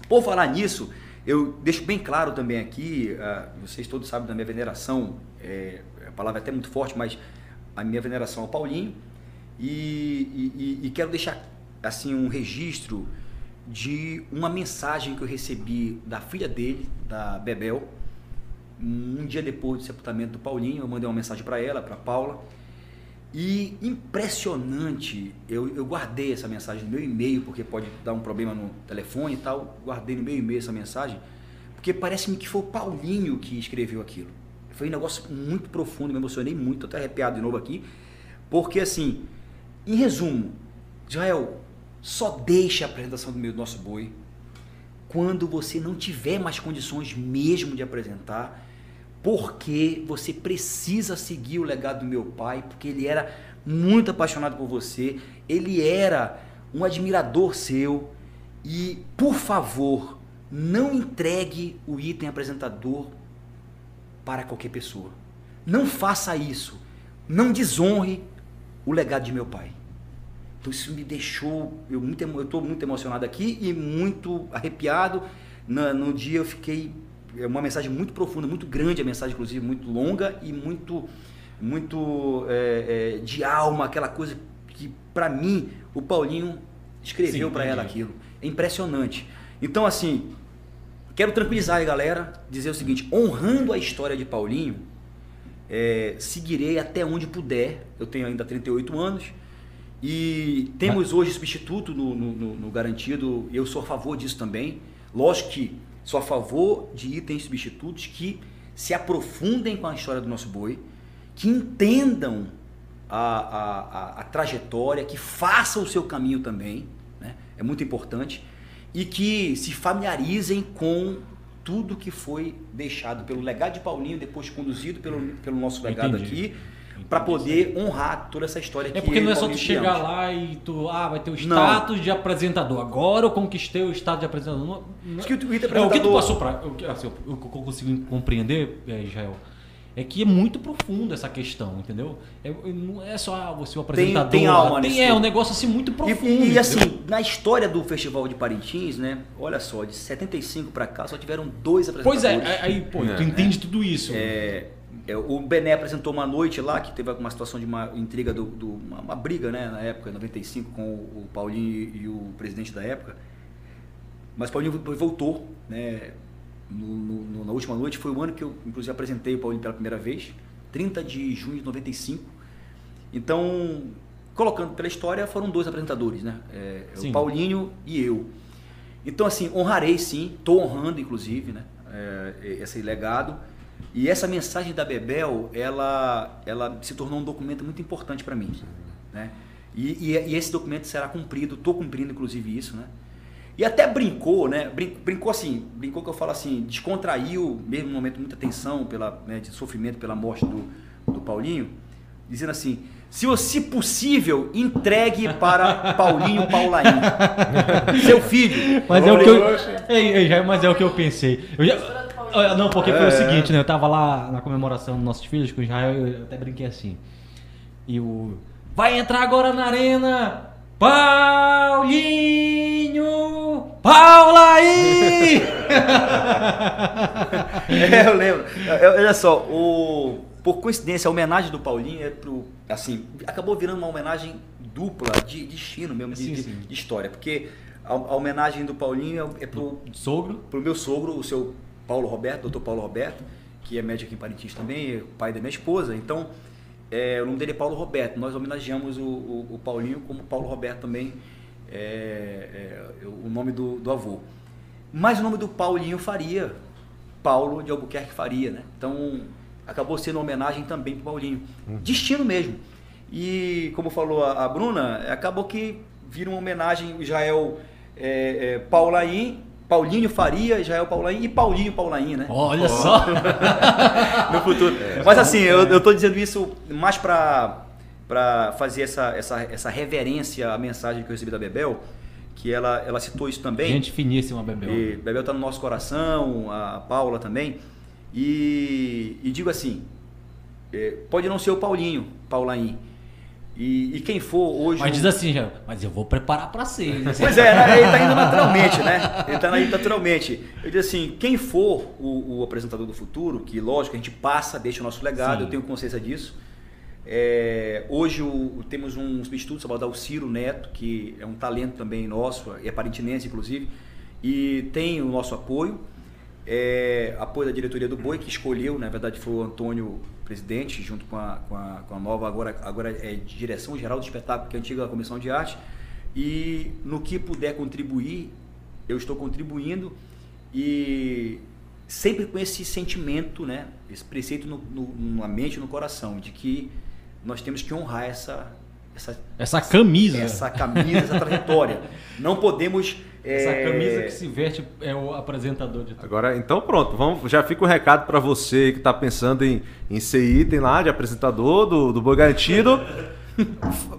Por falar nisso, eu deixo bem claro também aqui, uh, vocês todos sabem da minha veneração, é, a palavra é até muito forte, mas a minha veneração ao Paulinho, e, e, e quero deixar assim um registro de uma mensagem que eu recebi da filha dele, da Bebel, um dia depois do sepultamento do Paulinho, eu mandei uma mensagem para ela, para Paula, e impressionante, eu, eu guardei essa mensagem no meu e-mail, porque pode dar um problema no telefone e tal. Guardei no meu e-mail essa mensagem, porque parece-me que foi o Paulinho que escreveu aquilo. Foi um negócio muito profundo, me emocionei muito, tô até arrepiado de novo aqui. Porque assim, em resumo, Israel, só deixe a apresentação do meu nosso boi quando você não tiver mais condições mesmo de apresentar porque você precisa seguir o legado do meu pai, porque ele era muito apaixonado por você, ele era um admirador seu e, por favor, não entregue o item apresentador para qualquer pessoa. Não faça isso. Não desonre o legado de meu pai. Então isso me deixou, eu estou muito emocionado aqui e muito arrepiado. No, no dia eu fiquei é uma mensagem muito profunda, muito grande, a mensagem inclusive muito longa e muito muito é, é, de alma, aquela coisa que para mim o Paulinho escreveu para ela aquilo. É impressionante. Então assim, quero tranquilizar a galera, dizer o seguinte, honrando a história de Paulinho, é, seguirei até onde puder. Eu tenho ainda 38 anos e temos hoje substituto no, no, no garantido. Eu sou a favor disso também. Lógico que Sou a favor de itens substitutos que se aprofundem com a história do nosso boi, que entendam a, a, a, a trajetória, que façam o seu caminho também, né? é muito importante, e que se familiarizem com tudo que foi deixado pelo legado de Paulinho, depois conduzido pelo, pelo nosso legado Entendi. aqui para poder honrar toda essa história É porque não é só tu chegar lá e tu ah, vai ter o status não. de apresentador. Agora eu conquistei o status de apresentador. Não, não, que o, apresentador... É, o que tu passou para assim, o que eu consigo compreender, é, Israel, é que é muito profundo essa questão, entendeu? É, não é só ah, você o apresentador. Tem, tem alma tem, É um negócio assim muito profundo. E, e assim, na história do Festival de Parintins, né? Olha só, de 75 para cá só tiveram dois apresentadores. Pois é, aí, pô, é, tu entende é, tudo isso. É, é, o Bené apresentou uma noite lá, que teve uma situação de uma intriga, do, do uma, uma, briga né, na época, em 95, com o, o Paulinho e, o presidente da época. Mas o Paulinho voltou, né? No, no, na última noite foi o ano que eu, inclusive, apresentei o Paulinho pela primeira vez, 30 de junho de 95. Então, colocando pela história, foram dois apresentadores, né? É, é o Paulinho e eu. Então, assim, honrarei sim, estou honrando, inclusive, né? É, esse legado. E essa mensagem da Bebel, ela, ela se tornou um documento muito importante para mim. Né? E, e, e, esse documento será cumprido, estou cumprindo inclusive isso, né? E até brincou, né? Brincou assim, brincou que eu falo assim, descontraiu, mesmo no momento muita tensão, pela, né, de sofrimento pela morte do, do Paulinho, dizendo assim, se, se possível, entregue para Paulinho Paulaim. Seu filho. Mas é, o que eu, é, mas é o que eu pensei. Eu já, não, porque foi é. o seguinte, né? Eu tava lá na comemoração dos nossos filhos com Israel eu até brinquei assim. E o. Vai entrar agora na arena! Paulinho! Paula aí! é, eu lembro. Olha só, o, por coincidência, a homenagem do Paulinho é pro. Assim, acabou virando uma homenagem dupla de destino mesmo, de, sim, sim. de história. Porque a, a, homenagem do Paulinho é, é pro. Sogro? Pro meu sogro, o seu Paulo Roberto, doutor Paulo Roberto, que é médico aqui em Parintins também, pai da minha esposa. Então, é, o nome dele é Paulo Roberto. Nós homenageamos o, o, o Paulinho como Paulo Roberto também, é, é, o nome do, do, avô. Mas o nome do Paulinho Faria, Paulo de Albuquerque Faria, né? Então, acabou sendo uma homenagem também para o Paulinho. Uhum. Destino mesmo. E, como falou a, a, Bruna, acabou que vira uma homenagem Israel é, é, Paulaim Paulinho Faria, Israel Paulaim e Paulinho Paulaim, né? Olha oh. só! no futuro. É, Mas assim, eu, eu tô dizendo isso mais para para fazer essa, essa, essa reverência à mensagem que eu recebi da Bebel, que ela, ela citou isso também. Gente finíssima, Bebel. E Bebel está no nosso coração, a Paula também. E, e digo assim, é, pode não ser o Paulinho, Paulaim, E, e quem for hoje. Mas o- diz assim, já, mas eu vou preparar pra ser. Pois é, né? ele tá indo naturalmente, né? Ele tá indo naturalmente. Eu digo assim, quem for o, o apresentador do futuro, que lógico, a gente passa, deixa o nosso legado, Sim. eu tenho consciência disso. É, hoje o- temos um substituto chamado Alciro Neto, que é um talento também nosso, é parintinense inclusive, e tem o nosso apoio. É, apoio da diretoria do Boi, que escolheu, na verdade foi o Antônio presidente, junto com a, com a, com a nova, agora, agora é Direção Geral do Espetáculo, que é a antiga Comissão de Arte. E no que puder contribuir, eu estou contribuindo e sempre com esse sentimento, né, esse preceito no, no- na mente e no coração, de que nós temos que honrar essa, essa, Essa camisa. essa camisa, essa trajetória. Não podemos. Essa é, camisa que se veste é o apresentador de tudo. Agora, então pronto, vamos, já fica o recado para você que está pensando em, em ser item lá de apresentador do, do Boi Garantido.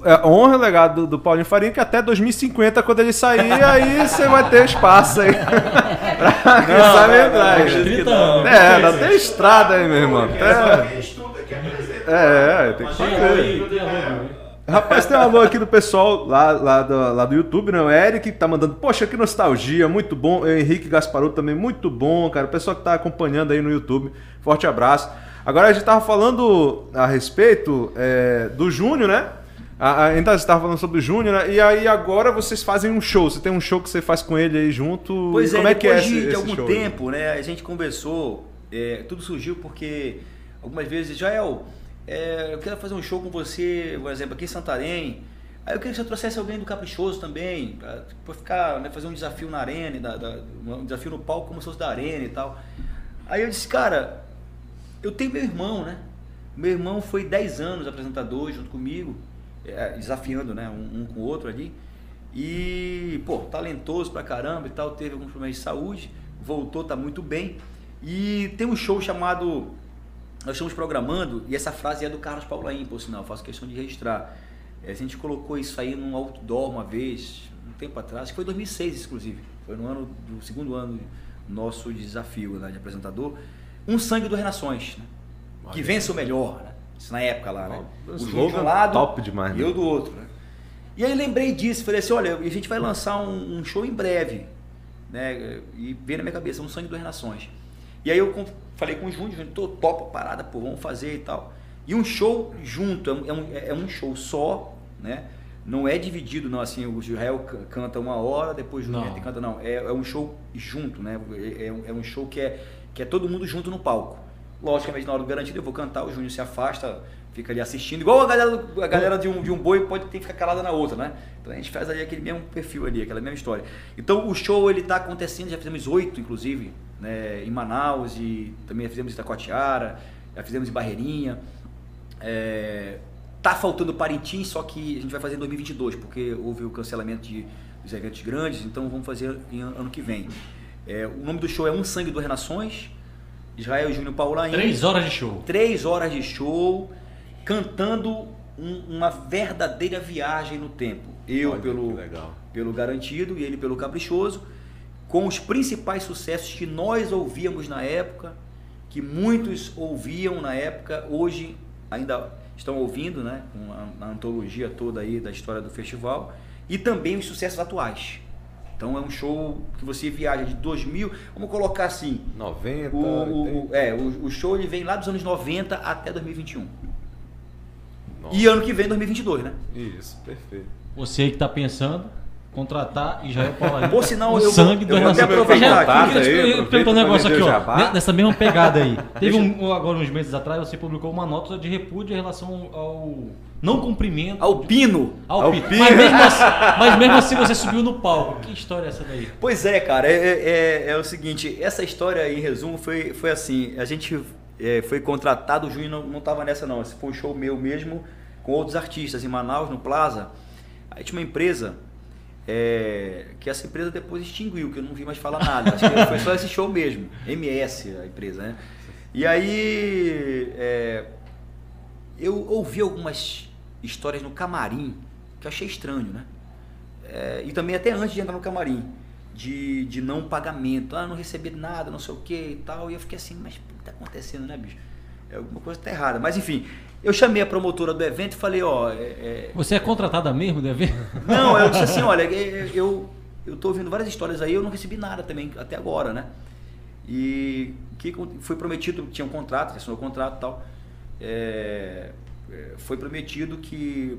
É, honra o legado do, do Paulinho Farinha, que até 2050, quando ele sair, aí você vai ter espaço aí. pra quem sabe entrar que 30 não. anos. É, ainda tem estrada aí, meu irmão. Apresenta. É, tem que Tem fazer. Rapaz, tem um alô aqui do pessoal lá, lá, do, lá do YouTube, né? O Eric que tá mandando, poxa, que nostalgia, muito bom. O Henrique Gasparotto também, muito bom, cara. O pessoal que tá acompanhando aí no YouTube, forte abraço. Agora a gente tava falando a respeito é, do Júnior, né? A, a, então, você tava falando sobre o Júnior, né? E aí agora vocês fazem um show. Você tem um show que você faz com ele aí junto. Pois Como é, é que é depois esse, de, de esse algum show tempo, né, a gente conversou, é, tudo surgiu porque algumas vezes, Jael, é, eu quero fazer um show com você, por exemplo, aqui em Santarém. Aí eu queria que você trouxesse alguém do Caprichoso também, pra ficar, né, fazer um desafio na arena, da, da- um desafio no palco como se fosse da arena e tal. Aí eu disse, cara, eu tenho meu irmão, né? Meu irmão foi 10 anos apresentador junto comigo, é, desafiando, né, um, um com o outro ali. E, pô, talentoso pra caramba e tal, teve alguns problemas de saúde, voltou, tá muito bem. E tem um show chamado. Nós estamos programando, e essa frase é do Carlos Paulaim, por sinal, faço questão de registrar. É, a gente colocou isso aí num outdoor uma vez, um tempo atrás, que foi em 2006, inclusive. Foi no ano do segundo ano nosso desafio né, de apresentador. Um sangue do Renações, né? que vence o melhor, né? Isso na época lá, né? O Júnior de um lado top demais, e né? eu do outro, né? E aí lembrei disso, falei assim, olha, a gente vai lançar um, um show em breve, né? E veio na minha cabeça, um sangue do Renações. E aí eu falei com o Júnior, Júnior, tô topa parada, pô, vamos fazer e tal. E um show junto, é um, é um, é show só, né? Não é dividido, não, assim, o Israel ca- canta uma hora, depois o. Júnior canta, não. É, é um show junto, né? É, é um, é um show que é, que é todo mundo junto no palco. Logicamente, na hora do garantido, eu vou cantar, o Júnior se afasta, fica ali assistindo, igual a galera, a galera de, um, de um boi pode ter que ficar calada na outra, né? Então a gente faz ali aquele mesmo perfil ali, aquela mesma história. Então o show ele tá acontecendo, já fizemos oito, inclusive, né, em Manaus e também já fizemos em Itacoatiara, já fizemos em Barreirinha. É, tá faltando Parintins, só que a gente vai fazer em 2022, porque houve o cancelamento de, dos eventos grandes, então vamos fazer em an- ano que vem. É, o nome do show é Um Sangue do Renações, Israel e Júnior Paulaim. Três horas de show. Três horas de show, cantando um- uma verdadeira viagem no tempo. Eu Olha, pelo, pelo Garantido e ele pelo Caprichoso, com os principais sucessos que nós ouvíamos na época, que muitos ouviam na época, hoje ainda estão ouvindo, né? Com a, a antologia toda aí da história do festival, e também os sucessos atuais. Então é um show que você viaja de 2000, vamos colocar assim, 90, o, o- 80. o- é, o, o show ele vem lá dos anos 90 até 2021. Nossa. E ano que vem 2022, né? Isso, perfeito. Você aí que tá pensando, contratar Israel Paularim. Por sinal, o eu vou- sangue do eu vou até aproveitar aqui, eu queria te- aí, um negócio aqui, ó. Nessa mesma pegada aí. Teve um, agora uns meses atrás, você publicou uma nota de repúdio em relação ao não cumprimento. Alpino. Pi- pi- Mas, mesmo assim, mas mesmo assim você subiu no palco. Que história é essa daí? Pois é, cara, é, é- é- é o seguinte, essa história em resumo foi, foi assim, a gente é, foi contratado, o Júnior não, não tava nessa não, esse foi um show meu mesmo, com outros artistas em Manaus, no Plaza, aí tinha uma empresa, é, que essa empresa depois extinguiu, que eu não vi mais falar nada, foi só esse show mesmo, MS a empresa, né? E aí, é, eu ouvi algumas histórias no camarim que eu achei estranho, né? É, e também até antes de entrar no camarim, de, de não pagamento. Ah, não recebi nada, não sei o que e tal. E eu fiquei assim, mas que tá acontecendo, né, bicho? É, alguma coisa tá errada. Mas enfim, Eu chamei a promotora do evento e falei, ó, é, é, Você é contratada mesmo do evento? não, eu disse assim, olha, é, eu eu tô ouvindo várias histórias aí, eu não recebi nada também até agora, né? E que foi prometido, tinha um contrato, assinou o contrato e tal. É, foi prometido que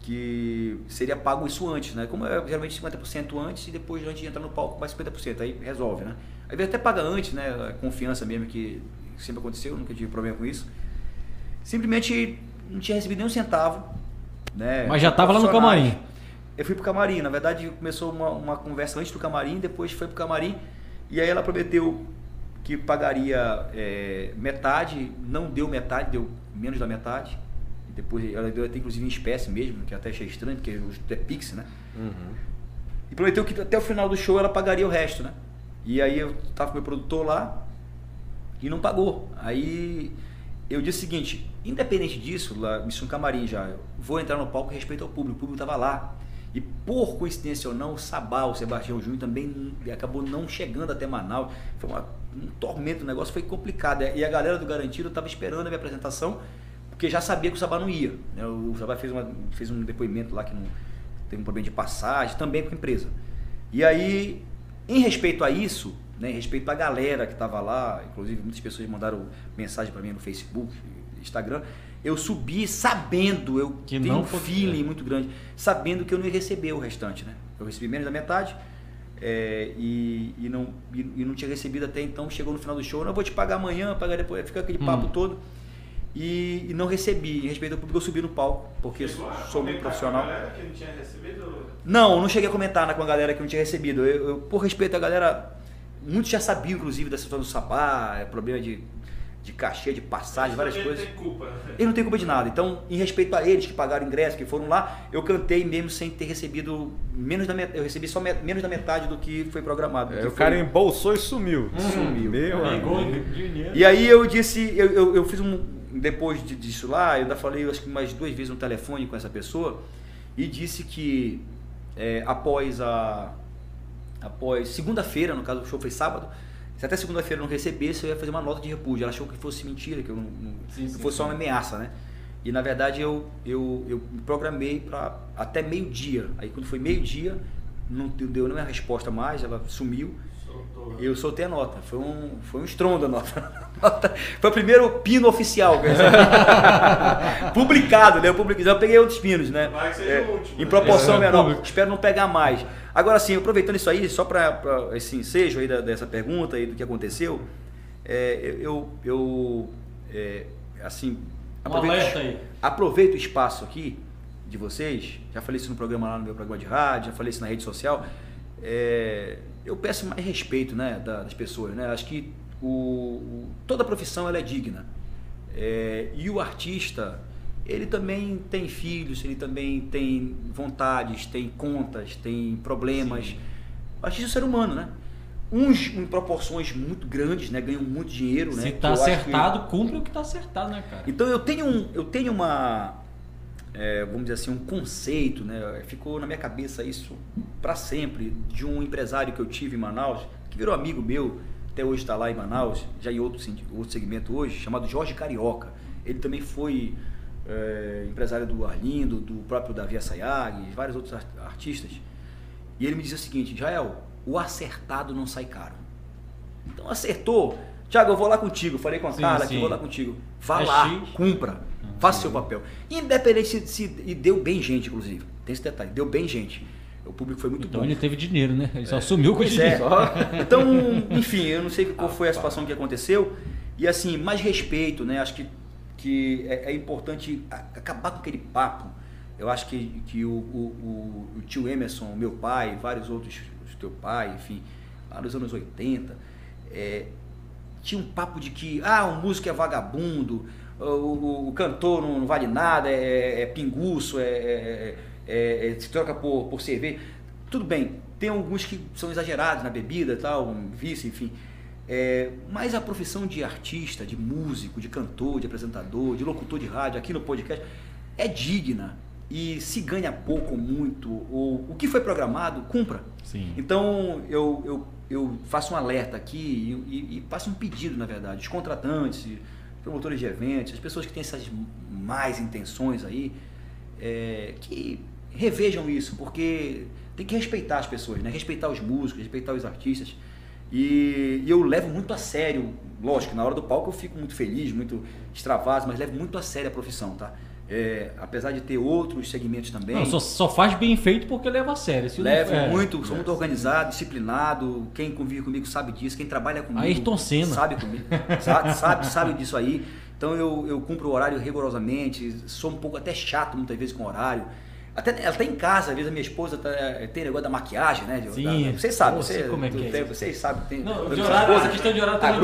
que seria pago isso antes, né? Como é geralmente 50% antes e depois antes de entrar no palco mais 50%, aí resolve, né? Aí até paga antes, né? A confiança mesmo que sempre aconteceu, nunca tive problema com isso. Simplesmente não tinha recebido nem um centavo, né? Mas já estava lá no camarim. Eu fui pro camarim, na verdade começou uma, uma conversa antes do camarim, depois foi pro camarim e aí ela prometeu que pagaria é, metade, não deu metade, deu menos da metade. Depois ela deu até inclusive em espécie mesmo, que até achei estranho, porque é Pix, né? Uhum. E prometeu que até o final do show ela pagaria o resto, né? E aí eu tava com meu produtor lá e não pagou. Aí eu disse o seguinte, independente disso, lá, isso é um camarim já, eu vou entrar no palco e respeito ao público, o público estava lá. E por coincidência ou não, o Sabá, o Sebastião Júnior também acabou não chegando até Manaus. Foi uma, um tormento, o negócio foi complicado. E a galera do Garantido estava esperando a minha apresentação porque já sabia que o Sabá não ia. Né? O Sabá fez, uma, fez um depoimento lá que não, teve um problema de passagem, também com a empresa. E aí, em respeito a isso, né, em respeito à galera que estava lá, inclusive muitas pessoas mandaram mensagem para mim no Facebook, Instagram, eu subi sabendo, eu que tenho um feeling muito grande, sabendo que eu não ia receber o restante, né? Eu recebi menos da metade é, e, e, não, e, e, não tinha recebido até então, chegou no final do show, não, eu vou te pagar amanhã, pagar depois, fica aquele papo hum. todo e, e, não recebi. Em respeito ao público, eu subi no palco, porque sou muito profissional. que não tinha recebido? Não, não cheguei a comentar com a galera que não tinha recebido. Eu, eu, por respeito à galera, muitos já sabiam, inclusive, da situação do Sabá, é problema de, de cachê, de passagem, várias coisas. Ele tem culpa. Eles não têm culpa de nada. Então, em respeito a eles que pagaram ingresso, que foram lá, eu cantei mesmo sem ter recebido menos da metade. Eu recebi só met, menos da metade do que foi programado. É, que o cara embolsou e sumiu. Hum, sumiu. Meu amigo. E aí eu disse, eu, eu, eu fiz um depois disso lá, eu ainda falei acho que mais duas vezes no telefone com essa pessoa e disse que é, após a após segunda-feira, no caso o show foi sábado, se até segunda-feira não recebesse, eu ia fazer uma nota de repúdio. Ela achou que fosse mentira, que eu não sim, sim, fosse sim. só uma ameaça, né? E na verdade eu eu, eu me programei para até meio-dia. Aí quando foi meio-dia, não deu nenhuma resposta mais, ela sumiu. Eu soltei a nota. Foi um, foi um estrondo a nota. foi o primeiro pino oficial. Publicado, né? Eu, publiquei, eu peguei outros pinos, né? É, último, em né? proporção né? menor. Espero não pegar mais. Agora, sim, aproveitando isso aí, só para esse ensejo aí da, dessa pergunta e do que aconteceu, é, eu, eu é, assim, aproveito, aproveito o espaço aqui de vocês. Já falei isso no programa lá no meu programa de rádio, já falei isso na rede social. É, eu peço mais respeito né, das pessoas. Né? Acho que o, o toda profissão ela é digna. É, e o artista, ele também tem filhos, ele também tem vontades, tem contas, tem problemas. Sim. O artista é um ser humano, né? Uns em proporções muito grandes, né? Ganham muito dinheiro, Se né? Se tá acertado, que... cumpre o que tá acertado, né, cara? Então eu tenho, um, eu tenho uma, é, vamos dizer assim, um conceito, né? Ficou na minha cabeça isso para sempre, de um empresário que eu tive em Manaus, que virou amigo meu, até hoje está lá em Manaus, já em outro, outro segmento hoje, chamado Jorge Carioca. Ele também foi é, empresário do Arlindo, do próprio Davi Assayag, vários outros artistas. E ele me dizia o seguinte, Jael, o acertado não sai caro. Então acertou, Tiago, eu vou lá contigo. Falei com a sim, Carla que eu vou lá contigo. Vá é lá, X. cumpra. Faça seu papel. Independente se, se, E deu bem gente, inclusive. Tem esse detalhe. Deu bem gente. O público foi muito então bom. Então ele teve dinheiro, né? Ele só é. sumiu com o dinheiro. É. Então, enfim, eu não sei qual foi a situação que aconteceu. E assim, mais respeito, né? Acho que, que é, é importante acabar com aquele papo. Eu acho que, que o, o, o, tio Emerson, meu pai, vários outros, o teu pai, enfim, lá nos anos 80, é, tinha um papo de que ah, o músico é vagabundo, o, o cantor não, não, vale nada, é, é pinguço, é, é, é, é se troca por, por cerveja. Tudo bem, tem alguns que são exagerados na bebida, tal, um vício, enfim. É, mas a profissão de artista, de músico, de cantor, de apresentador, de locutor de rádio, aqui no podcast, é digna. E se ganha pouco ou muito, ou o que foi programado, cumpra. Sim. Então eu, eu, eu faço um alerta aqui e, e, e faço um pedido, na verdade. Os contratantes, promotores de eventos, as pessoas que têm essas mais intenções aí, é, que revejam isso, porque tem que respeitar as pessoas, né? respeitar os músicos, respeitar os artistas. E, e eu levo muito a sério, lógico, na hora do palco eu fico muito feliz, muito extravado, mas levo muito a sério a profissão, tá? É, apesar de ter outros segmentos também. Não, só, só faz bem feito porque leva a sério. Se levo não- é. muito, sou muito organizado, disciplinado. Quem convive comigo sabe disso, quem trabalha comigo Ayrton Senna. sabe comigo, sabe, sabe, sabe disso aí. Então eu, eu cumpro o horário rigorosamente, sou um pouco até chato muitas vezes com o horário. Até, até em casa, às vezes a minha esposa tá, tem negócio da maquiagem, né? Sim. da- vocês sabem, você, como é que é tem- isso. vocês sabem. Tem, Não, de horário, esposa, a questão de horário aí.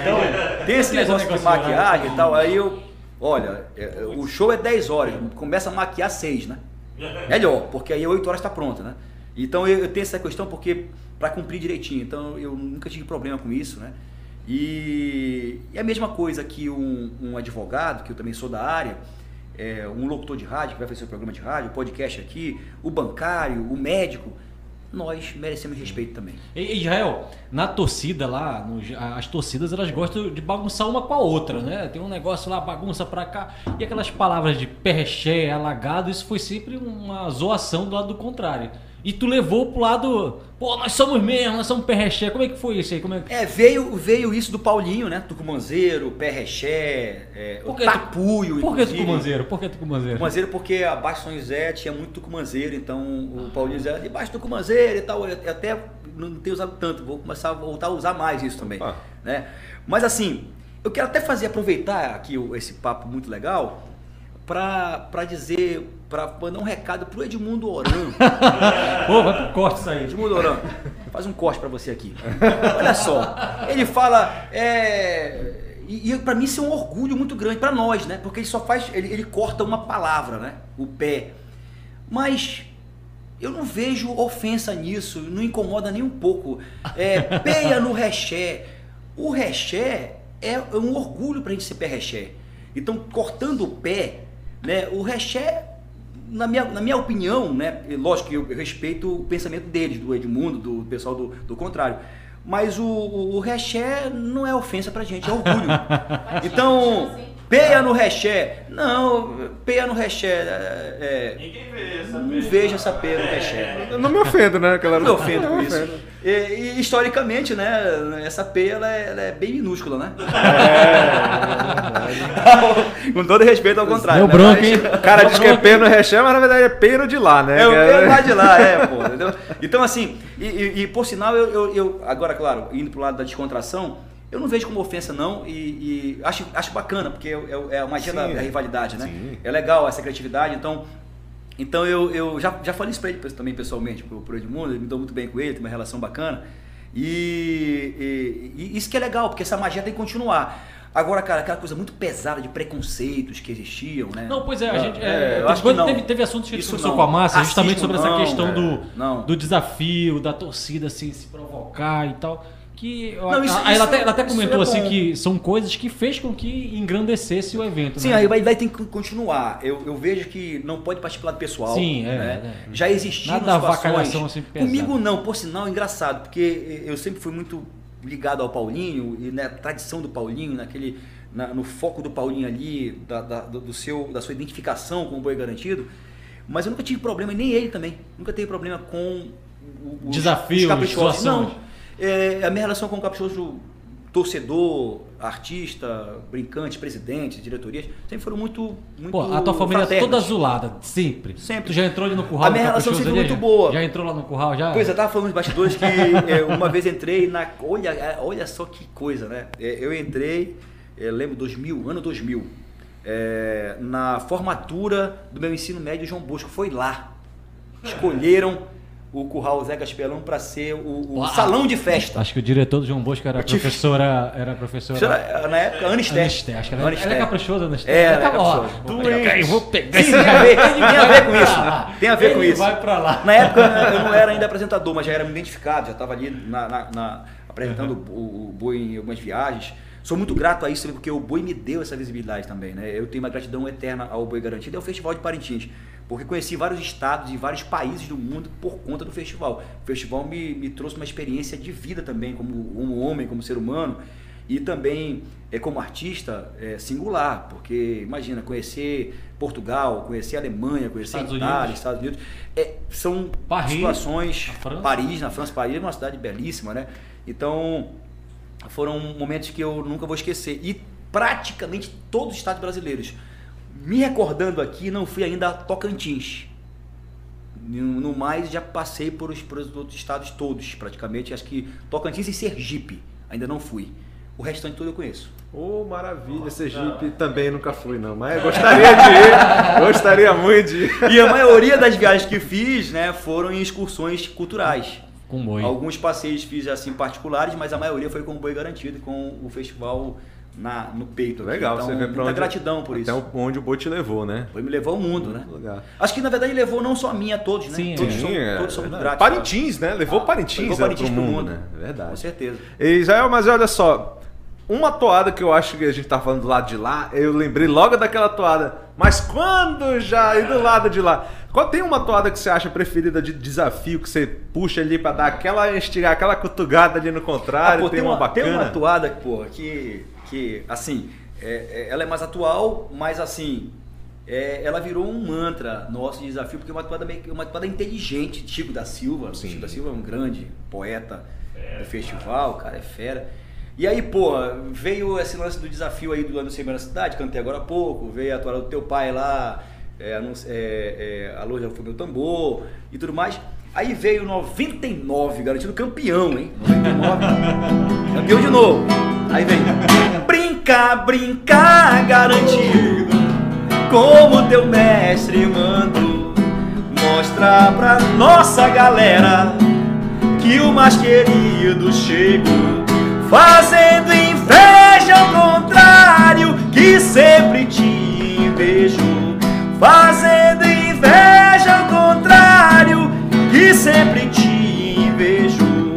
então, tem esse negócio de negócio de maquiagem e tal, aí eu, olha, é, o show é 10 horas, começa a maquiar 6, né? Melhor, porque aí 8 horas está pronta, né? Então eu, eu tenho essa questão porque para cumprir direitinho, então eu nunca tive problema com isso, né? E, e a mesma coisa que um, um advogado, que eu também sou da área, é, um locutor de rádio que vai fazer o programa de rádio, o podcast aqui, o bancário, o médico, nós merecemos respeito também. E, Israel, na torcida lá, no- as torcidas elas gostam de bagunçar uma com a outra, né? Tem um negócio lá, bagunça pra cá. E aquelas palavras de perreché, alagado, isso foi sempre uma zoação do lado do contrário. E tu levou pro lado, pô, nós somos mesmo, nós somos perreché. Como é que foi isso aí? Como é que... É, veio, veio isso do Paulinho, né? Tucumanzeiro, Perrexé, é, o Por que Tapuio, Por que tucumanzeiro? Por que tucumanzeiro? Tucumanzeiro porque abaixo de São José tinha muito tucumanzeiro, então o Paulinho dizia, debaixo do tucumanzeiro e tal, eu até não tenho usado tanto, vou começar a voltar a usar mais isso também, Opa. né? Mas assim, eu quero até fazer, aproveitar aqui esse papo muito legal, para dizer, para mandar um recado pro Edmundo Oran, Pô, vai pro corte isso aí. Edmundo Oran, faz um corte pra você aqui. Olha só, ele fala, é, e, e para mim isso é um orgulho muito grande pra nós, né? Porque ele só faz, ele, ele corta uma palavra, né? O pé. Mas eu não vejo ofensa nisso, não incomoda nem um pouco. É, peia no reché. O reché é um orgulho pra gente ser pé reché. Então, cortando o pé, né? O reché na minha, na minha opinião, né, lógico que eu respeito o pensamento deles, do Edmundo, do pessoal do, do contrário, mas o, o, o reché não é ofensa pra gente, é orgulho. Então, peia no reché, não, peia no reché, é, é, Ninguém vê essa não peia. vejo essa peia no reché. Eu não me ofendo, né? Aquela... Não me ofendo Não com me isso. ofendo. E, e, historicamente, né, essa peia ela é, ela é bem minúscula, né? com todo respeito ao contrário. Deu né? Mas- hein? O cara diz que é peno reché, mas na verdade é peno de lá, né? É o pelo lá de lá, é, pô, entendeu? Então, assim, e, e- e, por sinal, eu, eu, eu- agora, claro, indo pro lado da descontração, eu não vejo como ofensa, não, e, e acho, acho bacana, porque é, é a magia da, Sim, da é. rivalidade, né? Sim. É legal essa criatividade, então. Então eu, eu já, já falei isso pra ele também pessoalmente, pro, pro Edmundo, ele me deu muito bem com ele, tem uma relação bacana. E, e- e isso que é legal, porque essa magia tem que continuar. Agora, cara, aquela coisa muito pesada de preconceitos que existiam, né? Não, pois é, a gente. É, É, eu acho que quando não. teve, teve assuntos que a gente Isso conversou com a massa, Racismo justamente sobre essa não, questão é, do, não. do desafio, da torcida assim, se provocar e tal. Que Não, isso- a- ela, até, é- ela até comentou é assim que são coisas que fez com que engrandecesse o evento. Sim, né? aí vai, vai ter que continuar. Eu, eu vejo que não pode partir pro lado pessoal. Sim, é, né? é. Já existiam Nada situações. assim. Comigo não, por sinal, engraçado, porque eu sempre fui muito ligado ao Paulinho e na tradição do Paulinho, naquele, na- no foco do Paulinho ali, da, da- do seu, da sua identificação com o boi garantido. Mas eu nunca tive problema, e nem ele também. Nunca teve problema com o- os, Desafios, os situações. Não. É, a minha relação com o caprichoso torcedor, artista, brincante, presidente, diretorias, sempre foram muito, muito Pô, a tua família é fraternas. toda azulada, sempre. Sempre. Tu já entrou ali no curral A minha relação sempre ali, muito já? boa. Já entrou lá no curral já? Pois é, eu tava falando de bastidores que é, uma vez entrei na. Olha, é, olha só que coisa, né? Eu entrei, é, lembro, 2000, ano 2000, é, na formatura do meu ensino médio João Bosco. Foi lá. Escolheram o Curral Zé Gaspelão para ser o, o salão de festa. Acho que o diretor do João Bosco era professora. Era professora. Era, na época, Esté, acho que ela, Ana ela é caprichosa. É, ela é Tá, ó, caprichosa. vou pegar, eu vou pegar Sim, esse tem a ver, tem a ver com isso. Tem a ver com Ele isso. vai pra lá. Na época eu não era ainda apresentador, mas já era identificado, já estava ali na, na- na- apresentando o, o Boi em algumas viagens. Sou muito grato a isso, porque o Boi me deu essa visibilidade também. Né? Eu tenho uma gratidão eterna ao Boi Garantido e ao Festival de Parintins, porque conheci vários estados e vários países do mundo por conta do festival. O festival me, me trouxe uma experiência de vida também, como um homem, como ser humano. E também é como artista é, singular, porque imagina conhecer Portugal, conhecer Alemanha, conhecer Estados Itália, Unidos. Estados Unidos, é, são Paris, situações na. Paris, na França, Paris é uma cidade belíssima, né? Então foram momentos que eu nunca vou esquecer e praticamente todos os estados brasileiros. Me recordando aqui, não fui ainda a Tocantins. No mais, já passei por os, por os outros estados todos, praticamente. Acho que Tocantins e Sergipe ainda não fui. O restante todo eu conheço. Ô, maravilha, Sergipe também nunca fui não, mas gostaria de ir, gostaria muito de ir. E a maioria das viagens que fiz, né, foram em excursões culturais. Com boi. Alguns passeios fiz assim particulares, mas a maioria foi com o boi garantido, com o festival na, no peito. aqui. Legal, então, você vê pra muita onde, gratidão por até isso. onde o boi te levou, né? Foi me levou ao mundo, né? Lugar. Acho que na verdade levou não só a mim, a todos, né? Sim, todos, é. são, é todos são verdade. gratos. Parintins, né? Levou Ah, Parintins, levou né, Parintins pro pro mundo, mundo. né? Verdade. Com certeza. E, Israel, mas olha só, uma toada que eu acho que a gente tá falando do lado de lá, eu lembrei logo daquela toada. Mas quando já ir do lado de lá? Qual tem uma toada que você acha preferida de desafio, que você puxa ali pra dar aquela estirar, aquela cutugada ali no contrário, Ah, pô, tem, uma, bacana? Tem uma toada, porra, que, que assim, é- é- ela é mais atual, mas assim, é, ela virou um mantra nosso de desafio, porque é uma toada, meio, que- uma toada inteligente, Chico da Silva. Sim. Chico da Silva é um grande poeta do festival, cara, é fera. E aí, pô, veio esse lance do desafio aí do ano Sem na Cidade, cantei agora há pouco, veio a toada do teu pai lá, é, é, é, Alô, já foi meu tambor e tudo mais. Aí veio 99, garantido campeão, hein? 99, campeão de novo. Aí vem, brincar, brincar, garantido, como teu mestre mandou. Mostrar pra nossa galera que o mais querido chegou, fazendo inveja ao contrário, que sempre te invejo, fazendo inveja ao contrário, que sempre te invejo.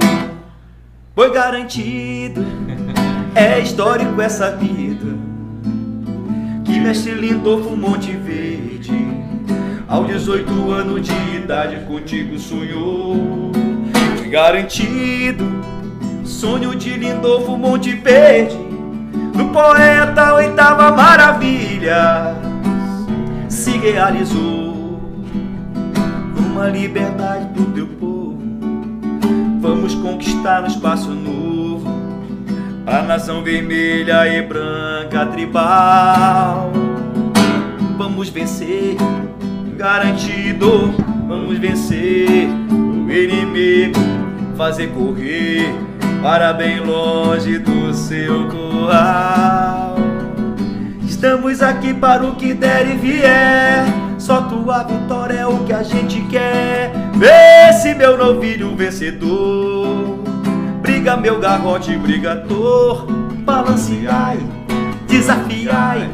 Foi garantido, é histórico essa vida, que mestre Lindolfo Monte Verde, aos 18 anos de idade contigo sonhou. Garantido, sonho de Lindolfo Monte Verde, do poeta Oitava Maravilha, se realizou. Uma liberdade do teu povo, vamos conquistar um espaço novo, a nação vermelha e branca tribal. Vamos vencer, garantido, vamos vencer o inimigo, fazer correr para bem longe do seu curral. Estamos aqui para o que der e vier. Só tua vitória é o que a gente quer. Vê se meu novilho vencedor. Briga meu garrote brigador. Balanceai, desafiai.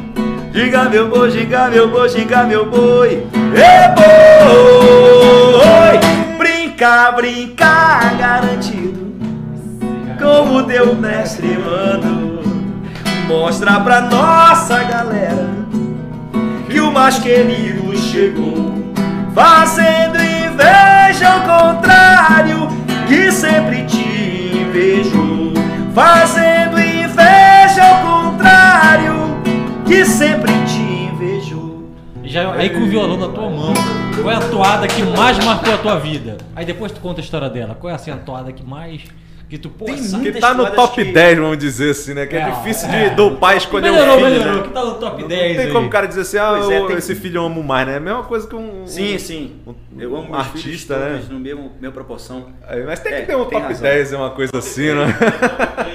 Diga meu boi, diga meu boi, diga meu boi. É boi. Brincar, brincar, garantido. Como teu mestre mandou. Mostra pra nossa galera que o mais querido chegou, fazendo inveja ao contrário, que sempre te invejo, fazendo inveja ao contrário, que sempre te invejo. Já, aí com o violão na tua mão, qual é a toada que mais marcou a tua vida? Aí depois tu conta a história dela. Qual é assim, a toada que mais. Que tu, pô, Tem Que tá no top que- 10, vamos dizer assim, né? Que é, É, difícil é. de, do pai escolher melhorou, um filho, melhorou, né? que tá no top Não 10 tem aí. como o cara dizer assim, ah, é, eu- tem- esse filho eu amo mais, né? É a mesma coisa que um... Sim, um- sim. um- Eu amo um artista, né? no mesmo, mesma proporção. É, Mas tem que É, ter um top razão. 10, é uma coisa assim, né?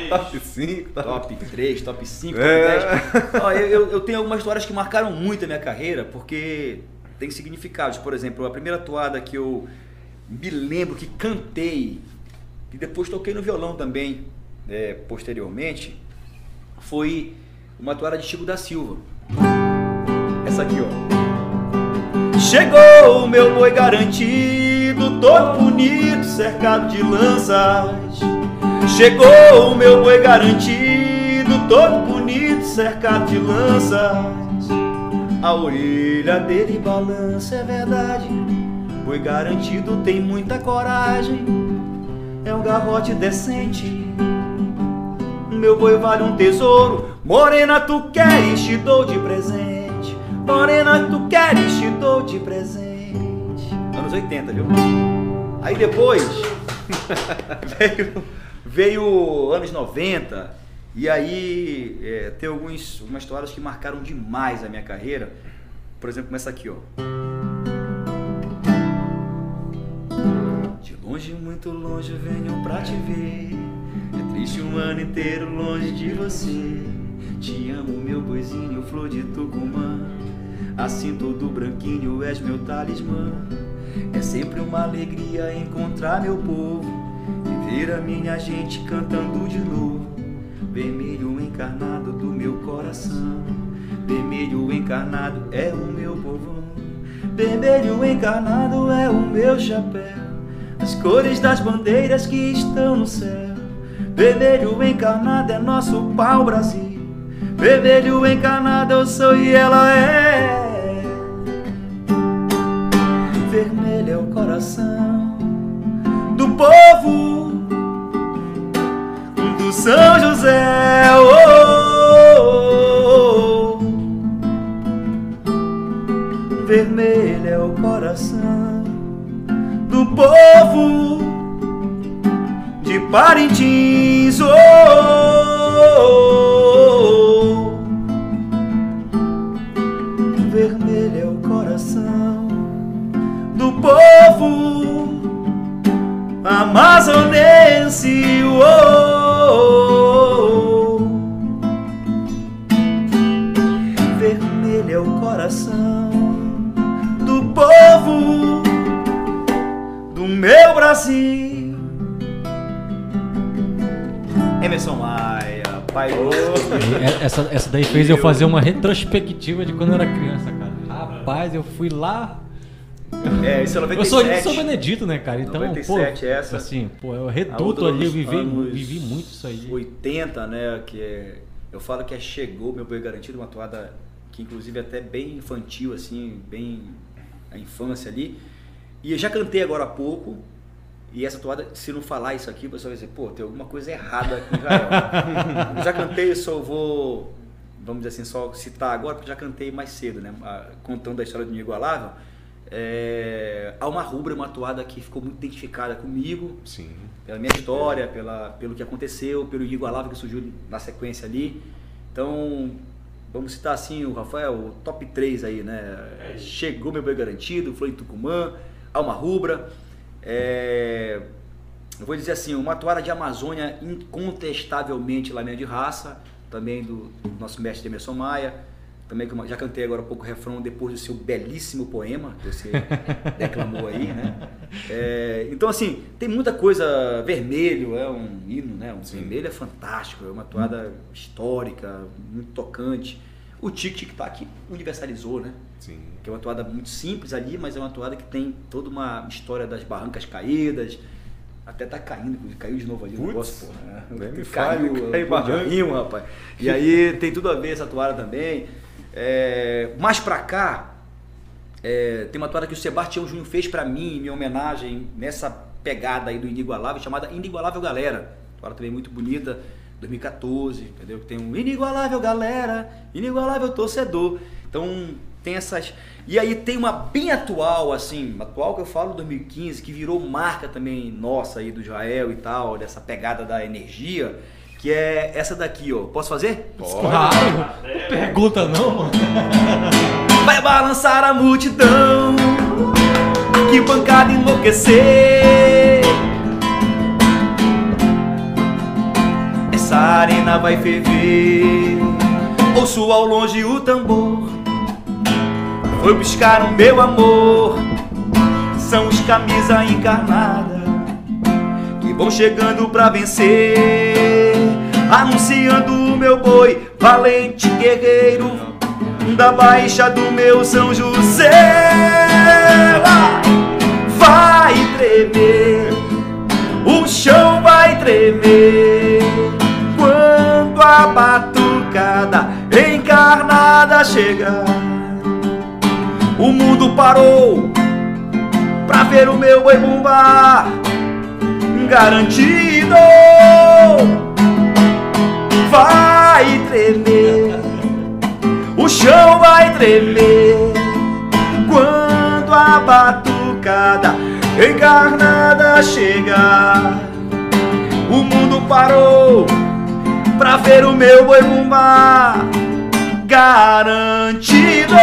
top 5, top... Top 3, top 5, É. top 10. Ó, eu, eu- eu tenho algumas histórias que marcaram muito a minha carreira, porque tem significados. Por exemplo, a primeira toada que eu me lembro que cantei, e depois toquei no violão também, é, posteriormente, foi uma toada de Chico da Silva. Essa aqui, ó. Chegou o meu boi garantido, todo bonito, cercado de lanças. Chegou o meu boi garantido, todo bonito, cercado de lanças. A orelha dele balança, é verdade. Boi garantido tem muita coragem, é um garrote decente. meu boi vale um tesouro. Morena, tu queres, te dou de presente. Morena, tu queres, te dou de presente. Anos 80, viu? Aí depois veio, veio anos 90. E aí é, tem alguns, algumas histórias que marcaram demais a minha carreira. Por exemplo, começa aqui, ó. Longe, muito longe, venho pra te ver. É triste um ano inteiro longe de você. Te amo, meu boizinho, flor de Tucumã. Assim todo branquinho és meu talismã. É sempre uma alegria encontrar meu povo e ver a minha gente cantando de novo. Vermelho encarnado do meu coração. Vermelho encarnado é o meu povão. Vermelho encarnado é o meu chapéu. As cores das bandeiras que estão no céu. Vermelho encarnado é nosso pau Brasil. Vermelho encarnado eu sou e ela é. Vermelho é o coração do povo do São José. Oh, oh, oh. Vermelho é o coração povo de Parintins. Oh, oh, oh. Vermelho é o coração do povo amazonense. Vermelho é o coração meu Brasil. Emerson Maia, pai E Essa, essa daí fez eu fazer uma retrospectiva de quando eu era criança, cara. Rapaz, eu fui lá. É, isso é Eu 97. sou de São Benedito, né, cara? Então, 97 pô, essa. assim, pô, é o A reduto ali, eu vivi, vivi muito isso aí. 80, né? Que é, eu falo que é Chegou Meu Boi Garantido, uma toada que inclusive é até bem infantil, assim, bem a infância ali. E eu já cantei agora há pouco, e essa toada, se não falar isso aqui, o pessoal vai dizer, pô, tem alguma coisa errada com Israel. eu já cantei, eu só vou, vamos dizer assim, só citar agora, porque já cantei mais cedo, né? a- Contando a história do Inigualável. É, Alma Rubra é uma toada que ficou muito identificada comigo, Sim. pela minha história, pela, pelo que aconteceu, pelo Inigualável que surgiu na sequência ali. Então, vamos citar assim, o Rafael, o top 3 aí, né? Chegou meu boi garantido, Flor em Tucumã, Alma Rubra. É, eu vou dizer assim, uma toada de Amazônia incontestavelmente lá minha de raça, também do nosso mestre Emerson Maia, também que eu já cantei agora há pouco o refrão depois do seu belíssimo poema que você declamou aí, né? É, então assim, tem muita coisa, vermelho é um hino, né? O vermelho é fantástico, é uma toada histórica, muito tocante. O Tic Tic Tac universalizou, né? Sim. que é uma toada muito simples ali, mas é uma toada que tem toda uma história das barrancas caídas. Até tá caindo, caiu de novo ali o Putz, negócio, pô. né? me Caiu, caiu o barranco. rapaz. E aí tem tudo a ver essa toada também. É, mais pra cá, é, tem uma toada que o Sebastião Júnior fez pra mim, em minha homenagem, nessa pegada aí do Inigualável, chamada Inigualável Galera. Toada também muito bonita, 2014, entendeu? Tem um Inigualável Galera, Inigualável Torcedor. Então tem essas. E aí tem uma bem atual, assim, atual que eu falo 2015, que virou marca também nossa aí do Israel e tal, dessa pegada da energia, que é essa daqui, ó. Posso fazer? Claro, não pergunta não, mano. Vai balançar a multidão, que bancada enlouquecer. Essa arena vai ferver. Ouço ao longe o tambor. Foi buscar o meu amor. São os camisa encarnada que vão chegando pra vencer. Anunciando o meu boi, valente guerreiro da baixa do meu São José. Vai tremer, o chão vai tremer a batucada encarnada chegar. O mundo parou pra ver o meu boi bombar garantido. vai tremer, o chão vai tremer quando a batucada encarnada chegar. O mundo parou pra ver o meu boi bumbá garantido.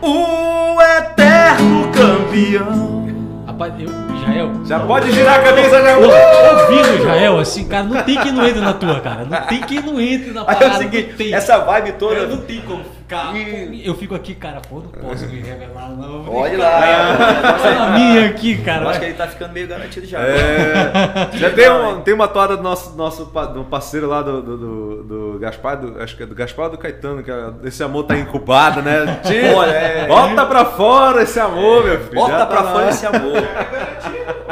O eterno campeão. Rapaz, eu, Israel. Já pode girar a camisa, já. Eu, ouvindo Israel, assim, cara, não tem que não entre na tua, cara. Não tem que não entre na Aí parada. é o não seguinte, essa vibe toda. Eu não tem como ficar. E- Eu fico aqui, cara, pô, não posso me revelar, não. Olha lá. Olha a minha aqui, cara. Eu acho que ele tá ficando meio garantido já. É, já tem, um, tem uma toada do nosso, nosso do parceiro lá do, do, do- do Gaspar, do- acho que é do Gaspar ou do Caetano, que é- esse amor tá incubado, né? Tira, Olha, é. Bota pra fora esse amor, meu filho. Bota Já pra tá fora lá. esse amor.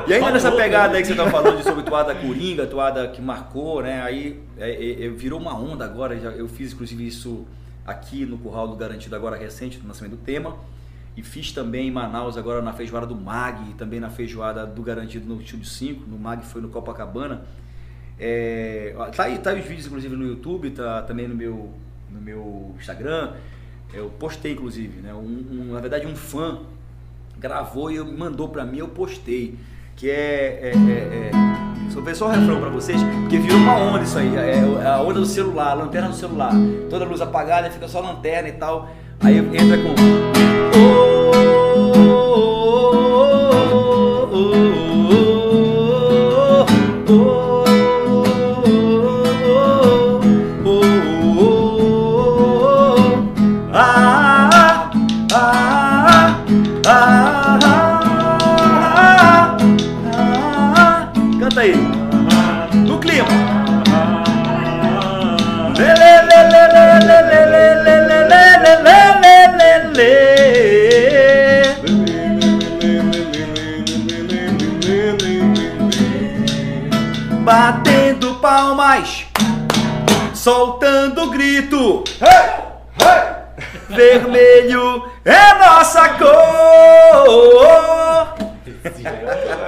E ainda nessa pegada aí que você tá falando de sobre toada coringa, toada que marcou, né? Aí é, é, é, virou uma onda agora. Eu fiz inclusive isso aqui no Curral do Garantido agora recente, no lançamento do tema. E fiz também em Manaus agora na feijoada do Mag, e também na feijoada do Garantido no Estúdio 5. No Mag foi no Copacabana. É, tá aí, tá aí os vídeos inclusive no YouTube, tá também no meu, no meu Instagram. Eu postei inclusive, né? Um, um- na verdade um fã gravou e mandou pra mim, eu postei. Que é. é, é, é só ver só o refrão pra vocês, porque virou uma onda isso aí. É a onda do celular, a lanterna do celular. Toda luz apagada, fica só lanterna e tal. Aí entra com. Ah, palmas, soltando grito. Vermelho é nossa cor.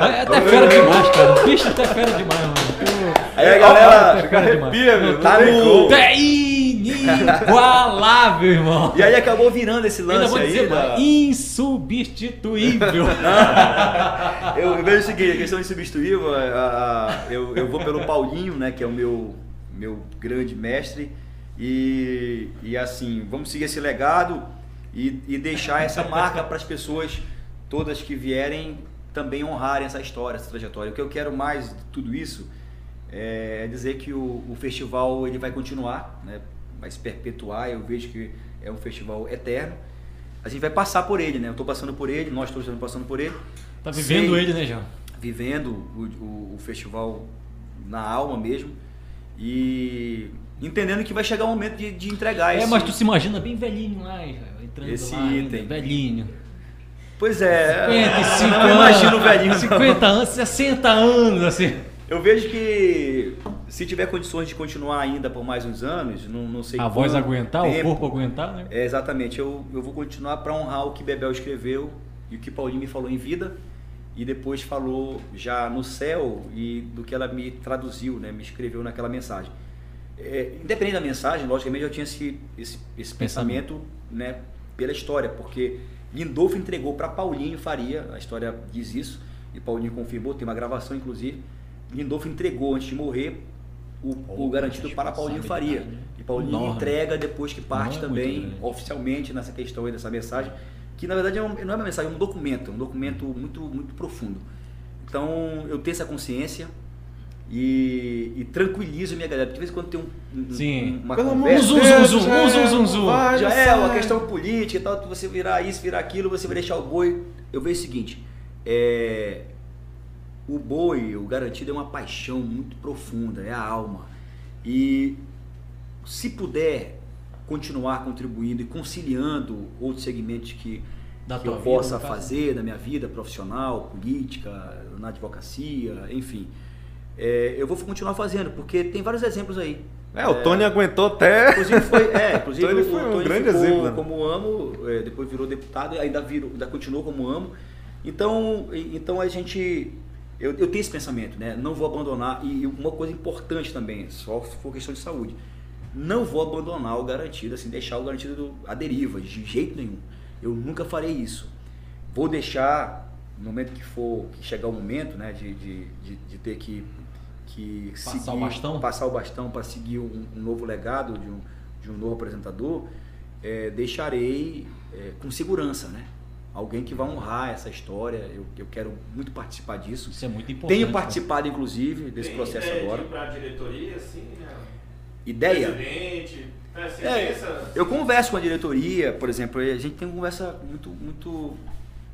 É até fera demais, cara. O bicho é até fera demais, mano. Aí a galera. Arrepia, meu. Tá no-. É inigualável, irmão. E aí acabou virando esse Eu ainda lance vou aí. dizer, da- mano, insubstituível. Eu, eu vejo o seguinte, a questão de substituível, a- a- eu, eu vou pelo Paulinho, né, que é o meu, meu grande mestre, e, e assim, vamos seguir esse legado e, e deixar essa marca para as pessoas todas que vierem também honrarem essa história, essa trajetória. O que eu quero mais de tudo isso é dizer que o, o festival ele vai continuar, né, vai se perpetuar, eu vejo que é um festival eterno. A gente vai passar por ele, né? Eu estou passando por ele, nós todos estamos passando por ele Tá vivendo Sei. ele, né, João? vivendo o, o- o festival na alma mesmo e entendendo que vai chegar o momento de, de entregar É, esse... mas tu se imagina bem velhinho lá, entrando Esse lá ainda, item. velhinho. Pois é, 55 não anos. imagino velhinho. não. 50 anos, 60 anos, assim. Eu vejo que se tiver condições de continuar ainda por mais uns anos, não, não sei A voz quanto aguentar, tempo, o corpo aguentar, né? É, exatamente, eu, eu vou continuar para honrar o que Bebel escreveu e o que Paulinho me falou em vida e depois falou já no céu e do que ela me traduziu, né, me escreveu naquela mensagem. É, independente da mensagem, logicamente eu tinha esse, esse, esse pensamento né, pela história, porque Lindolfo entregou para Paulinho Faria, a história diz isso, e Paulinho confirmou, tem uma gravação inclusive. Lindolfo entregou antes de morrer o, o garantido para Paulinho Faria. né? E Paulinho Enorme. entrega depois que parte Não é também oficialmente nessa questão aí dessa mensagem, que na verdade é um- não é uma mensagem, é um documento, um documento muito, muito profundo. Então eu tenho essa consciência e, e tranquilizo minha galera, porque de vez em quando tem um, um- Sim. uma Pelo amor conversa. Zum, zum, zum, um zum, zum, zum. Vai, Já é uma questão política e tal, você virar isso, virar aquilo, você vai deixar o boi. Eu vejo o seguinte, é, o boi, o garantido é uma paixão muito profunda, é a alma. E se puder continuar contribuindo e conciliando outros segmentos que, Da que eu vida, possa caso. fazer na minha vida profissional, política, na advocacia, enfim, é, eu vou continuar fazendo, porque tem vários exemplos aí. É, o Tony aguentou até. Inclusive foi, é, inclusive Tony o foi um Tony grande ficou exemplo, né? como amo, é, depois virou deputado, ainda virou, ainda continuou como amo. Então, então a gente eu, eu tenho esse pensamento, né? Não vou abandonar. E uma coisa importante também, só se for questão de saúde. Não vou abandonar o garantido, assim, deixar o garantido à deriva, de jeito nenhum. Eu nunca farei isso. Vou deixar, no momento que for, que chegar o momento, né, de, de, de, de ter que, que Passar seguir, o bastão? passar o bastão para seguir um, um novo legado de um, de um novo apresentador, é, deixarei é, com segurança, né? Alguém que vai honrar essa história. Eu, eu quero muito participar disso. Isso é muito importante. Tenho né? participado, inclusive, desse Tem processo ideia agora. Ir pra diretoria, assim, né? Ideia? Presidente. É, eu converso com a diretoria, por exemplo, a gente tem uma conversa muito, muito,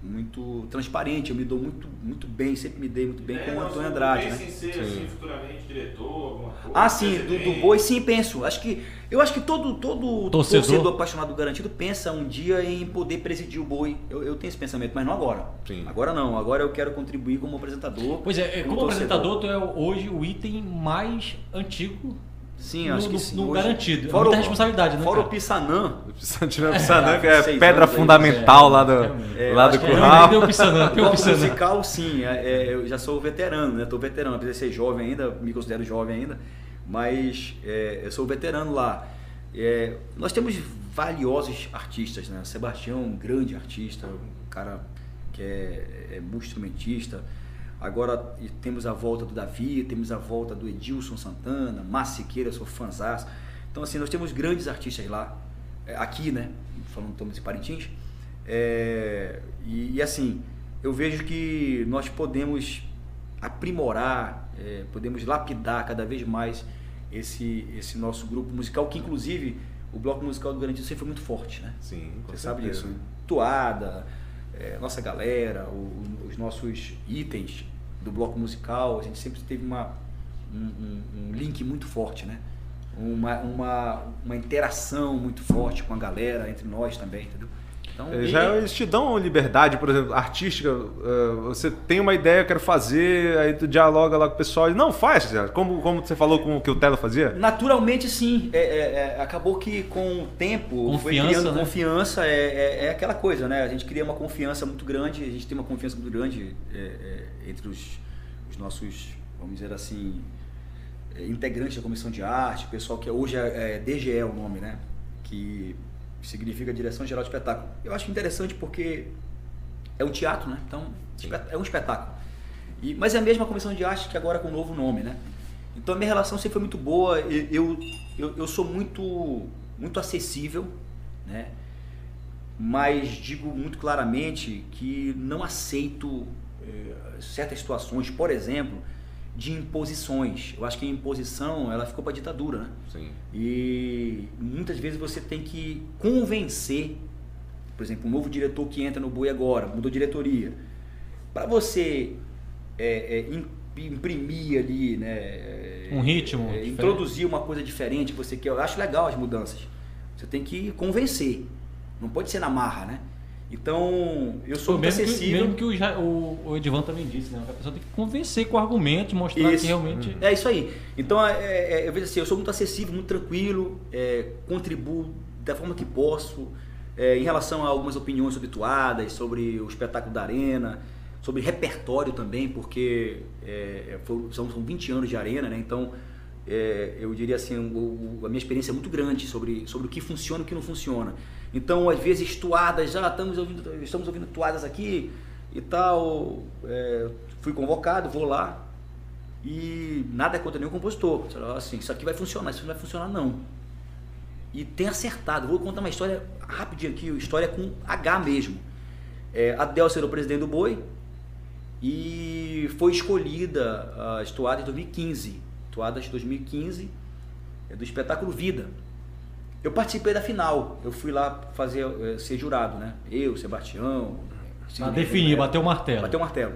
muito transparente. Eu me dou muito, muito bem, sempre me dei muito bem né, com o Antônio você Andrade, pensa né? em ser, assim, futuramente diretor, alguma coisa. Ah, sim, do, do boi sim penso. Acho que eu acho que todo todo Torcedor. torcedor, apaixonado do garantido pensa um dia em poder presidir o boi. Eu, eu tenho esse pensamento, mas não agora. Sim. Agora não. Agora eu quero contribuir como apresentador. Pois é, como torcedor. apresentador, tu é hoje o item mais antigo Sim, no- acho que sim. no Hoje- garantido. É Fora muita o- responsabilidade, né, Fora cara? o Pissanã. Tirando o Pissanã, que é pedra aí, fundamental lá do. É, lá do é- curral. Tem o Pissanã, tem o Pissanã. musical, sim. é- é, eu já sou veterano, né? Tô veterano, apesar de ser jovem ainda, me considero jovem ainda, mas é, eu sou veterano lá. É, nós temos valiosos artistas, né? Sebastião, um grande artista, um cara que é, é muito instrumentista. Agora temos a volta do Davi, temos a volta do Edilson Santana, Márcio Siqueira, eu sou fãzaço. Então, assim, nós temos grandes artistas lá, é, aqui, né? Falando estamos em Parintins. É, e, e, assim, eu vejo que nós podemos aprimorar, é, podemos lapidar cada vez mais esse, esse nosso grupo musical, que inclusive o bloco musical do Garantido sempre foi muito forte, né? Sim, Você sabe certeza. disso, né? Toada, é, nossa galera, o- os nossos itens do bloco musical, a gente sempre teve uma, um, um- um link muito forte, né? Uma, uma, uma interação muito forte com a galera, entre nós também, entendeu? Então, É, e- Já eles te dão liberdade, por exemplo, artística. eh, você tem uma ideia, eu quero fazer, aí tu dialoga lá com o pessoal e não faz, como, como você falou com o que o Telo fazia? Naturalmente, sim. É, é, é, acabou que com o tempo foi Confiança, criando né? confiança. É, é, é aquela coisa, né? A gente cria uma confiança muito grande. A gente tem uma confiança muito grande é, é, entre os, os nossos, vamos dizer assim, é, integrantes da comissão de arte, o pessoal que hoje é, é DGE o nome, né? Que significa Direção Geral de Espetáculo. Eu acho interessante porque é um teatro, né? Então é um espetáculo. E, mas é a mesma comissão de arte que agora com um novo nome, né? Então a minha relação sempre foi muito boa. Eu, eu, eu sou muito, muito acessível, né? Mas digo muito claramente que não aceito eh, certas situações, por exemplo, de imposições. Eu acho que a imposição ela ficou para ditadura, né? Sim. E muitas vezes você tem que convencer, por exemplo, um novo diretor que entra no Boi agora, mudou diretoria. Para você é, é, im- imprimir ali, né? é, Um ritmo é, introduzir uma coisa diferente que você quer. Eu acho legal as mudanças. Você tem que convencer. Não pode ser na marra, né? Então, eu sou Pô, muito mesmo, que, acessível. mesmo que o, o, o Edivan também disse, né? A pessoa tem que convencer com argumentos, mostrar Isso. que realmente. É isso aí. Então, é, é, eu vejo assim, eu sou muito acessível, muito tranquilo, é, contribuo da forma que posso, é, em relação a algumas opiniões sobre toadas, sobre o espetáculo da arena, sobre repertório também, porque é, foram- são, são 20 anos de arena, né? Então, é, eu diria assim, o- a minha experiência é muito grande sobre, sobre o que funciona e o que não funciona. Então, às vezes, toadas, já estamos ouvindo, estamos ouvindo toadas aqui e tal, é, fui convocado, vou lá, e nada é contra nenhum compositor. Assim, isso aqui vai funcionar, isso não vai funcionar não. E tem acertado. Vou contar uma história rapidinho aqui, história com H mesmo. É, a Delcia era o presidente do Boi e foi escolhida as toadas de 2015. Toadas de 2015 é do espetáculo Vida. Eu participei da final. Eu fui lá fazer eh, ser jurado, né? Eu, Sebastião. Pra Sidney definir, Neto. bater o martelo. Bateu o martelo.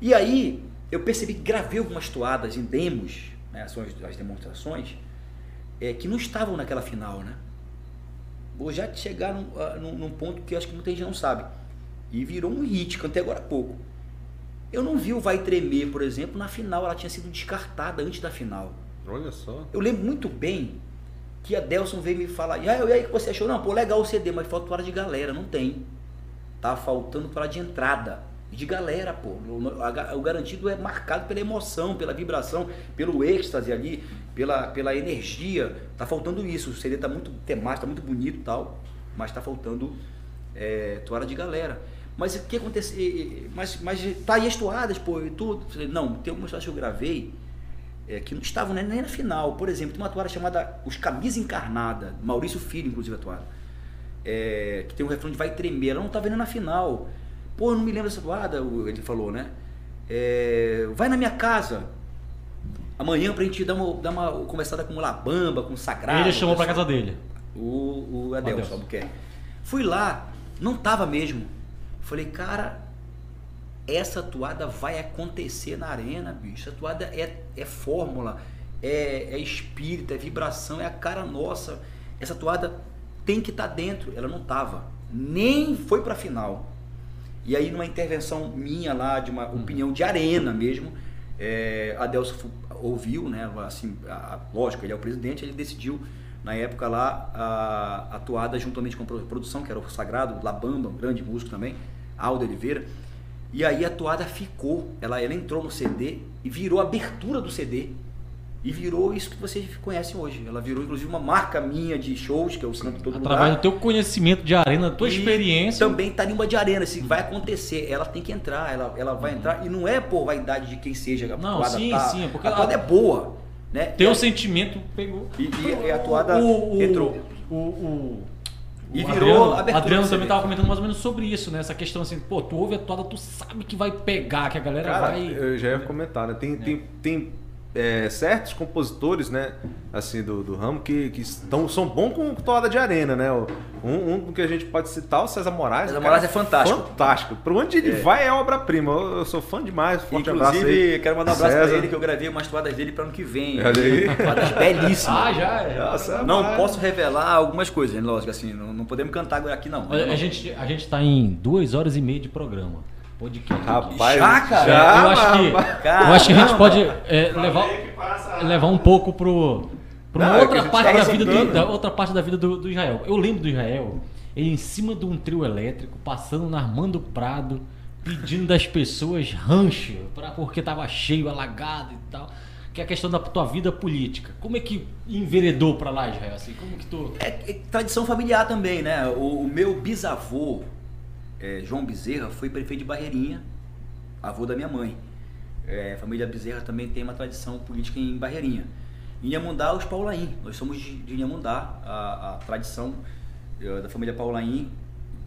E aí, eu percebi que gravei algumas toadas em demos, né, são as, as demonstrações, é, que não estavam naquela final, né? Vou já chegar num, ah, num, num ponto que acho que muita gente não sabe. E virou um hit, cantei agora há pouco. Eu não vi o Vai Tremer, por exemplo, na final, ela tinha sido descartada antes da final. Olha só. Eu lembro muito bem que a Delson veio me falar, e aí, que você achou? Não, pô, legal o CD, mas falta toalha de galera, não tem. Tá faltando toalha de entrada. de galera, pô. O, garantido é marcado pela emoção, pela vibração, pelo êxtase ali, pela, pela energia. Tá faltando isso. O CD tá muito temático, tá muito bonito tal, mas tá faltando é, toada de galera. Mas o que acontece? e- Mas, mas tá aí as toadas, pô, e tudo. Não, tem algumas toadas que eu gravei é, que não estavam nem, nem na final. Por exemplo, tem uma toada chamada Os Camisa Encarnada, Maurício Filho, inclusive, a toada. É, que tem um refrão de Vai Tremer, ela não estava nem na final. Pô, eu não me lembro dessa toada, ele falou, né? É, vai na minha casa amanhã pra gente dar uma, dar uma conversada com o Labamba, com o Sagrado. Ele chamou pra casa dele. O, o Adelson Adelson. Albuquerque. Fui lá, não tava mesmo. Falei, cara, essa toada vai acontecer na arena, bicho. Essa toada é, é fórmula, é, é espírito, é vibração, é a cara nossa. Essa toada tem que estar dentro. Ela não tava. Nem foi pra final. E aí, numa intervenção minha lá, de uma opinião de arena mesmo, é, Adelson fu- ouviu, né? Assim, a, lógico, ele é o presidente, ele decidiu, na época lá, a, a toada juntamente com a pro- produção, que era o Sagrado, Labamba, um grande músico também, Aldo Oliveira. E aí a toada ficou, ela, ela entrou no CD e virou a abertura do CD. E virou isso que vocês conhecem hoje. Ela virou, inclusive, uma marca minha de shows, que é o Santo Todo Através Lugar. do teu conhecimento de arena, da tua E experiência. Também tarimba de arena, se vai acontecer, ela tem que entrar, ela, ela vai entrar. E não é por vaidade de quem seja a Não, sim, tá, sim, é porque a ela- toada é boa, né? Teu E sentimento pegou. E, e- e a toada O- o- entrou. O, o, E o virou Adriano, Adriano também CD. tava comentando mais ou menos sobre isso, né? Essa questão assim, pô, tu ouve a toada, tu sabe que vai pegar, que a galera Cara, vai. eu já ia comentar, né? Tem, tem, tem é, certos compositores, né? Assim, do, do ramo, que, que estão, são bons com toada de arena, né? Um, um que a gente pode citar, o César Moraes. César Moraes é fantástico. Fantástico. Por onde ele vai é obra-prima. Eu, eu sou fã demais. Forte abraço Inclusive, aí. quero mandar um abraço pra César. ele, que eu gravei umas toadas dele para ano que vem. Olha aí. Toadas belíssimas. Ah, já, já. Nossa, Não Moraes. posso revelar algumas coisas, né? lógico, assim, não, não podemos cantar agora aqui não. Olha, a gente, a gente tá em duas horas e meia de programa. Podcast. Rapaz, Já, cara? já, eu, acho que, eu acho que a gente pode é, levar, levar um pouco pro, pra uma Não, é que a outra gente parte tá da vida, do, da outra parte da vida do, do Israel. Eu lembro do Israel, ele em cima de um trio elétrico, passando na Armando Prado, pedindo das pessoas rancho, pra, porque tava cheio, alagado e tal. Que é a questão da tua vida política. Como é que enveredou pra lá, Israel? Assim, como que tu. É, é tradição familiar também, né? O, o meu bisavô, é, João Bezerra, foi prefeito de Barreirinha, avô da minha mãe. É, a família Bezerra também tem uma tradição política em Barreirinha. Inhamundá, os Paulaim. Nós somos de, de Inhamundá. A, a tradição eh, da família Paulaim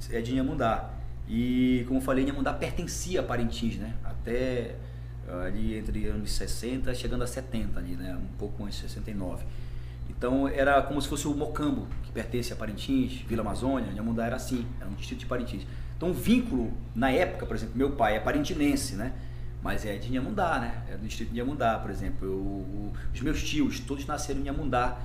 é de Inhamundá. E, como eu falei, Inhamundá pertencia a Parintins, né? Até ah, ali entre anos 60, chegando a 70 ali, né? Um pouco antes de 69. Então era como se fosse o Mocambo, que pertence a Parintins, Vila Amazônia, Inhamundá era assim, era um distrito de Parintins. Então o vínculo, na época, por exemplo, meu pai é parintinense, né? Mas é de Inhamundá, né? É do distrito de Inhamundá, por exemplo. Eu- os meus tios, todos nasceram em Inhamundá,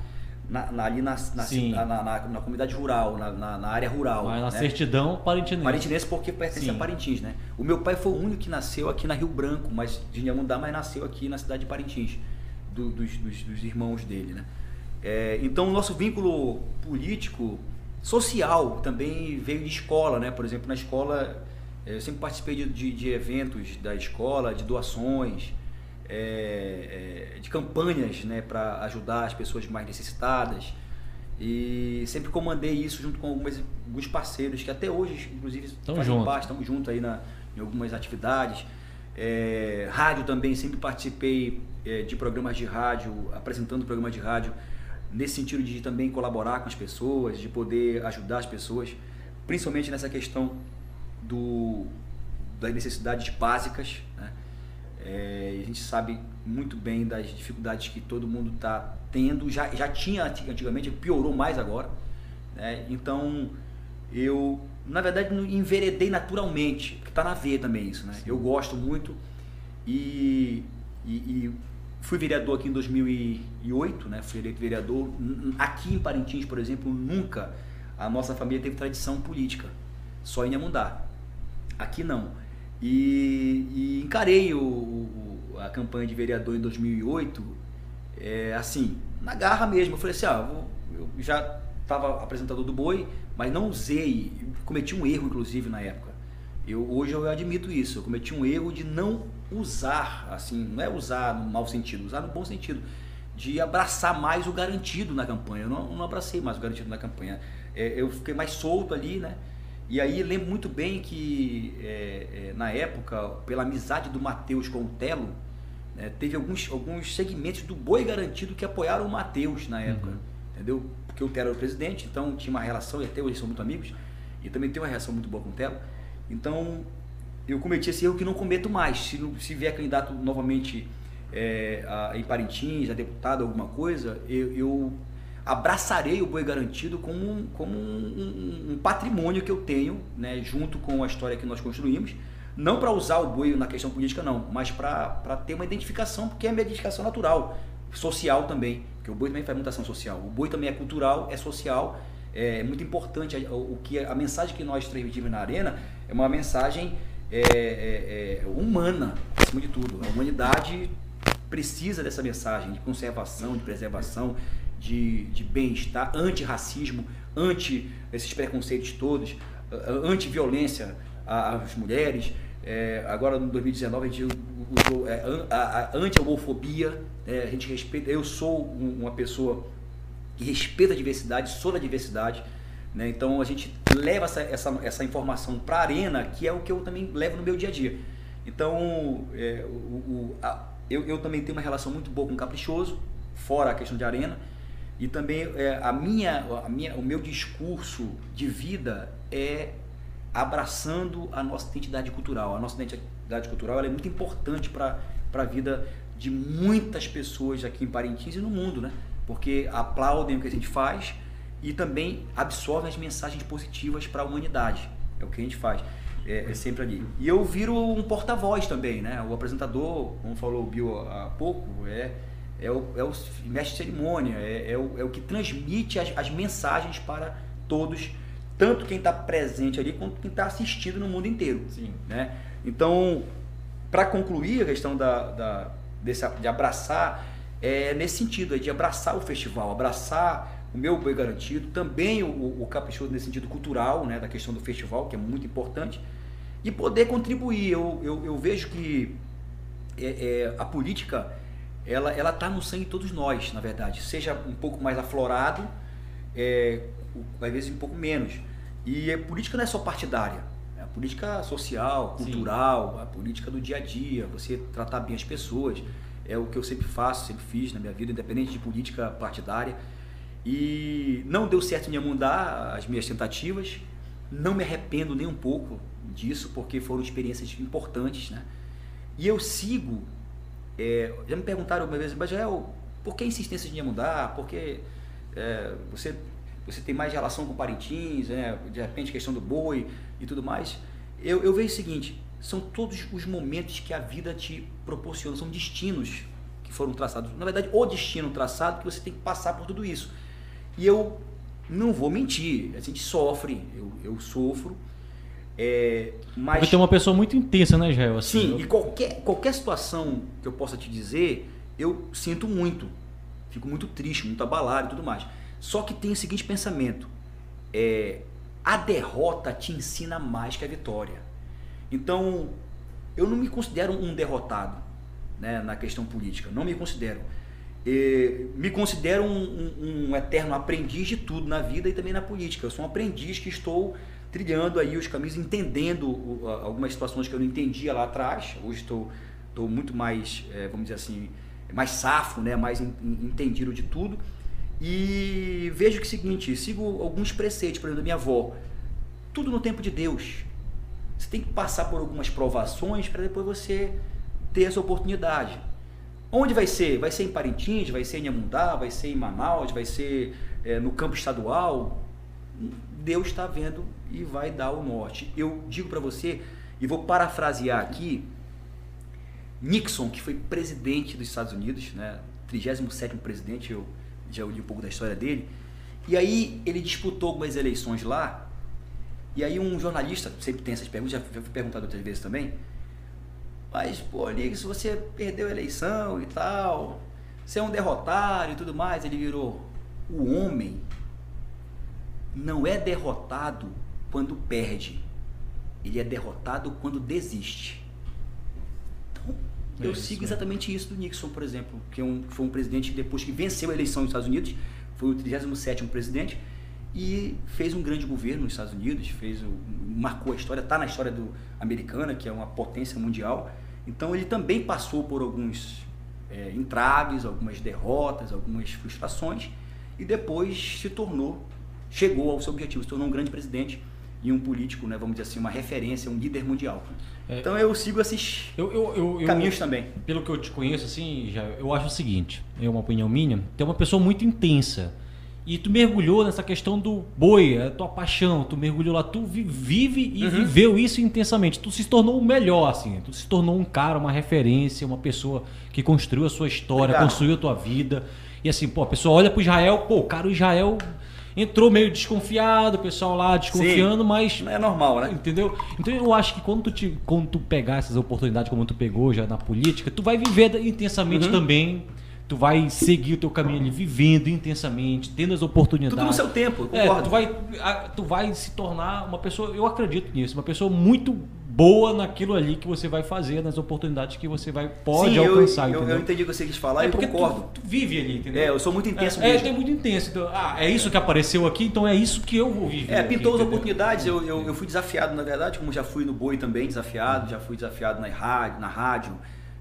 na, na- ali na, na, na, na- comunidade rural, na área rural. Mas na né? certidão, parintinense. Parintinense porque pertence Sim. a Parintins, né? O meu pai foi o único que nasceu aqui na Rio Branco, mas de Inhamundá, mas nasceu aqui na cidade de Parintins, do- dos, dos- dos irmãos dele, né? É, então, o nosso vínculo político, social, também veio de escola, né? Por exemplo, na escola, eh, eu sempre participei de, de- de eventos da escola, de doações, é, é, de campanhas, né? Para ajudar as pessoas mais necessitadas. E sempre comandei isso junto com algumas, alguns parceiros que até hoje, inclusive, Tamo fazem junto. parte, estamos juntos aí na, em algumas atividades. É, rádio também, sempre participei de programas de rádio, apresentando programas de rádio, nesse sentido de também colaborar com as pessoas, de poder ajudar as pessoas, principalmente nessa questão do, das necessidades básicas. Né? É, a gente sabe muito bem das dificuldades que todo mundo está tendo, já, já tinha anti- antigamente, piorou mais agora. né? Então, eu, na verdade, enveredei naturalmente, porque está na veia também isso. Né? Eu gosto muito e, e, e fui vereador aqui em 2008, né? fui eleito vereador. Aqui em Parintins, por exemplo, nunca a nossa família teve tradição política, só em Inhamundá. Aqui não. E, e encarei o, o- a campanha de vereador em 2008, é, assim, na garra mesmo. Eu falei assim, ah, vou- eu já estava apresentador do Boi, mas não usei, cometi um erro inclusive na época. Eu, hoje eu admito isso, eu cometi um erro de não usar, assim, não é usar no mau sentido, usar no bom sentido, de abraçar mais o garantido na campanha. Eu não, não abracei mais o garantido na campanha. É, eu fiquei mais solto ali, né? E aí lembro muito bem que é, é, na época, pela amizade do Matheus com o Telo, né, teve alguns, alguns segmentos do Boi Garantido que apoiaram o Matheus na época, uhum. entendeu? Porque o Telo era o presidente, então tinha uma relação, e até hoje são muito amigos, e também tem uma relação muito boa com o Telo. Então eu cometi esse erro que não cometo mais. Se, se vier candidato novamente é, a, em Parintins, a deputado, alguma coisa, eu, eu abraçarei o Boi Garantido como, como um, um, um, patrimônio que eu tenho, né, junto com a história que nós construímos. Não para usar o boi na questão política, não, mas para ter uma identificação, porque é uma identificação natural, social também, porque o boi também faz mutação social. O boi também é cultural, é social, é muito importante. O que a mensagem que nós transmitimos na arena é uma mensagem é, é, é humana, acima de tudo. A humanidade precisa dessa mensagem de conservação, de preservação, de, de bem-estar, anti-racismo, anti esses preconceitos todos, anti-violência às mulheres. É, agora, no 2019, a gente usou é, a, anti-homofobia. É, a gente respeita. Eu sou uma pessoa que respeita a diversidade, sou da diversidade. Né? Então, a gente leva essa, essa, essa informação para a arena, que é o que eu também levo no meu dia a dia. Então, é, o, o, a, eu, eu também tenho uma relação muito boa com o Caprichoso, fora a questão de arena. E também é, a minha, a minha, o meu discurso de vida é abraçando a nossa identidade cultural. A nossa identidade cultural é muito importante para a vida de muitas pessoas aqui em Parintins e no mundo, né? Porque aplaudem o que a gente faz e também absorvem as mensagens positivas para a humanidade. É o que a gente faz. É, é, sempre ali. E eu viro um porta-voz também, né? O apresentador, como falou o Bill há pouco, é é o, é o mestre de cerimônia, é, é, o, é o que transmite as, as mensagens para todos, tanto quem está presente ali quanto quem está assistindo no mundo inteiro. Sim. Né? Então, para concluir a questão da, da, desse, de abraçar, é nesse sentido, é de abraçar o festival, abraçar o meu boi garantido, também o, o caprichoso nesse sentido cultural, né, da questão do festival, que é muito importante, e poder contribuir. Eu, eu, eu vejo que é, é, a política ela ela está no sangue de todos nós, na verdade. Seja um pouco mais aflorado, é, às vezes um pouco menos. E a política não é só partidária. É a política social, cultural, Sim. a política do dia a dia, você tratar bem as pessoas. É o que eu sempre faço, sempre fiz na minha vida, independente de política partidária. E não deu certo em mudar as minhas tentativas. Não me arrependo nem um pouco disso, porque foram experiências importantes, né? E eu sigo é, já me perguntaram uma vez, mas Joel, por que a insistência de mudar? Porque é, você, você tem mais relação com Parintins, né? de repente questão do boi e tudo mais. Eu, eu vejo o seguinte, são todos os momentos que a vida te proporciona, são destinos que foram traçados. Na verdade, o destino traçado que você tem que passar por tudo isso. E eu não vou mentir, a gente sofre, eu, eu sofro, é, mas... Porque tem uma pessoa muito intensa, né, Israel? Assim, Sim, eu... e qualquer, qualquer situação que eu possa te dizer, eu sinto muito. Fico muito triste, muito abalado e tudo mais. Só que tem o seguinte pensamento: é, a derrota te ensina mais que a vitória. Então, eu não me considero um derrotado né, na questão política. Não me considero. Me considero um, um, um eterno aprendiz de tudo na vida e também na política. Eu sou um aprendiz que estou trilhando aí os caminhos, entendendo algumas situações que eu não entendia lá atrás. Hoje estou, estou muito mais, é, vamos dizer assim, mais safo, né? mais entendido de tudo. E vejo que é o seguinte, sigo alguns preceitos, por exemplo, da minha avó. Tudo no tempo de Deus. Você tem que passar por algumas provações para depois você ter essa oportunidade. Onde vai ser? Vai ser em Parintins, vai ser em Amundá, vai ser em Manaus, vai ser é, no campo estadual? Deus está vendo e vai dar o norte. Eu digo para você, e vou parafrasear aqui, Nixon, que foi presidente dos Estados Unidos, né, 37º presidente, eu já li um pouco da história dele, e aí ele disputou algumas eleições lá, e aí um jornalista, sempre tem essas perguntas, já fui perguntado outras vezes também, mas, pô, Nixon, você perdeu a eleição e tal, você é um derrotado e tudo mais, ele virou o homem não é derrotado quando perde. ele é derrotado quando desiste. Então, eu É isso, sigo é. exatamente isso do Nixon, por exemplo, que é foi um presidente que depois que venceu a eleição nos Estados Unidos, foi o 37º presidente e fez um grande governo nos Estados Unidos, fez o, marcou a história, está na história do americana, que é uma potência mundial. Então ele também passou por alguns é, entraves, algumas derrotas, algumas frustrações e depois se tornou, chegou ao seu objetivo, se tornou um grande presidente e um político, né, vamos dizer assim, uma referência, um líder mundial. É. Então eu sigo esses Eu, eu, eu, caminhos também. Pelo que eu te conheço, assim, já, eu acho o seguinte, é uma opinião minha, é uma pessoa muito intensa. E tu mergulhou nessa questão do boi, é a tua paixão, tu mergulhou lá, tu vi- vive e Uhum. viveu isso intensamente. Tu se tornou o melhor, assim, tu se tornou um cara, uma referência, uma pessoa que construiu a sua história, Obrigado. construiu a tua vida. E assim, pô, a pessoa olha pro Israel, pô, o cara, o Israel entrou meio desconfiado, o pessoal lá desconfiando, mas É normal, né? Entendeu? Então eu acho que quando tu, te, quando tu pegar essas oportunidades como tu pegou já na política, tu vai viver intensamente Uhum. também. Tu vai seguir o teu caminho ali, vivendo intensamente, tendo as oportunidades. Tudo no seu tempo, eu É, concordo. tu vai, tu vai se tornar uma pessoa, eu acredito nisso, uma pessoa muito boa naquilo ali que você vai fazer, nas oportunidades que você vai pode Sim, eu- alcançar, eu, eu, entendeu? entendi o que você quis falar é e eu concordo. tu, tu vive ali, entendeu? É, eu sou muito intenso é, é, mesmo. tu é muito intenso. Então, ah, é isso que apareceu aqui, então é isso que eu vou viver. É, aqui, pintou as entendeu? oportunidades, eu, eu, eu fui desafiado, na verdade, como já fui no Boi também, desafiado, já fui desafiado na rádio, na rádio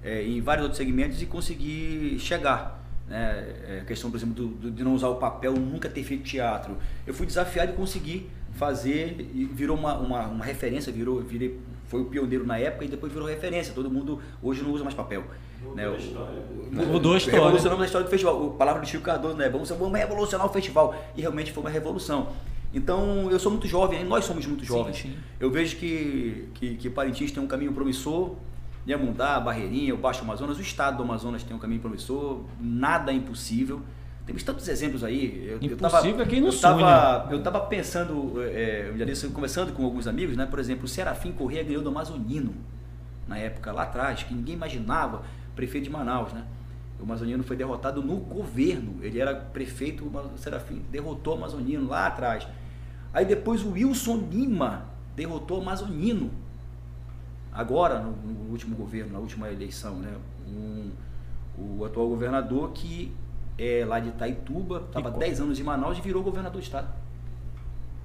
é, em vários outros segmentos e consegui chegar. Né? É, a questão, por exemplo, do, do- de não usar o papel, nunca ter feito teatro. Eu fui desafiado e consegui fazer, e virou uma, uma, uma referência, virou, virei, foi o pioneiro na época e depois virou referência. Todo mundo hoje não usa mais papel. né? O- o- Mudou a história. Revolucionamos a história do festival. A palavra do Chico Cardoso, né? Vamos, vamos revolucionar o festival. E realmente foi uma revolução. Então, eu sou muito jovem, nós somos muito Sim, jovens. sim. Eu vejo que, que, que Parintins tem um caminho promissor, Iamundá, Barreirinha, o Baixo Amazonas, o estado do Amazonas tem um caminho promissor, nada é impossível. Temos tantos exemplos aí. Eu, Impossível é quem não eu tava, sonha. Eu estava pensando, é, um dia desse, conversando com alguns amigos, né? Por exemplo, o Serafim Corrêa ganhou do Amazonino, na época lá atrás, que ninguém imaginava, prefeito de Manaus, né? O Amazonino foi derrotado no governo. Ele era prefeito, o Serafim derrotou o Amazonino lá atrás. Aí depois o Wilson Lima derrotou o Amazonino. Agora, no, no último governo, na última eleição, né? Um- o atual governador que é lá de Itaituba, estava qual? 10 anos em Manaus e virou governador do estado.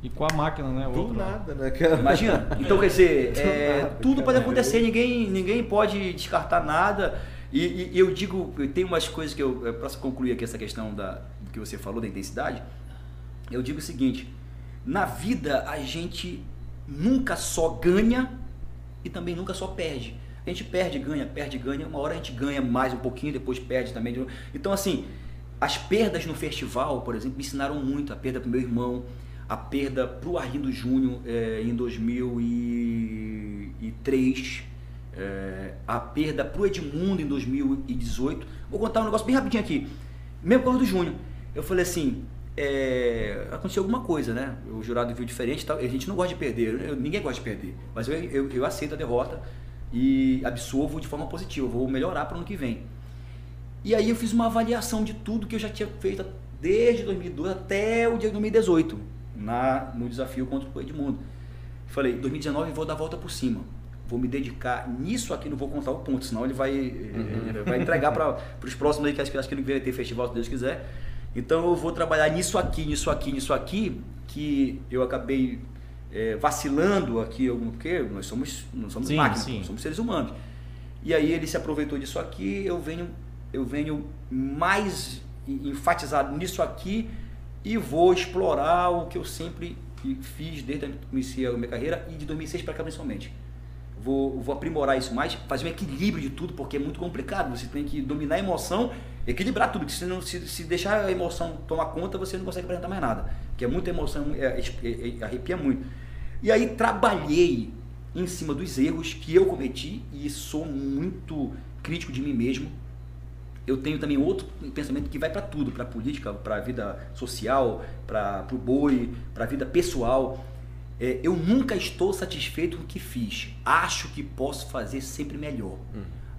E com a máquina, né? Do Outro lado. nada, né? cara? Imagina? Então, quer dizer, é, nada, tudo pode acontecer, ninguém, ninguém pode descartar nada. E, e- e eu digo, tem umas coisas que eu, para concluir aqui essa questão da, do que você falou da intensidade, eu digo o seguinte: na vida a gente nunca só ganha e também nunca só perde. A gente perde, ganha, perde, ganha. Uma hora a gente ganha mais um pouquinho, depois perde também. Então, assim, as perdas no festival, por exemplo, me ensinaram muito. A perda para meu irmão, a perda para o Arlindo Júnior eh, em 2003, eh, a perda para o Edmundo em 2018. Vou contar um negócio bem rapidinho aqui. Mesmo causa do Júnior. Eu falei assim, é, aconteceu alguma coisa, né? O jurado viu diferente, tal. a gente não gosta de perder, eu- ninguém gosta de perder, mas eu, eu, eu aceito a derrota e absolvo de forma positiva, vou melhorar para o ano que vem. E aí eu fiz uma avaliação de tudo que eu já tinha feito desde 2012 até o dia de 2018, na, no desafio contra o Edmundo. Falei, 2019 eu vou dar a volta por cima. Vou me dedicar nisso aqui, não vou contar o ponto, senão ele vai, ele vai entregar para os próximos aí, que acho, que- acho que ele vai ter festival, se Deus quiser. Então eu vou trabalhar nisso aqui, nisso aqui, nisso aqui, que eu acabei eh, vacilando aqui, porque nós somos, não somos Sim, máquinas, sim. nós somos seres humanos. E aí ele se aproveitou disso aqui, eu venho, eu venho mais enfatizado nisso aqui e vou explorar o que eu sempre fiz desde que comecei a minha carreira e de 2006 para cá principalmente. Vou, vou aprimorar isso mais, fazer um equilíbrio de tudo, porque é muito complicado. Você tem que dominar a emoção, equilibrar tudo. porque Se, não, se, se deixar a emoção tomar conta, você não consegue apresentar mais nada. Porque é muita emoção, é, é- é- arrepia muito. E aí trabalhei em cima dos erros que eu cometi e sou muito crítico de mim mesmo. Eu tenho também outro pensamento que vai para tudo, para política, para a vida social, para o boi, para a vida pessoal. É, eu nunca estou satisfeito com o que fiz. Acho que posso fazer sempre melhor.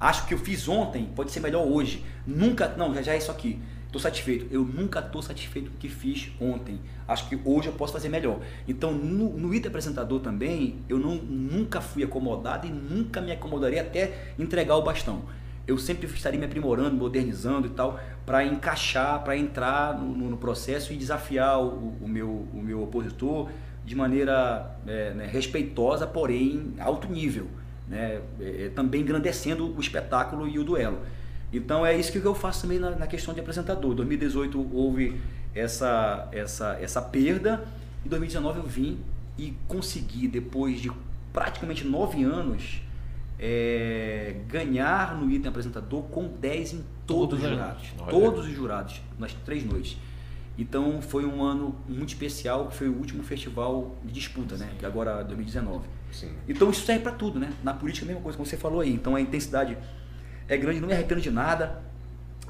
Acho que eu fiz ontem pode ser melhor hoje. Nunca, não, já, já é isso aqui. Estou satisfeito. Eu nunca estou satisfeito com o que fiz ontem. Acho que hoje eu posso fazer melhor. Então, no, no item apresentador também, eu não, nunca fui acomodado e nunca me acomodarei até entregar o bastão. Eu sempre estaria me aprimorando, modernizando e tal, para encaixar, para entrar no, no, no, processo e desafiar o, o, meu, o meu opositor de maneira é, né, respeitosa, porém alto nível. Né, é, também engrandecendo o espetáculo e o duelo. Então é isso que eu faço também na, na questão de apresentador. Em 2018 houve essa, essa, essa perda, em 2019 eu vim e consegui, depois de praticamente nove anos, é, ganhar no item apresentador com 10 em todos, todos os jurados. Todos os jurados, nas três noites. Então foi um ano muito especial, que foi o último festival de disputa, né? Que agora 2019. Sim. Então isso serve para tudo, né? Na política a mesma coisa, como você falou aí. Então a intensidade é grande, não me arrependo de nada.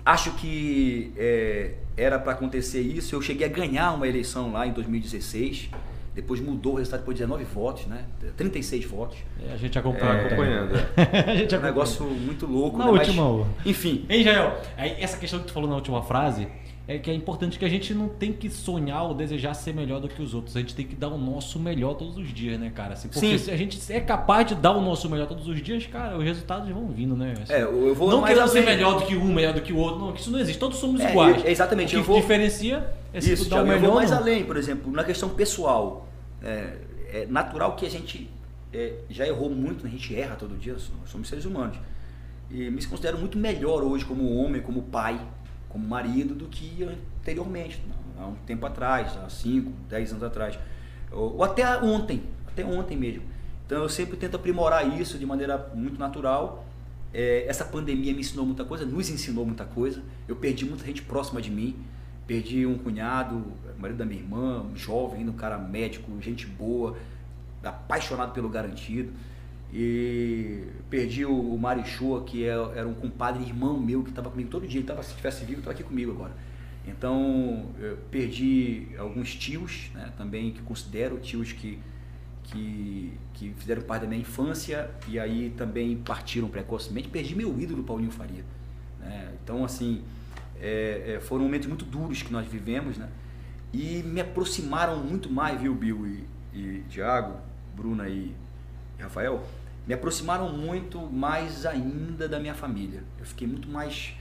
Acho que é, era para acontecer isso. Eu cheguei a ganhar uma eleição lá em 2016. Depois mudou o resultado por 19 votos, né? 36 votos. É, a gente acompanha, é, acompanhando. a gente é um negócio muito louco. Na né? última. Mas, enfim. Hein, Jael? Essa questão que tu falou na última frase, é que é importante que a gente não tem que sonhar ou desejar ser melhor do que os outros. A gente tem que dar o nosso melhor todos os dias, né, cara? Assim, porque Sim. se a gente é capaz de dar o nosso melhor todos os dias, cara, os resultados vão vindo, né? Assim, é, eu vou não querendo ser melhor do que um, melhor do que o outro. Não, isso não existe. Todos somos é, iguais. exatamente. O que vou... diferencia é se isso, dar o melhor. Eu vou mais além, por exemplo, na questão pessoal. É, é natural que a gente é, já errou muito, né? a gente erra todo dia, somos seres humanos. E me considero muito melhor hoje como homem, como pai, como marido do que anteriormente, há um tempo atrás, há 5, 10 anos atrás, ou, ou, até ontem, até ontem mesmo. Então eu sempre tento aprimorar isso de maneira muito natural. É, essa pandemia me ensinou muita coisa, nos ensinou muita coisa. Eu perdi muita gente próxima de mim, perdi um cunhado, marido da minha irmã, um jovem, um cara médico, gente boa, apaixonado pelo garantido. E perdi o, Marichua, que é, era um compadre irmão meu que estava comigo todo dia. Ele tava, se tivesse vivo, estava aqui comigo agora. Então, perdi alguns tios, né, também que considero tios que, que, que fizeram parte da minha infância e aí também partiram precocemente. Perdi meu ídolo, Paulinho Faria. Né? Então, assim, é, é, foram momentos muito duros que nós vivemos, né? E me aproximaram muito mais, viu, Bill e, e Tiago, Bruna e Rafael, me aproximaram muito mais ainda da minha família. Eu fiquei muito mais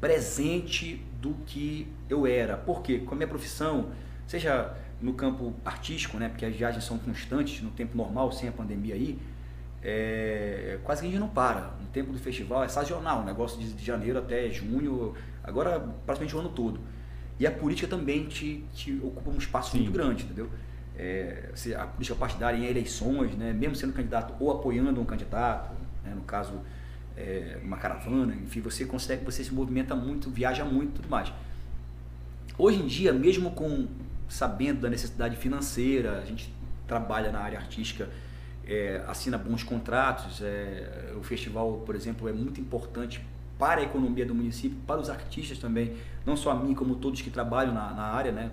presente do que eu era. Por quê? Com a minha profissão, seja no campo artístico, né, porque as viagens são constantes no tempo normal, sem a pandemia aí, é, quase que a gente não para. No tempo do festival é sazonal, um negócio de, de janeiro até junho, agora praticamente o ano todo. E a política também te, te ocupa um espaço Sim. muito grande, entendeu? É, a política partidária em eleições, né, mesmo sendo candidato ou apoiando um candidato, né, no caso é, uma caravana, enfim, você consegue, você se movimenta muito, viaja muito, tudo mais. Hoje em dia, mesmo com sabendo da necessidade financeira, a gente trabalha na área artística, é, assina bons contratos. É, o festival, por exemplo, é muito importante para a economia do município, para os artistas também, não só a mim, como todos que trabalham na, na área, né?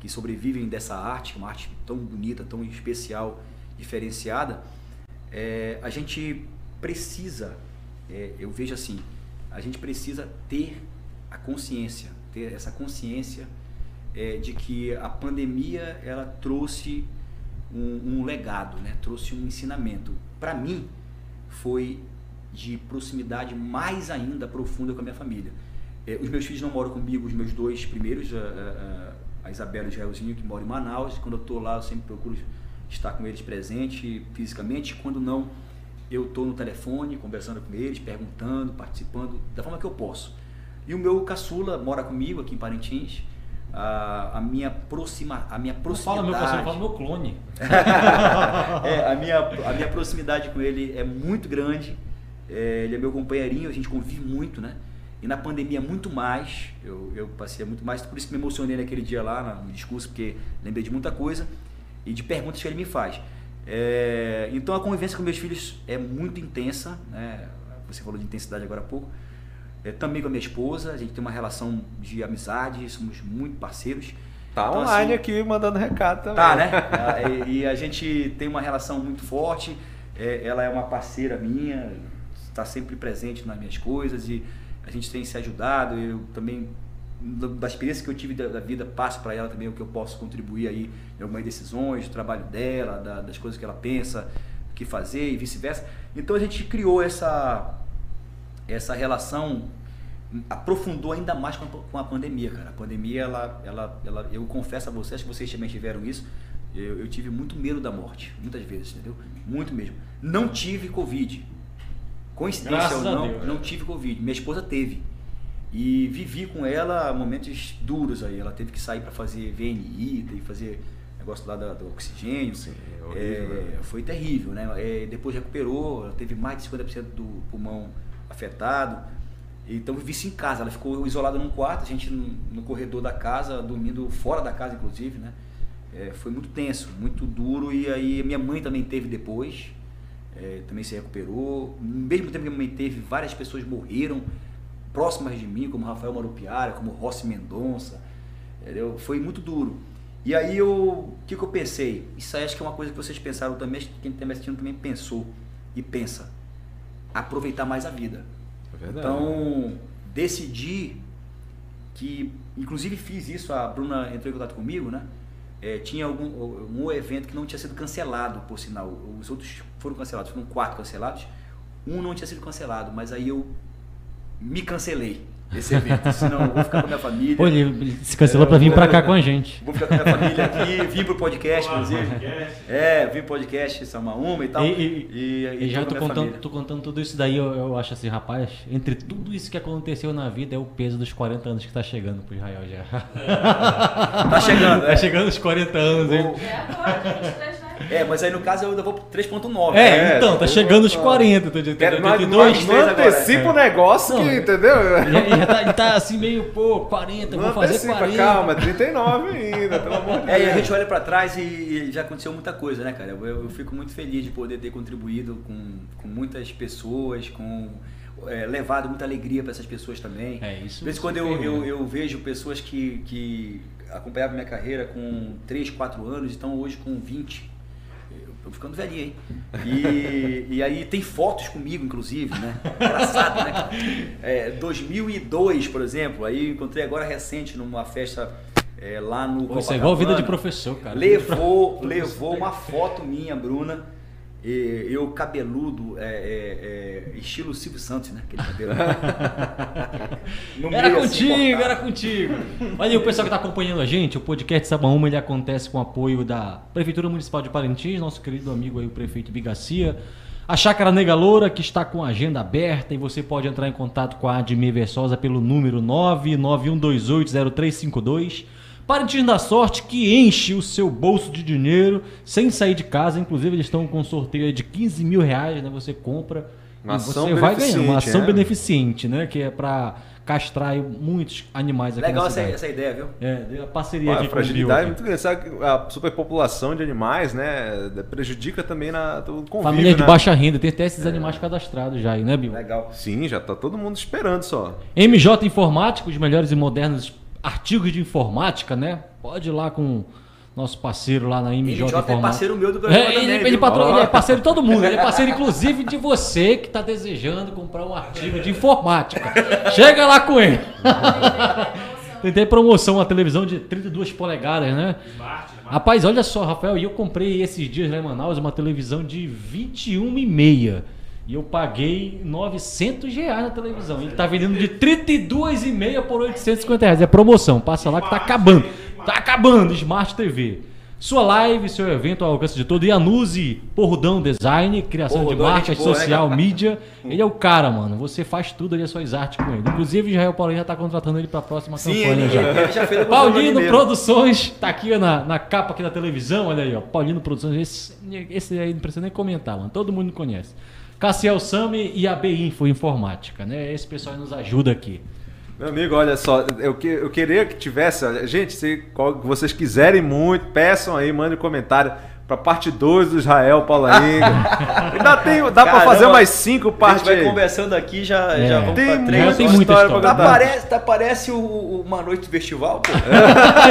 Que sobrevivem dessa arte, uma arte tão bonita, tão especial, diferenciada, é, a gente precisa, é, eu vejo assim, a gente precisa ter a consciência, ter essa consciência é, de que a pandemia ela trouxe um, um legado, né? trouxe um ensinamento. Para mim, foi de proximidade mais ainda profunda com a minha família. É, os meus filhos não moram comigo, os meus dois primeiros, a Isabela e o Jaelzinho, que moram em Manaus. Quando eu estou lá, eu sempre procuro estar com eles presente fisicamente. Quando não, eu estou no telefone, conversando com eles, perguntando, participando, da forma que eu posso. E o meu caçula mora comigo aqui em Parintins. A, a minha proxima, a minha proximidade. Não fala meu caçula, fala meu clone. é, a minha a minha proximidade com ele é muito grande. É, ele é meu companheirinho, a gente convive muito, né? E na pandemia, muito mais. Eu, eu passei muito mais, por isso que me emocionei naquele dia lá no discurso, porque lembrei de muita coisa e de perguntas que ele me faz. É, então a convivência com meus filhos é muito intensa, né? Você falou de intensidade agora há pouco. É, também com a minha esposa, a gente tem uma relação de amizade, somos muito parceiros. Tá então, online assim, aqui mandando recado também. Tá, né? e, e, a gente tem uma relação muito forte. É, ela é uma parceira minha, está sempre presente nas minhas coisas e a gente tem se ajudado, eu também da experiência que eu tive da, da vida, passo para ela também o que eu posso contribuir aí em algumas decisões, do trabalho dela, da, das coisas que ela pensa, o que fazer e vice-versa. Então a gente criou essa, essa relação, aprofundou ainda mais com a, pandemia, cara. A pandemia, ela, ela, ela, eu confesso a vocês que vocês também tiveram isso, eu, eu tive muito medo da morte, muitas vezes, entendeu? Muito mesmo. Não tive Covid. Coincidência Graças ou não, Deus. não tive Covid. Minha esposa teve. E vivi com ela momentos duros aí. Ela teve que sair para fazer VNI, teve que fazer negócio lá da- do oxigênio. Sim, é É, horrível, né? foi terrível, né? É, depois recuperou, ela teve mais de 50% do pulmão afetado. Então vivi isso em casa. Ela ficou isolada num quarto, a gente no, no corredor da casa, dormindo fora da casa, inclusive, né? É, foi muito tenso, muito duro. E aí minha mãe também teve depois, é, também se recuperou. No mesmo tempo que mãe teve, várias pessoas morreram próximas de mim, como Rafael Marupiara, como Rossi Mendonça. Entendeu? Foi muito duro. E aí eu, o que, que eu pensei? Isso aí acho que é uma coisa que vocês pensaram também, acho que quem está me assistindo também pensou e pensa. Aproveitar mais a vida. É verdade. Então, decidi que, inclusive fiz isso, a Bruna entrou em contato comigo, né? É, tinha algum um evento que não tinha sido cancelado, por sinal. Os outros foram cancelados, foram quatro cancelados. Um não tinha sido cancelado, mas aí eu me cancelei esse evento. Senão eu vou ficar com a minha família. Pô, ele se cancelou pra vir pra cá com a gente. Vou ficar com a minha família aqui, vim pro podcast, Olá, inclusive. podcast. É, vim pro podcast São Uma e tal. E, e- e já tô a contando, família. tô contando tudo isso daí, eu, eu acho assim, rapaz, entre tudo isso que aconteceu na vida é o peso dos 40 anos que tá chegando pro Israel já. Tá chegando, Tá é. chegando os 40 anos, hein? É agora, 23, né? É, mas aí no caso eu ainda vou pro 3.9. É, né? então, tá chegando os 40, tô dizendo, Quero- não, 82. não, antecipa o negócio Não, que, é. entendeu? Ele, ele já tá, tá assim meio, pô, 40, Não vou fazer antecipa, 40. calma, é 39 ainda, pelo amor de É, e Deus. a gente olha pra trás e, e já aconteceu muita coisa, né, cara? Eu, eu fico muito feliz de poder ter contribuído com, com muitas pessoas, com é, levado muita alegria pra essas pessoas também. É, isso De vez em quando eu, eu, né? eu vejo pessoas que, que acompanhavam minha carreira com 3, 4 anos e estão hoje com 20. Tô ficando velhinho, hein? E, e aí tem fotos comigo, inclusive, né? Engraçado, né? É, 2002, por exemplo, aí eu encontrei agora recente numa festa é, lá no Pô, isso é igual vida de professor, cara. Levou, levou uma foto minha, Bruna, e eu cabeludo, é, é, é, estilo Silvio Santos, né? Aquele cabelo. Era assim, contigo, era contigo. Olha aí o pessoal que está acompanhando a gente, o podcast Sabaúma ele acontece com o apoio da Prefeitura Municipal de Parintins, nosso querido amigo aí, o prefeito Bigacia. A Chácara Nega Loura, que está com a agenda aberta e você pode entrar em contato com a Admir Versosa pelo número 991280352. Parintins da Sorte, que enche o seu bolso de dinheiro sem sair de casa. Inclusive, eles estão com um sorteio de 15 mil reais, né? Você compra Uma e ação você vai ganhar. Uma ação né? beneficente, né? Que é para castrar muitos animais aqui Legal na essa, cidade. essa ideia, viu? É, a parceria Pô, aqui a com o Bill fragilidade é muito grande. Sabe que a superpopulação de animais, né, prejudica também na, o convívio, Família de né? baixa renda, tem até esses animais cadastrados já aí, né, Bill? Legal. Sim, já tá todo mundo esperando só. MJ Informática, os melhores e modernos artigos de informática, né? Pode ir lá com nosso parceiro lá na MJ, é Informática. parceiro meu do programa É, também, ele, ele, ele é parceiro de todo mundo, ele é parceiro inclusive de você que está desejando comprar um artigo de informática. Chega lá com ele. Tem até promoção, uma televisão de 32 polegadas, né? Smart, smart. Rapaz, olha só, Rafael, e eu comprei esses dias lá em Manaus uma televisão de 21,5 e eu paguei 900 reais na televisão. Ele tá vendendo de 32,5 por 850 reais. É promoção, passa lá que tá acabando. Tá acabando, Smart TV. Sua live, seu evento ao alcance de todo. E a Nuzi Porrudão Design, criação de Porrudão é marcas, boa, né, social, mídia. Ele é o cara, mano. Você faz tudo ali, as suas artes com ele. Inclusive, Israel Paulinho já tá contratando ele pra próxima Sim, campanha ele, já. ele já fez Paulino. Produções, tá aqui na, na capa aqui da televisão, olha aí, ó. Paulino Produções, esse, esse aí não precisa nem comentar, mano. Todo mundo conhece. Cassiel Sami e a B Info Informática, né? Esse pessoal nos ajuda aqui. Meu amigo, olha só, eu, que, eu queria que tivesse, gente, se qual- vocês quiserem muito, peçam aí, mandem um comentário. Pra parte 2 do Israel Paulainga. Ainda tem, dá pra Caramba, fazer mais cinco A gente partes vai aí. conversando aqui, já, É. já vamos Tem pra muita três. tem muita história história. pra Tá, contar. parece, tá parece o, o- uma noite do festival, pô.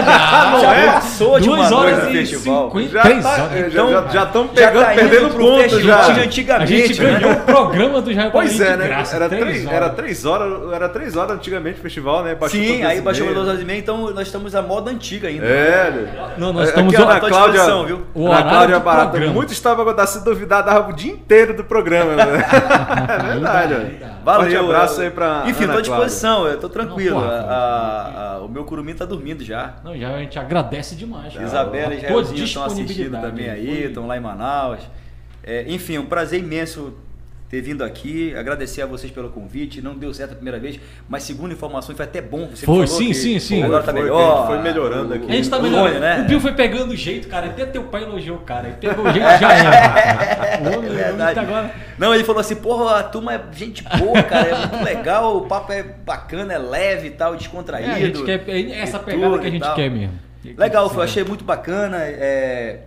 Ah, já é? passou de uma Duas noite horas do e festival. cinquenta- Já Três tá, horas. já- Então, já- já estão já pegando, tá perdendo pro ponto festival já. de antigamente, A gente né? ganhou o programa do Israel Pois é, né? graça, era, três horas. era três horas, era três horas antigamente o festival, né? Baixou Sim, aí baixou duas horas e meia, então nós estamos à moda antiga ainda. É, Não, nós É, estamos aqui, Ana Cláudia, disposição, viu? Cláudia Barata, programa. muito estava se duvidar, dava o dia inteiro do programa. né? é verdade, olha. Valeu. Forte abraço aí pra Enfim, Ana tô à Cláudia. disposição, eu tô tranquilo. Não, porra, A- a- a- o meu curumim tá dormindo já. Não, já a gente agradece demais. cara. Isabela e Jairzinho estão assistindo disponibilidade também aí, estão lá em Manaus. É, enfim, um prazer imenso ter vindo aqui. Agradecer a vocês pelo convite. Não deu certo a primeira vez, mas segundo informações foi até bom. Você Foi, falou sim, que sim, sim. Agora tá Foi, melhor. a gente foi melhorando aqui. A gente tá O melhorando. Rony, né? O Bill foi pegando o jeito, cara. Até teu pai elogiou o cara. Ele pegou o jeito já era. cara. O homem, É verdade. tá agora. Não, ele falou assim, porra, a turma é gente boa, cara, é muito legal, o papo é bacana, é leve e tal, descontraído. É, a gente quer, é essa e pegada que a gente quer mesmo. Legal, eu achei muito bacana. É,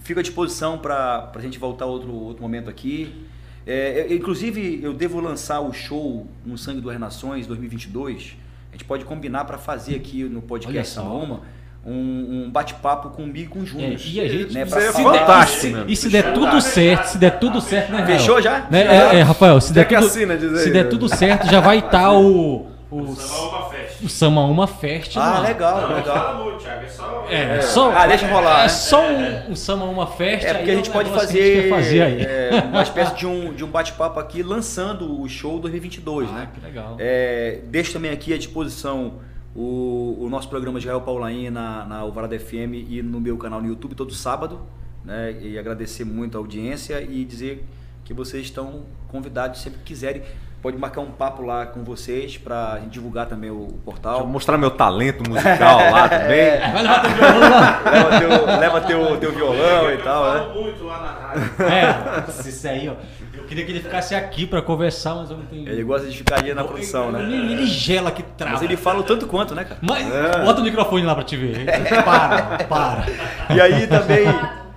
fico à disposição para a gente voltar outro, outro momento aqui. É, eu- inclusive, eu devo lançar o show no Sangue do Renações 2022. A gente pode combinar para fazer aqui no podcast. Samaúma um, um bate-papo comigo e com o É, Júnior. e a gente né, pra é fantástico, se, mesmo. E se der tudo certo, se der tudo certo, né, Rafael? Fechou já? Né, Já. é, é, Rafael, se der, tudo, assina, se der né? tudo certo, já vai estar o, o, Samba uma festa. o Sama Uma Fest. Ah, lá. legal, Não, legal. fala muito, Thiago. É só. É, só, Ah, deixa rolar, É né? só um, um Sama Uma Fest. É porque aí a gente um pode a gente fazer, quer fazer aí. é, uma espécie de um, de um bate-papo aqui lançando o show 2022, Ah, né? que legal. É, deixo também aqui à disposição o, o nosso programa Israel Paulain na, na Alvarado FM e no meu canal no YouTube todo sábado, né? E agradecer muito a audiência e dizer que vocês estão convidados sempre que quiserem. Pode marcar um papo lá com vocês para divulgar também o, o Deixa eu portal. mostrar meu talento musical lá também. Vai levar teu violão lá. Leva teu, leva teu, teu violão e Eu tal, né? muito lá na rádio. É, isso aí, ó. Eu queria que ele ficasse aqui pra conversar, mas eu não tenho. Ele gosta de ficar ali na produção, né? Ele, ele gela que trava. Mas ele fala o tanto quanto, né, cara? Mas bota o microfone lá pra te ver. Para, para. E aí também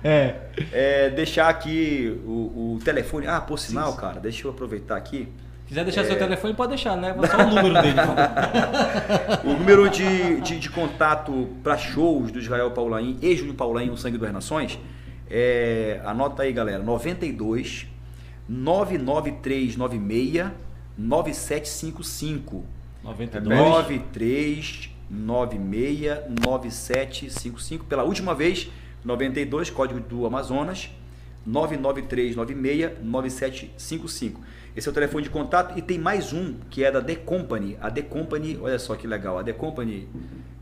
É. é, deixar aqui o, o telefone. Ah, por sinal, cara, deixa eu aproveitar aqui. Se quiser deixar seu telefone, pode deixar, leva só o número dele. O número de, de, de contato para shows do Israel Paulaim e Júnior Paulaim, o Sangue das Nações, é, anota aí, galera, 92 99396 9755. 92. 9396 9755. Pela última vez, 92, código do Amazonas, 99396 9755. Esse é o telefone de contato e tem mais um que é da The Company. A The Company, olha só que legal, a The Company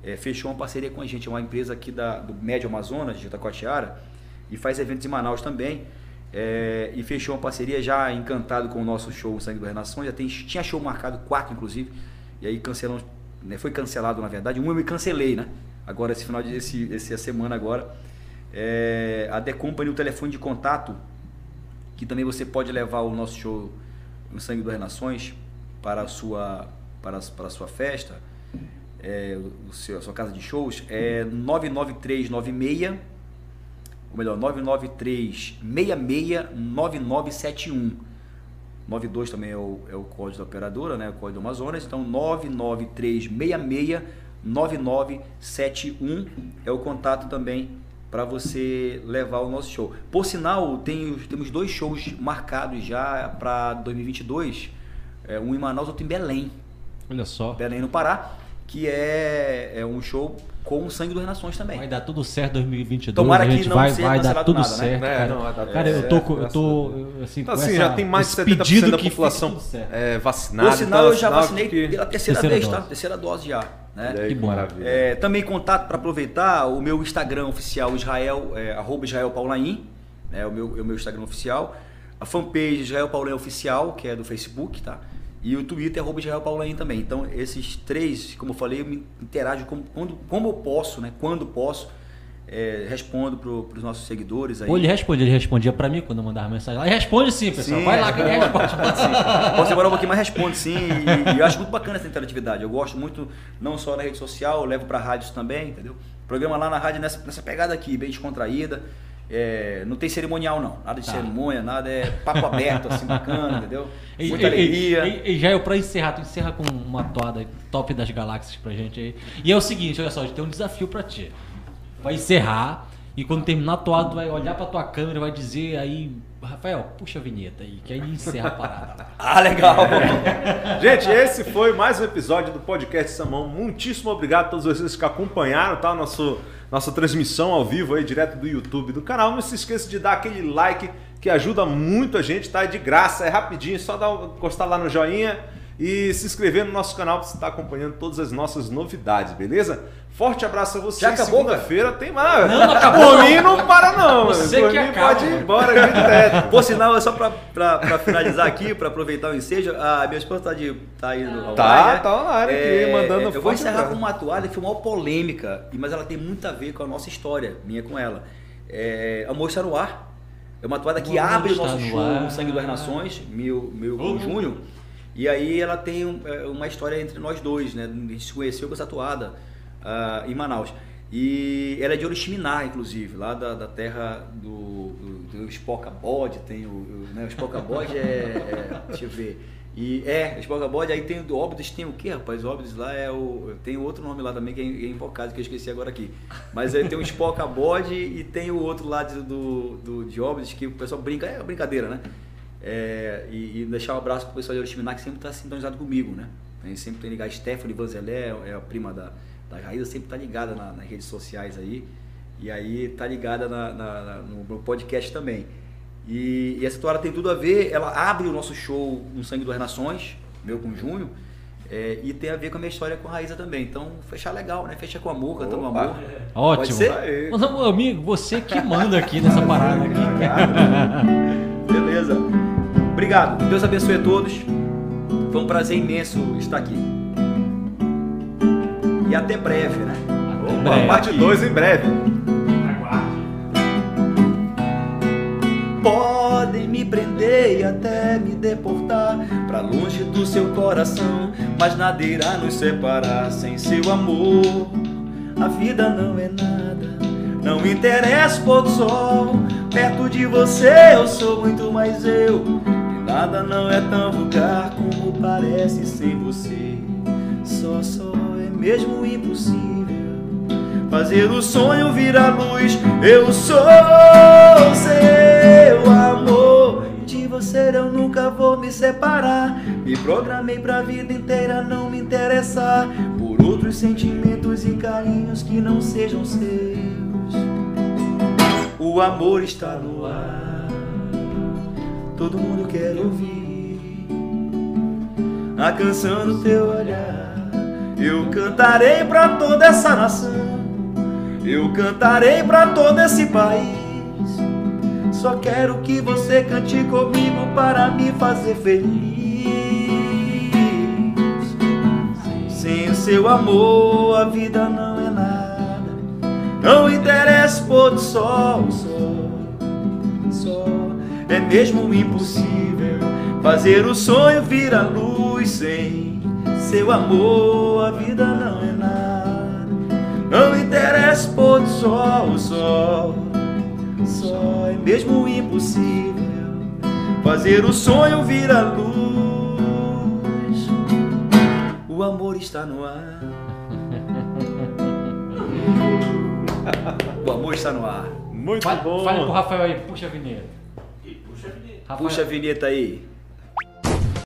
eh, fechou uma parceria com a gente, é uma empresa aqui da, do Médio Amazonas, de Itacoatiara, e faz eventos em Manaus também. eh, e fechou uma parceria já encantado com o nosso show Sangue das Renações. Já tem, tinha show marcado, quatro inclusive, e aí cancelamos, né, foi cancelado na verdade. Um eu me cancelei, né? Agora, esse final de esse, essa semana agora. É, a The Company, o telefone de contato, que também você pode levar o nosso show no Sangue das Renações para a sua, para, a- para a sua festa, é, o seu, a sua casa de shows, é 99396, ou melhor, 993 66 9971. 92 também é o, é o código da operadora, né? O código do Amazonas. Então, 99366 9971 é o contato também para você levar o nosso show. Por sinal, tem, os- temos dois shows marcados já para 2022. É, um em Manaus, outro em Belém. Olha só. Belém no Pará, que é, é um show com o Sangue das Nações também. Vai dar tudo certo em 2022. Tomara a que não vai, seja vai dar cancelado tudo nada, né? certo, É, cara. não, vai dar tudo cara, eu certo, tô, com- eu tô assim, Então, com assim, essa- já tem mais de esse 70% pedido da população é, vacinada. Por sinal, então, eu já sinal vacinei que- pela terceira, Terceira vez, dose. tá? Terceira dose já. Né? Que que bom. maravilha. É, também contato para aproveitar o meu Instagram oficial Israel, é, arroba Israel Paulaim, né, o, meu, é o meu Instagram oficial. A fanpage Israel Paulaim Oficial, que é do Facebook, tá? E o Twitter, arroba Israel Paulaim também. Então, esses três, como eu falei, eu me interajo como, quando, como eu posso, né? Quando posso, é, respondo para os nossos seguidores aí. Pô, ele responde, ele respondia pra mim quando eu mandava mensagem lá. E responde sim, pessoal. Sim, vai lá que ele responde. Sim. Posso demorar um pouquinho, mas responde sim. E, e eu acho muito bacana essa interatividade. Eu gosto muito, não só na rede social, eu levo para rádios também, entendeu? Programa lá na rádio nessa, nessa pegada aqui, bem descontraída. É, não tem cerimonial não, nada de Tá. cerimônia, nada é papo aberto, assim, bacana, entendeu? E, Muita e- alegria. E, e, Jair, pra encerrar, tu encerra com uma toada top das galáxias pra gente aí. E é o seguinte, olha só, a gente tem um desafio pra ti. Vai encerrar e quando terminar a toada, tu vai olhar pra tua câmera e vai dizer aí, Rafael, puxa a vinheta aí, que aí encerra a parada. Ah, legal. Gente, esse foi mais um episódio do podcast Samão. Muitíssimo obrigado a todos vocês que acompanharam tá? Nosso, nossa transmissão ao vivo aí, direto do YouTube do canal. Não se esqueça de dar aquele like que ajuda muito a gente, tá? É de graça, é rapidinho, só um- encostar lá no joinha e se inscrever no nosso canal para você estar acompanhando todas as nossas novidades, beleza? Forte abraço a vocês. Segunda-feira tem mais. Não, não acabou, Por não. mim não para não. Você Por que mim acaba, pode ir mano. embora de teto. Por sinal, é só pra finalizar aqui, pra aproveitar o ensejo, a minha esposa tá, de, tá aí no Tá, online, né? tá online aqui, mandando Eu vou encerrar com uma toalha que foi uma polêmica, e- mas ela tem muito a ver com a nossa história, minha com ela. É, Amor está no ar. É uma toalha que abre o Está nosso no show no Sangue das Nações, meu, meu Uhum. E aí ela tem um- é, uma história entre nós dois, né? A gente se conheceu com essa toada ah, em Manaus. E ela é de Oriximiná, inclusive, lá da, da terra do, do, do Espoca Bode, tem o, o, né, o Espoca Bode é, é, deixa eu ver, e é, o Espoca Bode, aí tem o do Óbidos, tem o que, rapaz? Óbidos lá é o, tem outro nome lá também que é, é invocado, que eu esqueci agora aqui, mas aí tem o Espoca Bode e tem o outro lá de, do, do, de Óbidos, que o pessoal brinca, é brincadeira, né? É, e, e deixar um abraço pro pessoal de Oriximiná que sempre está sintonizado comigo, né? Gente sempre tem ligado. A Stephanie Vanzelé é a prima da, da Raíza, sempre tá ligada na- nas redes sociais aí. E aí tá ligada na- na- no, podcast também. E, e essa toalha tem tudo a ver, ela abre o nosso show no Sangue das Nações, meu com o Júnior, é, e tem a ver com a minha história com a Raíza também. Então, fechar legal, né? Fecha com amor, cantando Opa. amor. Ótimo. Pode ser? Aí. Mas, meu amigo, você que manda aqui nessa parada aqui. Beleza? Obrigado. Deus abençoe a todos. Foi um prazer imenso estar aqui. E até breve, né? Até Opa, breve. parte 2 em breve. Podem me prender e até me deportar pra longe do seu coração, mas nada irá nos separar sem seu amor. A vida não é nada, não interessa o pôr sol. Perto de você eu sou muito mais eu. E nada não é tão vulgar como parece sem você. Só, só é mesmo impossível fazer o sonho virar luz. Eu sou seu. Você eu nunca vou me separar. Me programei pra vida inteira não me interessar por outros sentimentos e carinhos que não sejam seus. O amor está no ar. Todo mundo quer ouvir a canção do teu olhar. Eu cantarei pra toda essa nação. Eu cantarei pra todo esse país. Só quero que você cante comigo para me fazer feliz. Sem o seu amor, a vida não é nada. Não interessa pôr do sol, sol, sol. É mesmo impossível fazer o sonho virar luz. Sem seu amor, a vida não é nada. Não interessa pôr do sol, sol, sol. É mesmo impossível fazer o sonho virar luz. O amor está no ar. O amor está no ar. Muito Fale, bom. fale pro Rafael aí, puxa a vinheta. Puxa a vinheta. Puxa a vinheta aí.